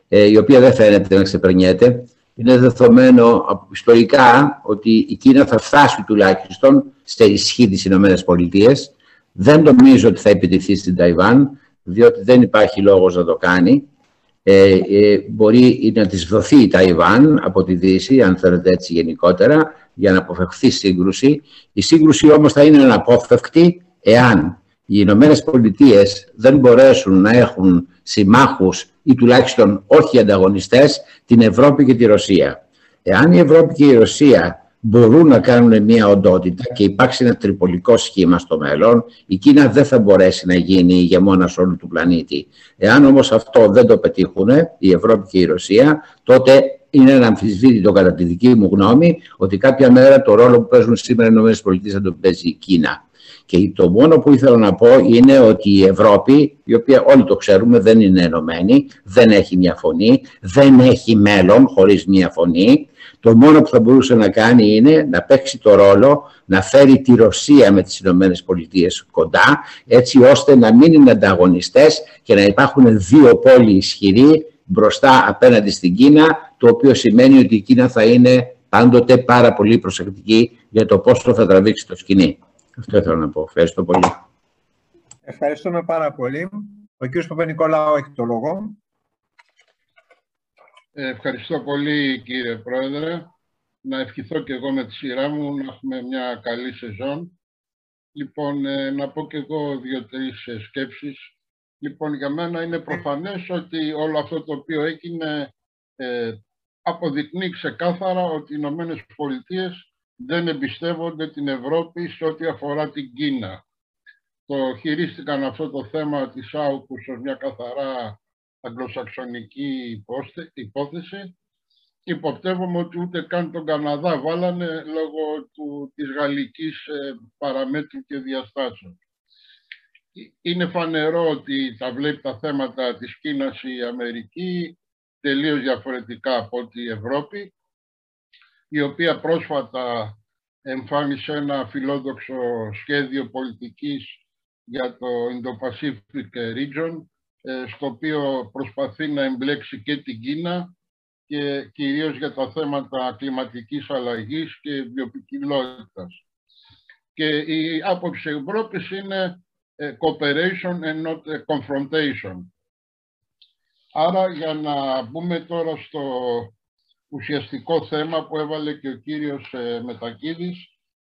ε, η οποία δεν φαίνεται να ξεπερνιέται. Είναι δεδομένο ιστορικά ότι η Κίνα θα φτάσει τουλάχιστον σε ισχύ της Ηνωμένες Πολιτείες. Δεν νομίζω ότι θα επιτεθεί στην Ταϊβάν, διότι δεν υπάρχει λόγος να το κάνει. Ε, ε, μπορεί να της δοθεί η Ταϊβάν από τη Δύση, αν θέλετε έτσι γενικότερα, για να αποφευχθεί σύγκρουση. Η σύγκρουση όμως θα είναι αναπόφευκτη εάν οι Ηνωμένες Πολιτείες δεν μπορέσουν να έχουν συμμάχους ή τουλάχιστον όχι ανταγωνιστές την Ευρώπη και τη Ρωσία. Εάν η Ευρώπη και η Ρωσία μπορούν να κάνουν μια οντότητα και υπάρξει ένα τριπολικό σχήμα στο μέλλον, η Κίνα δεν θα μπορέσει να γίνει η ηγεμόνας όλου του πλανήτη. Εάν όμως αυτό δεν το πετύχουν, η Ευρώπη και η Ρωσία, τότε είναι ένα αμφισβήτητο κατά τη δική μου γνώμη ότι κάποια μέρα το ρόλο που παίζουν σήμερα οι ΗΠΑ θα τον παίζει η Κίνα. Και το μόνο που ήθελα να πω είναι ότι η Ευρώπη, η οποία όλοι το ξέρουμε δεν είναι ενωμένη, δεν έχει μια φωνή, δεν έχει μέλλον χωρίς μια φωνή. Το μόνο που θα μπορούσε να κάνει είναι να παίξει το ρόλο, να φέρει τη Ρωσία με τις Ηνωμένες Πολιτείες κοντά, έτσι ώστε να μην είναι ανταγωνιστές και να υπάρχουν δύο πόλοι ισχυροί μπροστά απέναντι στην Κίνα, το οποίο σημαίνει ότι η Κίνα θα είναι πάντοτε πάρα πολύ προσεκτική για το πόσο θα τραβήξει το σκηνή. Αυτό ήθελα να πω. Ευχαριστώ πολύ. Ευχαριστούμε πάρα πολύ. Ο κύριος Παπα-Νικολάου έχει το λόγο. Ε, ευχαριστώ πολύ κύριε Πρόεδρε. Να ευχηθώ και εγώ με τη σειρά μου να έχουμε μια καλή σεζόν. Λοιπόν, ε, να πω και εγώ δύο-τρεις ε, σκέψεις. Λοιπόν, για μένα είναι προφανές ότι όλο αυτό το οποίο έγινε ε, αποδεικνύει ξεκάθαρα ότι οι Ηνωμένες Πολιτείες δεν εμπιστεύονται την Ευρώπη σε ό,τι αφορά την Κίνα. Το χειρίστηκαν αυτό το θέμα της Άουκους ως μια καθαρά αγγλοσαξονική υπόθεση. Υποπτεύομαι ότι ούτε καν τον Καναδά βάλανε λόγω του, της γαλλικής ε, παραμέτρου και διαστάσεων. Είναι φανερό ότι τα βλέπει τα θέματα της Κίνας η Αμερική τελείως διαφορετικά από ό,τι η Ευρώπη η οποία πρόσφατα εμφάνισε ένα φιλόδοξο σχέδιο πολιτικής για το Indo-Pacific Region, ε, στο οποίο προσπαθεί να εμπλέξει και την Κίνα και κυρίως για τα θέματα κλιματικής αλλαγής και βιοποικιλότητας. Και η άποψη Ευρώπης είναι ε, cooperation and not confrontation. Άρα για να μπούμε τώρα στο ουσιαστικό θέμα που έβαλε και ο κύριος ε, Μετακίδης,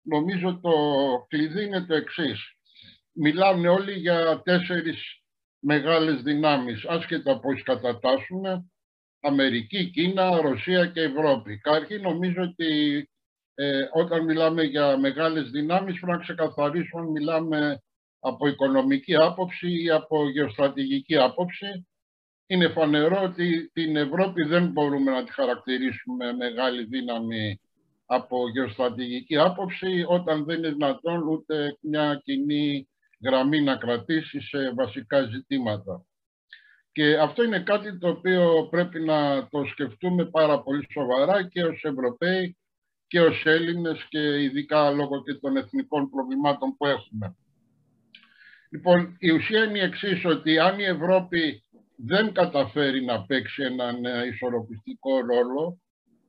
νομίζω το κλειδί είναι το εξής. Μιλάνε όλοι για τέσσερις μεγάλες δυνάμεις, άσχετα πώς κατατάσσουμε, Αμερική, Κίνα, Ρωσία και Ευρώπη. Κάρχη νομίζω ότι ε, όταν μιλάμε για μεγάλες δυνάμεις πρέπει να ξεκαθαρίσουμε μιλάμε από οικονομική άποψη ή από γεωστρατηγική άποψη είναι φανερό ότι την Ευρώπη δεν μπορούμε να τη χαρακτηρίσουμε μεγάλη δύναμη από γεωστρατηγική άποψη όταν δεν είναι δυνατόν ούτε μια κοινή γραμμή να κρατήσει σε βασικά ζητήματα. Και αυτό είναι κάτι το οποίο πρέπει να το σκεφτούμε πάρα πολύ σοβαρά και ως Ευρωπαίοι και ως Έλληνες και ειδικά λόγω και των εθνικών προβλημάτων που έχουμε. Λοιπόν, η ουσία είναι η εξής, ότι αν η Ευρώπη δεν καταφέρει να παίξει έναν ε, ισορροπιστικό ρόλο,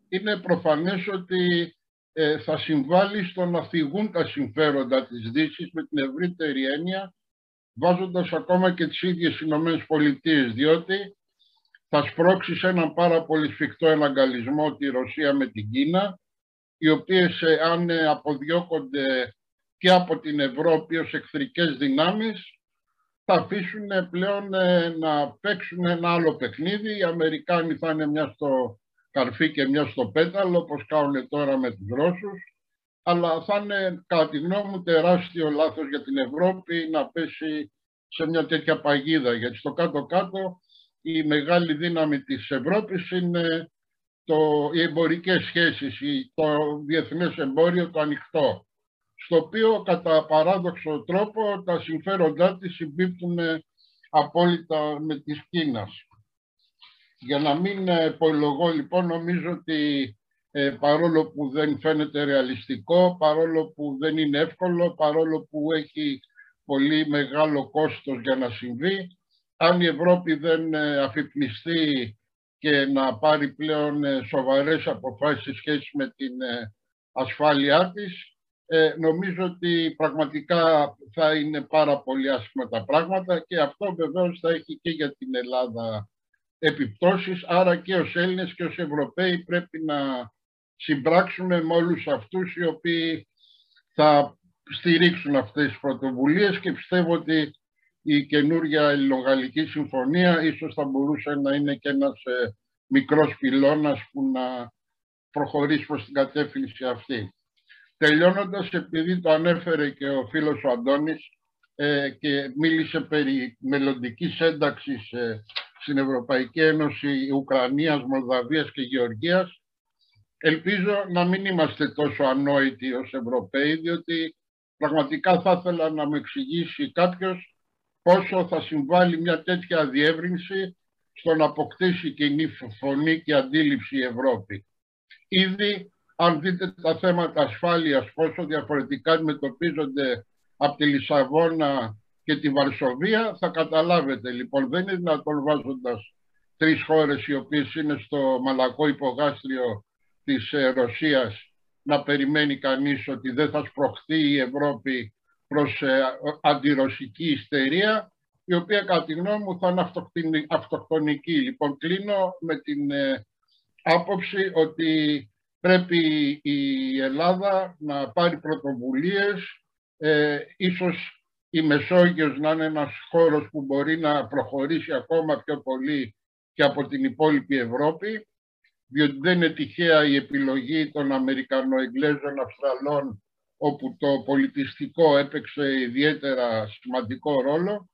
είναι προφανές ότι ε, θα συμβάλλει στο να θυγούν τα συμφέροντα της Δύσης με την ευρύτερη έννοια, βάζοντας ακόμα και τις ίδιες Ηνωμένες Πολιτείες, διότι θα σπρώξει σε έναν πάρα πολύ σφιχτό εναγκαλισμό τη Ρωσία με την Κίνα, οι οποίες ε, αν αποδιώκονται και από την Ευρώπη ως εχθρικές δυνάμεις, θα αφήσουν πλέον ε, να παίξουν ένα άλλο παιχνίδι. Οι Αμερικάνοι θα είναι μια στο καρφί και μια στο πέταλο, όπως κάνουν τώρα με τους Ρώσους. Αλλά θα είναι, κατά τη γνώμη μου, τεράστιο λάθος για την Ευρώπη να πέσει σε μια τέτοια παγίδα. Γιατί στο κάτω-κάτω η μεγάλη δύναμη της Ευρώπης είναι το, οι εμπορικές σχέσεις, το διεθνές εμπόριο, το ανοιχτό στο οποίο κατά παράδοξο τρόπο τα συμφέροντά της συμπίπτουν απόλυτα με της Κίνας. Για να μην υπολογώ λοιπόν νομίζω ότι ε, παρόλο που δεν φαίνεται ρεαλιστικό, παρόλο που δεν είναι εύκολο, παρόλο που έχει πολύ μεγάλο κόστος για να συμβεί. Αν η Ευρώπη δεν ε, αφυπνιστεί και να πάρει πλέον ε, σοβαρές αποφάσεις σε σχέση με την ασφάλειά της, νομίζω ότι πραγματικά θα είναι πάρα πολύ άσχημα τα πράγματα και αυτό βεβαίως θα έχει και για την Ελλάδα επιπτώσεις, άρα και ως Έλληνες και ως Ευρωπαίοι πρέπει να συμπράξουμε με όλους αυτούς οι οποίοι θα στηρίξουν αυτές τις πρωτοβουλίες και πιστεύω ότι η καινούργια ελληνογαλλική συμφωνία ίσως θα μπορούσε να είναι και ένας ε, μικρός πυλώνας που να προχωρήσει προς την κατεύθυνση αυτή. Τελειώνοντας, επειδή το ανέφερε και ο φίλος ο Αντώνης ε, και μίλησε περί μελλοντικής ένταξης ε, στην Ευρωπαϊκή Ένωση Ουκρανίας, Μολδαβίας και Γεωργίας, Ελπίζω να μην είμαστε τόσο ανόητοι ως Ευρωπαίοι, διότι πραγματικά θα ήθελα να με εξηγήσει κάποιος πόσο θα συμβάλλει μια τέτοια διεύρυνση στο να αποκτήσει κοινή φωνή και αντίληψη η Ευρώπη. Ήδη, αν δείτε τα θέματα ασφάλειας, πόσο διαφορετικά αντιμετωπίζονται από τη Λισαβόνα και τη Βαρσοβία, θα καταλάβετε. Λοιπόν, δεν είναι δυνατόν βάζοντας τρεις χώρες οι οποίες είναι στο μαλακό υπογάστριο της ε, Ρωσίας να περιμένει κανείς ότι δεν θα σπροχθεί η Ευρώπη προς ε, αντιρωσική ιστερία, η οποία κατά τη γνώμη μου θα είναι αυτοκτονική. Λοιπόν, κλείνω με την ε, άποψη ότι πρέπει η Ελλάδα να πάρει πρωτοβουλίες, ε, ίσως η Μεσόγειος να είναι ένας χώρος που μπορεί να προχωρήσει ακόμα πιο πολύ και από την υπόλοιπη Ευρώπη διότι δεν είναι τυχαία η επιλογή των Αμερικανοεγγλέζων Αυστραλών όπου το πολιτιστικό έπαιξε ιδιαίτερα σημαντικό ρόλο.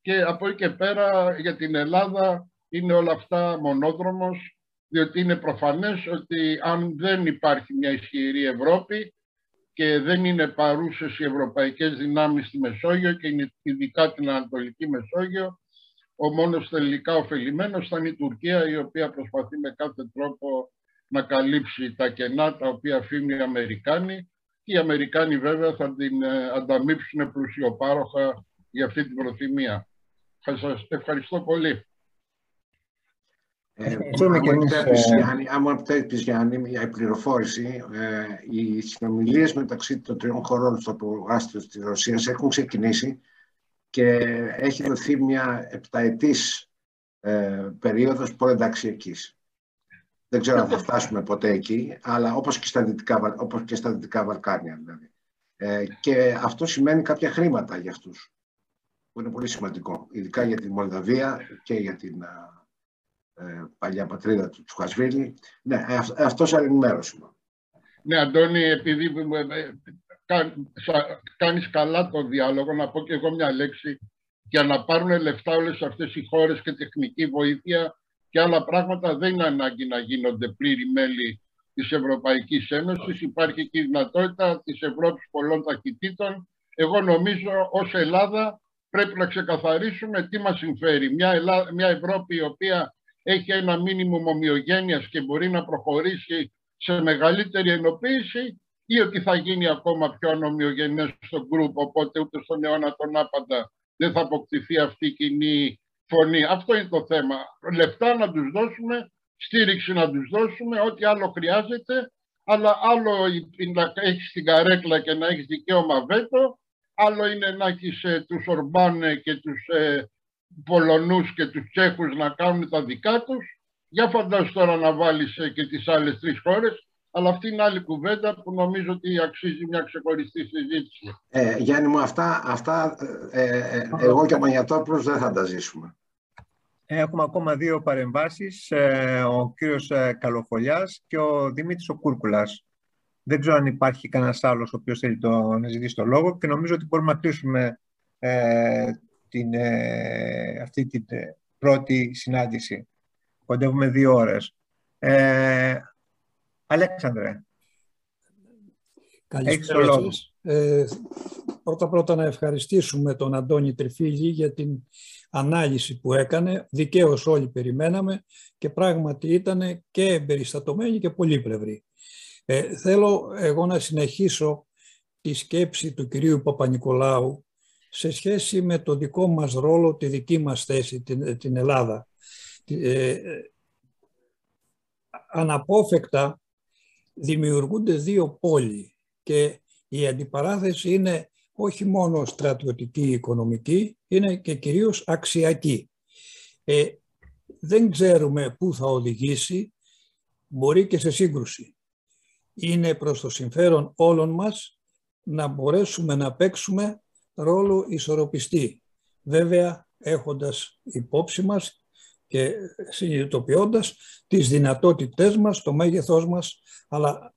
Και από εκεί και πέρα για την Ελλάδα είναι όλα αυτά μονόδρομος διότι είναι προφανές ότι αν δεν υπάρχει μια ισχυρή Ευρώπη και δεν είναι παρούσες οι ευρωπαϊκές δυνάμεις στη Μεσόγειο και ειδικά την Ανατολική Μεσόγειο ο μόνος τελικά ωφελημένος θα είναι η Τουρκία η οποία προσπαθεί με κάθε τρόπο να καλύψει τα κενά τα οποία αφήνουν οι Αμερικάνοι και οι Αμερικάνοι βέβαια θα την ε, ανταμείψουν πλουσιοπάροχα για αυτή την προθυμία. Θα σας ευχαριστώ πολύ. Ε, αν μου επιτρέπεις Γιάννη, μια πληροφόρηση, ε, οι συνομιλίες μεταξύ των τριών χωρών στο προγάστριο της Ρωσίας έχουν ξεκινήσει και έχει δοθεί μια επταετής ε, περίοδος προενταξιακής. Δεν ξέρω αν θα φτάσουμε ποτέ εκεί, αλλά όπως και στα Δυτικά, όπως και στα δυτικά Βαλκάνια. Δηλαδή. Ε, και αυτό σημαίνει κάποια χρήματα για αυτούς, που είναι πολύ σημαντικό, ειδικά για τη Μολδαβία και για την ε, παλιά πατρίδα του Τσουχασβίλη. Ναι, αυτός αυτός ενημέρωση Ναι, Αντώνη, επειδή κάνεις καλά το διάλογο, να πω και εγώ μια λέξη, για να πάρουν λεφτά όλες αυτές οι χώρες και τεχνική βοήθεια και άλλα πράγματα δεν είναι ανάγκη να γίνονται πλήρη μέλη της Ευρωπαϊκής Ένωσης. Υπάρχει και η δυνατότητα της Ευρώπης πολλών ταχυτήτων. Εγώ νομίζω ως Ελλάδα πρέπει να ξεκαθαρίσουμε τι μας συμφέρει. Μια, μια Ευρώπη η οποία έχει ένα μήνυμο ομοιογένειας και μπορεί να προχωρήσει σε μεγαλύτερη ενοποίηση ή ότι θα γίνει ακόμα πιο ανομοιογενές στο γκρουπ, οπότε ούτε στον αιώνα τον άπαντα δεν θα αποκτηθεί αυτή η κοινή φωνή. Αυτό είναι το θέμα. Λεφτά να τους δώσουμε, στήριξη να τους δώσουμε, ό,τι άλλο χρειάζεται, αλλά άλλο να έχεις την καρέκλα και να έχεις δικαίωμα βέτο, άλλο είναι να έχεις ε, τους Ορμπάνε και τους ε, Πολωνούς και τους Τσέχους να κάνουν τα δικά τους. Για φαντάσου τώρα να βάλεις ε, και τις άλλες τρεις χώρες αλλά αυτή είναι άλλη κουβέντα που νομίζω ότι αξίζει μια ξεχωριστή συζήτηση. Ε, Γιάννη μου, αυτά, αυτά ε, ε, εγώ και ο Μανιατόπουλος δεν θα τα ζήσουμε. Έχουμε ακόμα δύο παρεμβάσεις, ε, ο κύριος Καλοφολιάς και ο Δημήτρης ο Κούρκουλας. Δεν ξέρω αν υπάρχει κανένας άλλος ο οποίος θέλει το, να ζητήσει το λόγο και νομίζω ότι μπορούμε να κλείσουμε την, αυτή την πρώτη συνάντηση. Κοντεύουμε δύο ώρες. Αλέξανδρε. Καλησπέρα σας. Ε, πρώτα πρώτα να ευχαριστήσουμε τον Αντώνη Τριφίλη για την ανάλυση που έκανε. Δικαίως όλοι περιμέναμε και πράγματι ήταν και εμπεριστατωμένη και πολύπλευρη. Ε, θέλω εγώ να συνεχίσω τη σκέψη του κυρίου Παπα-Νικολάου σε σχέση με το δικό μας ρόλο, τη δική μας θέση, την, την Ελλάδα. Ε, αναπόφευκτα δημιουργούνται δύο πόλοι και η αντιπαράθεση είναι όχι μόνο στρατιωτική, οικονομική, είναι και κυρίως αξιακή. Ε, δεν ξέρουμε πού θα οδηγήσει, μπορεί και σε σύγκρουση. Είναι προς το συμφέρον όλων μας να μπορέσουμε να παίξουμε ρόλο ισορροπιστή. Βέβαια, έχοντας υπόψη μας και συνειδητοποιώντας τις δυνατότητές μας, το μέγεθός μας, αλλά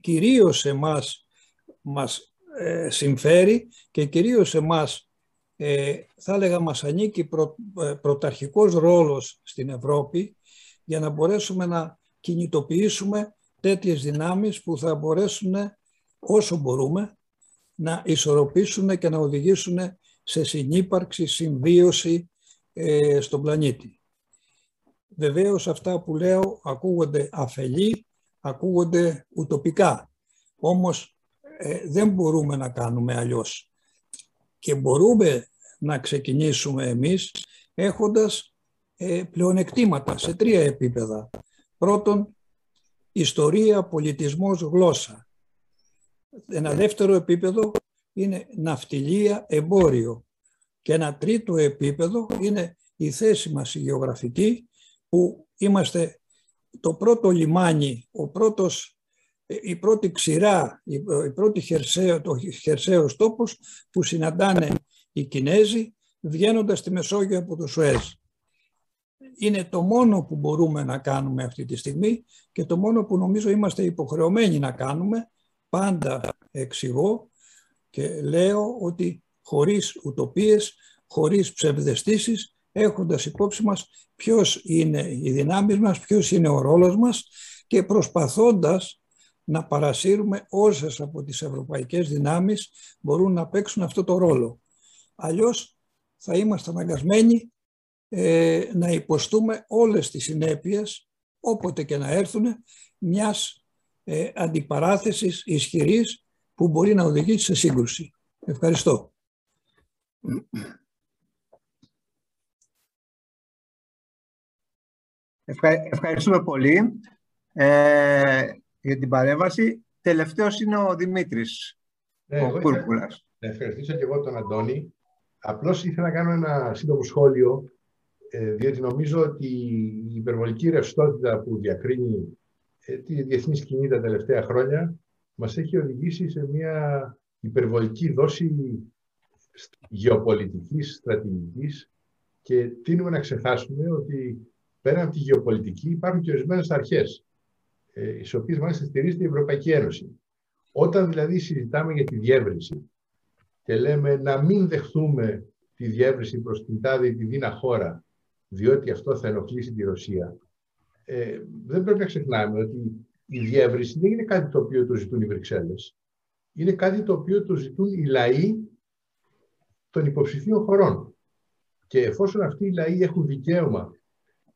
κυρίως εμάς μας ε, συμφέρει και κυρίως εμάς ε, θα έλεγα μας ανήκει προ, ε, πρωταρχικός ρόλος στην Ευρώπη για να μπορέσουμε να κινητοποιήσουμε τέτοιες δυνάμεις που θα μπορέσουν όσο μπορούμε να ισορροπήσουν και να οδηγήσουν σε συνύπαρξη, συμβίωση ε, στον πλανήτη. Βεβαίως αυτά που λέω ακούγονται αφελή, ακούγονται ουτοπικά. Όμως ε, δεν μπορούμε να κάνουμε αλλιώς. Και μπορούμε να ξεκινήσουμε εμείς έχοντας ε, πλεονεκτήματα σε τρία επίπεδα. Πρώτον, ιστορία, πολιτισμός, γλώσσα. Ένα δεύτερο επίπεδο είναι ναυτιλία, εμπόριο. Και ένα τρίτο επίπεδο είναι η θέση μας η γεωγραφική που είμαστε το πρώτο λιμάνι, ο πρώτος, ε, η πρώτη ξηρά, η πρώτη χερσαίο, το χερσαίος τόπος που συναντάνε οι Κινέζοι βγαίνοντας στη Μεσόγειο από το Σουέζ. Είναι το μόνο που μπορούμε να κάνουμε αυτή τη στιγμή και το μόνο που νομίζω είμαστε υποχρεωμένοι να κάνουμε, πάντα εξηγώ και λέω ότι χωρίς ουτοπίες, χωρίς ψευδεστήσεις, έχοντας υπόψη μας ποιος είναι οι δυνάμεις μας, ποιος είναι ο ρόλος μας και προσπαθώντας να παρασύρουμε όσες από τις ευρωπαϊκές δυνάμεις μπορούν να παίξουν αυτό το ρόλο. Αλλιώς θα είμαστε αναγκασμένοι ε, να υποστούμε όλες τις συνέπειες, όποτε και να έρθουν, μιας ε, αντιπαράθεσης ισχυρής που μπορεί να οδηγήσει σε σύγκρουση. Ευχαριστώ. Ευχαριστούμε πολύ ε, για την παρέμβαση. Τελευταίος είναι ο Δημήτρης, ναι, ο Κούρκουλας. Να ευχαριστήσω και εγώ τον Αντώνη. Απλώς ήθελα να κάνω ένα σύντομο σχόλιο, ε, διότι νομίζω ότι η υπερβολική ρευστότητα που διακρίνει ε, τη διεθνή σκηνή τα τελευταία χρόνια μας έχει οδηγήσει σε μια υπερβολική δόση γεωπολιτικής, στρατηγικής και τίνουμε να ξεχάσουμε ότι πέραν από τη γεωπολιτική υπάρχουν και ορισμένες αρχές, ε, στι οποίες μάλιστα στηρίζεται η Ευρωπαϊκή Ένωση. Όταν δηλαδή συζητάμε για τη διεύρυνση και λέμε να μην δεχθούμε τη διεύρυνση προς την τάδε ή τη δίνα χώρα, διότι αυτό θα ενοχλήσει τη Ρωσία, ε, δεν πρέπει να ξεχνάμε ότι η διεύρυνση δεν είναι κάτι το οποίο το ζητούν οι Βρυξέλλες. Είναι κάτι το οποίο το ζητούν οι λαοί των υποψηφίων χωρών. Και εφόσον αυτοί οι λαοί έχουν δικαίωμα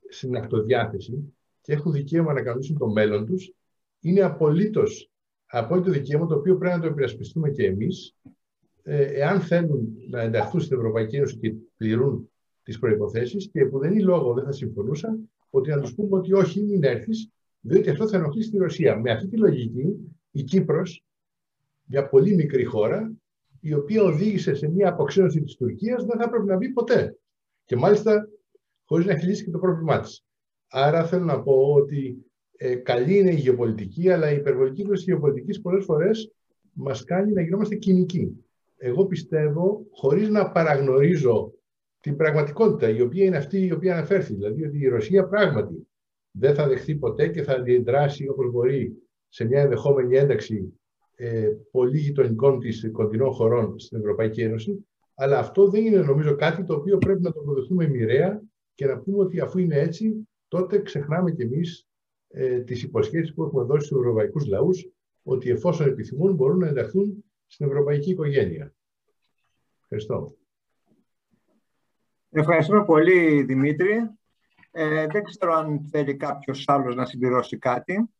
στην αυτοδιάθεση και έχουν δικαίωμα να κανονίσουν το μέλλον τους, είναι απολύτως απόλυτο δικαίωμα το οποίο πρέπει να το υπερασπιστούμε και εμείς, ε, εάν θέλουν να ενταχθούν στην Ευρωπαϊκή Ένωση και πληρούν τις προποθέσει και που δεν είναι λόγο, δεν θα συμφωνούσα, ότι να τους πούμε ότι όχι, μην έρθεις, διότι αυτό θα ενοχλήσει τη Ρωσία. Με αυτή τη λογική, η Κύπρος, μια πολύ μικρή χώρα, η οποία οδήγησε σε μια αποξένωση της Τουρκίας, δεν θα έπρεπε να μπει ποτέ. Και μάλιστα χωρίς να έχει λύσει και το πρόβλημά της. Άρα θέλω να πω ότι ε, καλή είναι η γεωπολιτική, αλλά η υπερβολική γνώση γεωπολιτικής πολλές φορές μας κάνει να γινόμαστε κοινικοί. Εγώ πιστεύω, χωρίς να παραγνωρίζω την πραγματικότητα, η οποία είναι αυτή η οποία αναφέρθηκε. Δηλαδή ότι η Ρωσία πράγματι δεν θα δεχθεί ποτέ και θα αντιδράσει όπως μπορεί σε μια ενδεχόμενη ένταξη ε, πολύ γειτονικών της κοντινών χωρών στην Ευρωπαϊκή Ένωση. Αλλά αυτό δεν είναι νομίζω κάτι το οποίο πρέπει να το αποδεχτούμε μοιραία και να πούμε ότι αφού είναι έτσι, τότε ξεχνάμε κι εμείς ε, τις υποσχέσεις που έχουμε δώσει στους ευρωπαϊκούς λαούς, ότι εφόσον επιθυμούν μπορούν να ενταχθούν στην ευρωπαϊκή οικογένεια. Ευχαριστώ. Ευχαριστούμε πολύ, Δημήτρη. Ε, δεν ξέρω αν θέλει κάποιος άλλος να συμπληρώσει κάτι.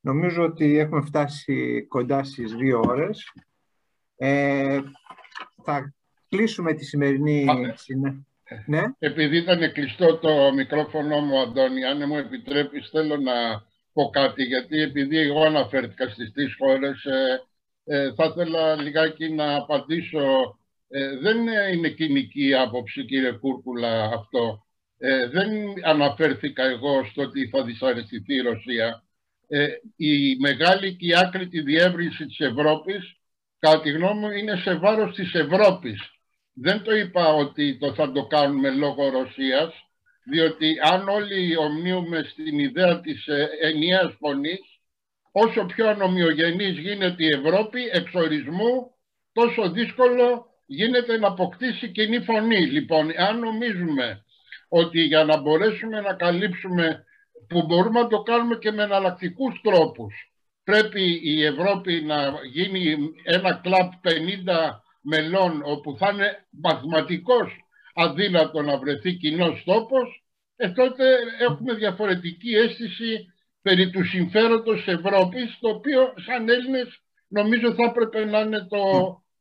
Νομίζω ότι έχουμε φτάσει κοντά στις δύο ώρες. Ε, θα κλείσουμε τη σημερινή... Ναι. Επειδή ήταν κλειστό το μικρόφωνο μου, Αντώνη, αν μου επιτρέπεις, θέλω να πω κάτι, γιατί επειδή εγώ αναφέρθηκα στις τρεις χώρες, ε, ε, θα ήθελα λιγάκι να απαντήσω. Ε, δεν είναι κοινική άποψη, κύριε Κούρκουλα, αυτό. Ε, δεν αναφέρθηκα εγώ στο ότι θα δυσαρεστηθεί η Ρωσία. Ε, η μεγάλη και η άκρητη διεύρυνση της Ευρώπης, κατά τη γνώμη μου, είναι σε βάρος της Ευρώπης. Δεν το είπα ότι το θα το κάνουμε λόγω Ρωσίας, διότι αν όλοι ομνίουμε στην ιδέα της ε, ενιαίας φωνής, όσο πιο ανομοιογενής γίνεται η Ευρώπη, εξορισμού, τόσο δύσκολο γίνεται να αποκτήσει κοινή φωνή. Λοιπόν, αν νομίζουμε ότι για να μπορέσουμε να καλύψουμε, που μπορούμε να το κάνουμε και με εναλλακτικούς τρόπους, πρέπει η Ευρώπη να γίνει ένα κλαμπ 50 μελών, όπου θα είναι μαθηματικός αδύνατο να βρεθεί κοινός τόπος, ε, τότε έχουμε διαφορετική αίσθηση περί του συμφέροντος Ευρώπης, το οποίο σαν Έλληνες νομίζω θα έπρεπε να είναι το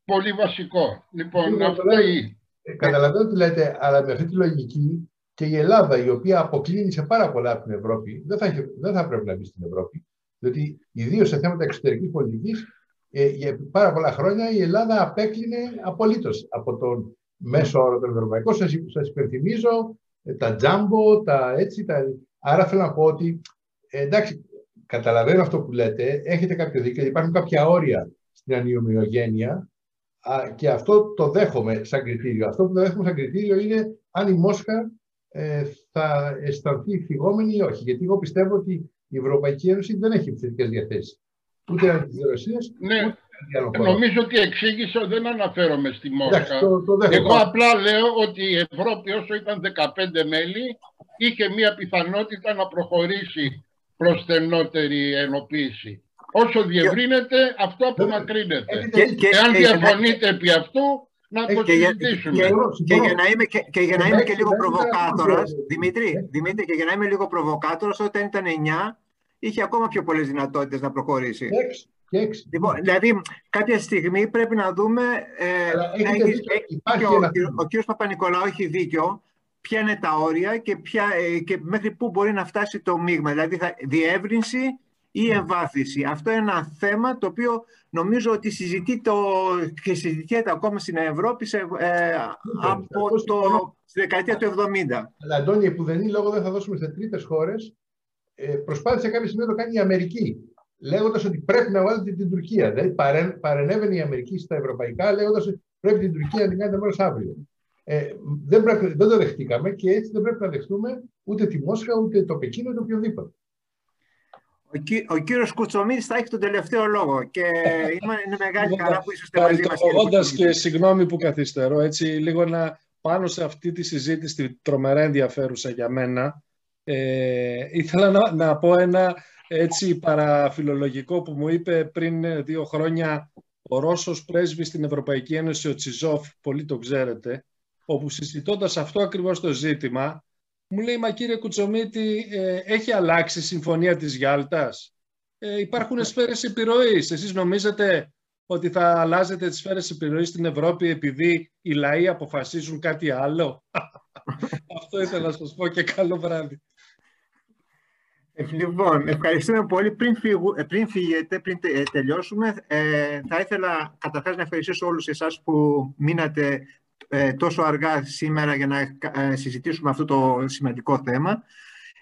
πολύ βασικό. Λοιπόν, αυτό η... Ε, καταλαβαίνω τι λέτε, αλλά με αυτή τη λογική και η Ελλάδα, η οποία αποκλίνει σε πάρα πολλά από την Ευρώπη, δεν θα, δεν θα πρέπει να μπει στην Ευρώπη. Διότι ιδίως σε θέματα εξωτερικής πολιτικής, ε, για πάρα πολλά χρόνια η Ελλάδα απέκλεινε απολύτως από τον μέσο όρο των ευρωπαϊκών. Σας υπενθυμίζω ε, τα τζάμπο, τα έτσι. Τα... Άρα θέλω να πω ότι ε, εντάξει, καταλαβαίνω αυτό που λέτε, έχετε κάποιο δίκιο, υπάρχουν κάποια όρια στην ανιομοιογένεια και αυτό το δέχομαι σαν κριτήριο. Αυτό που δεν δέχομαι σαν κριτήριο είναι αν η Μόσχα ε, θα αισθανθεί φυγόμενη ή όχι. Γιατί εγώ πιστεύω ότι η Ευρωπαϊκή Ένωση δεν έχει επιθετικές διαθέσεις. Ούτε αντί τη Ρωσία, ναι. Νομίζω ότι εξήγησα, δεν αναφέρομαι στη Μόσχα. Εγώ απλά λέω ότι η Ευρώπη όσο ήταν 15 μέλη είχε μία πιθανότητα να προχωρήσει προς στενότερη ενοποίηση. Όσο διευρύνεται, αυτό απομακρύνεται. Και, αν διαφωνείτε επί αυτού, να το συζητήσουμε. Και, για να είμαι και, και, για να είμαι και λίγο προβοκάτορας, Δημήτρη, Δημήτρη, και για να είμαι λίγο προβοκάτορας, όταν ήταν 9, είχε ακόμα πιο πολλές δυνατότητες να προχωρήσει. Λοιπόν, δηλαδή, κάποια στιγμή πρέπει να δούμε. Ε, έχει, έχει, ο, ο κ. Παπα-Νικολάου έχει δίκιο. Ποια είναι τα όρια και, ποια, ε, και μέχρι πού μπορεί να φτάσει το μείγμα. Δηλαδή, θα, διεύρυνση ή ναι. εμβάθυνση. Αυτό είναι ένα θέμα το οποίο νομίζω ότι συζητεί το, και συζητιέται ακόμα στην Ευρώπη σε, ε, από το, στη δεκαετία του 70. Αλλά Αντώνη, που δεν είναι λόγο δεν θα δώσουμε σε τρίτες χώρες. Ε, προσπάθησε κάποια στιγμή να το κάνει η Αμερική λέγοντας ότι πρέπει να βάλετε την Τουρκία. Δηλαδή παρεν, παρενέβαινε η Αμερική στα ευρωπαϊκά, λέγοντας ότι πρέπει την Τουρκία να την κάνετε μόνος αύριο. Ε, δεν, πρέπει, δεν το δεχτήκαμε και έτσι δεν πρέπει να δεχτούμε ούτε τη Μόσχα, ούτε το Πεκίνο, ούτε οποιοδήποτε. Ο, κυ, ο κύριος Κουτσομίδης θα έχει τον τελευταίο λόγο και είναι, είναι μεγάλη χαρά που είσαστε μαζί μας. και συγγνώμη που καθυστερώ, έτσι λίγο να πάνω σε αυτή τη συζήτηση τρομερά ενδιαφέρουσα για μένα, ε, ήθελα να, να πω ένα έτσι παραφιλολογικό που μου είπε πριν δύο χρόνια ο Ρώσος πρέσβης στην Ευρωπαϊκή Ένωση, ο Τσιζόφ, πολύ το ξέρετε, όπου συζητώντας αυτό ακριβώς το ζήτημα, μου λέει, μα κύριε Κουτσομίτη, ε, έχει αλλάξει η συμφωνία της Γιάλτας; Ε, υπάρχουν σφαίρες επιρροής. Εσείς νομίζετε ότι θα αλλάζετε τις σφαίρες επιρροής στην Ευρώπη επειδή οι λαοί αποφασίζουν κάτι άλλο; αυτό ήθελα να σας πω και καλό βράδυ. Λοιπόν, ευχαριστούμε πολύ. Πριν, φύγου, ε, πριν φύγετε, πριν τε, ε, τελειώσουμε, ε, θα ήθελα καταρχάς να ευχαριστήσω όλους εσάς που μείνατε ε, τόσο αργά σήμερα για να ε, συζητήσουμε αυτό το σημαντικό θέμα.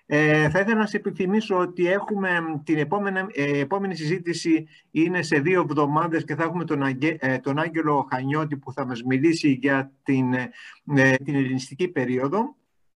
Ε, θα ήθελα να σε επιθυμίσω ότι έχουμε την επόμενη, επόμενη συζήτηση είναι σε δύο εβδομάδες και θα έχουμε τον, τον Άγγελο Χανιώτη που θα μας μιλήσει για την, την ελληνιστική περίοδο.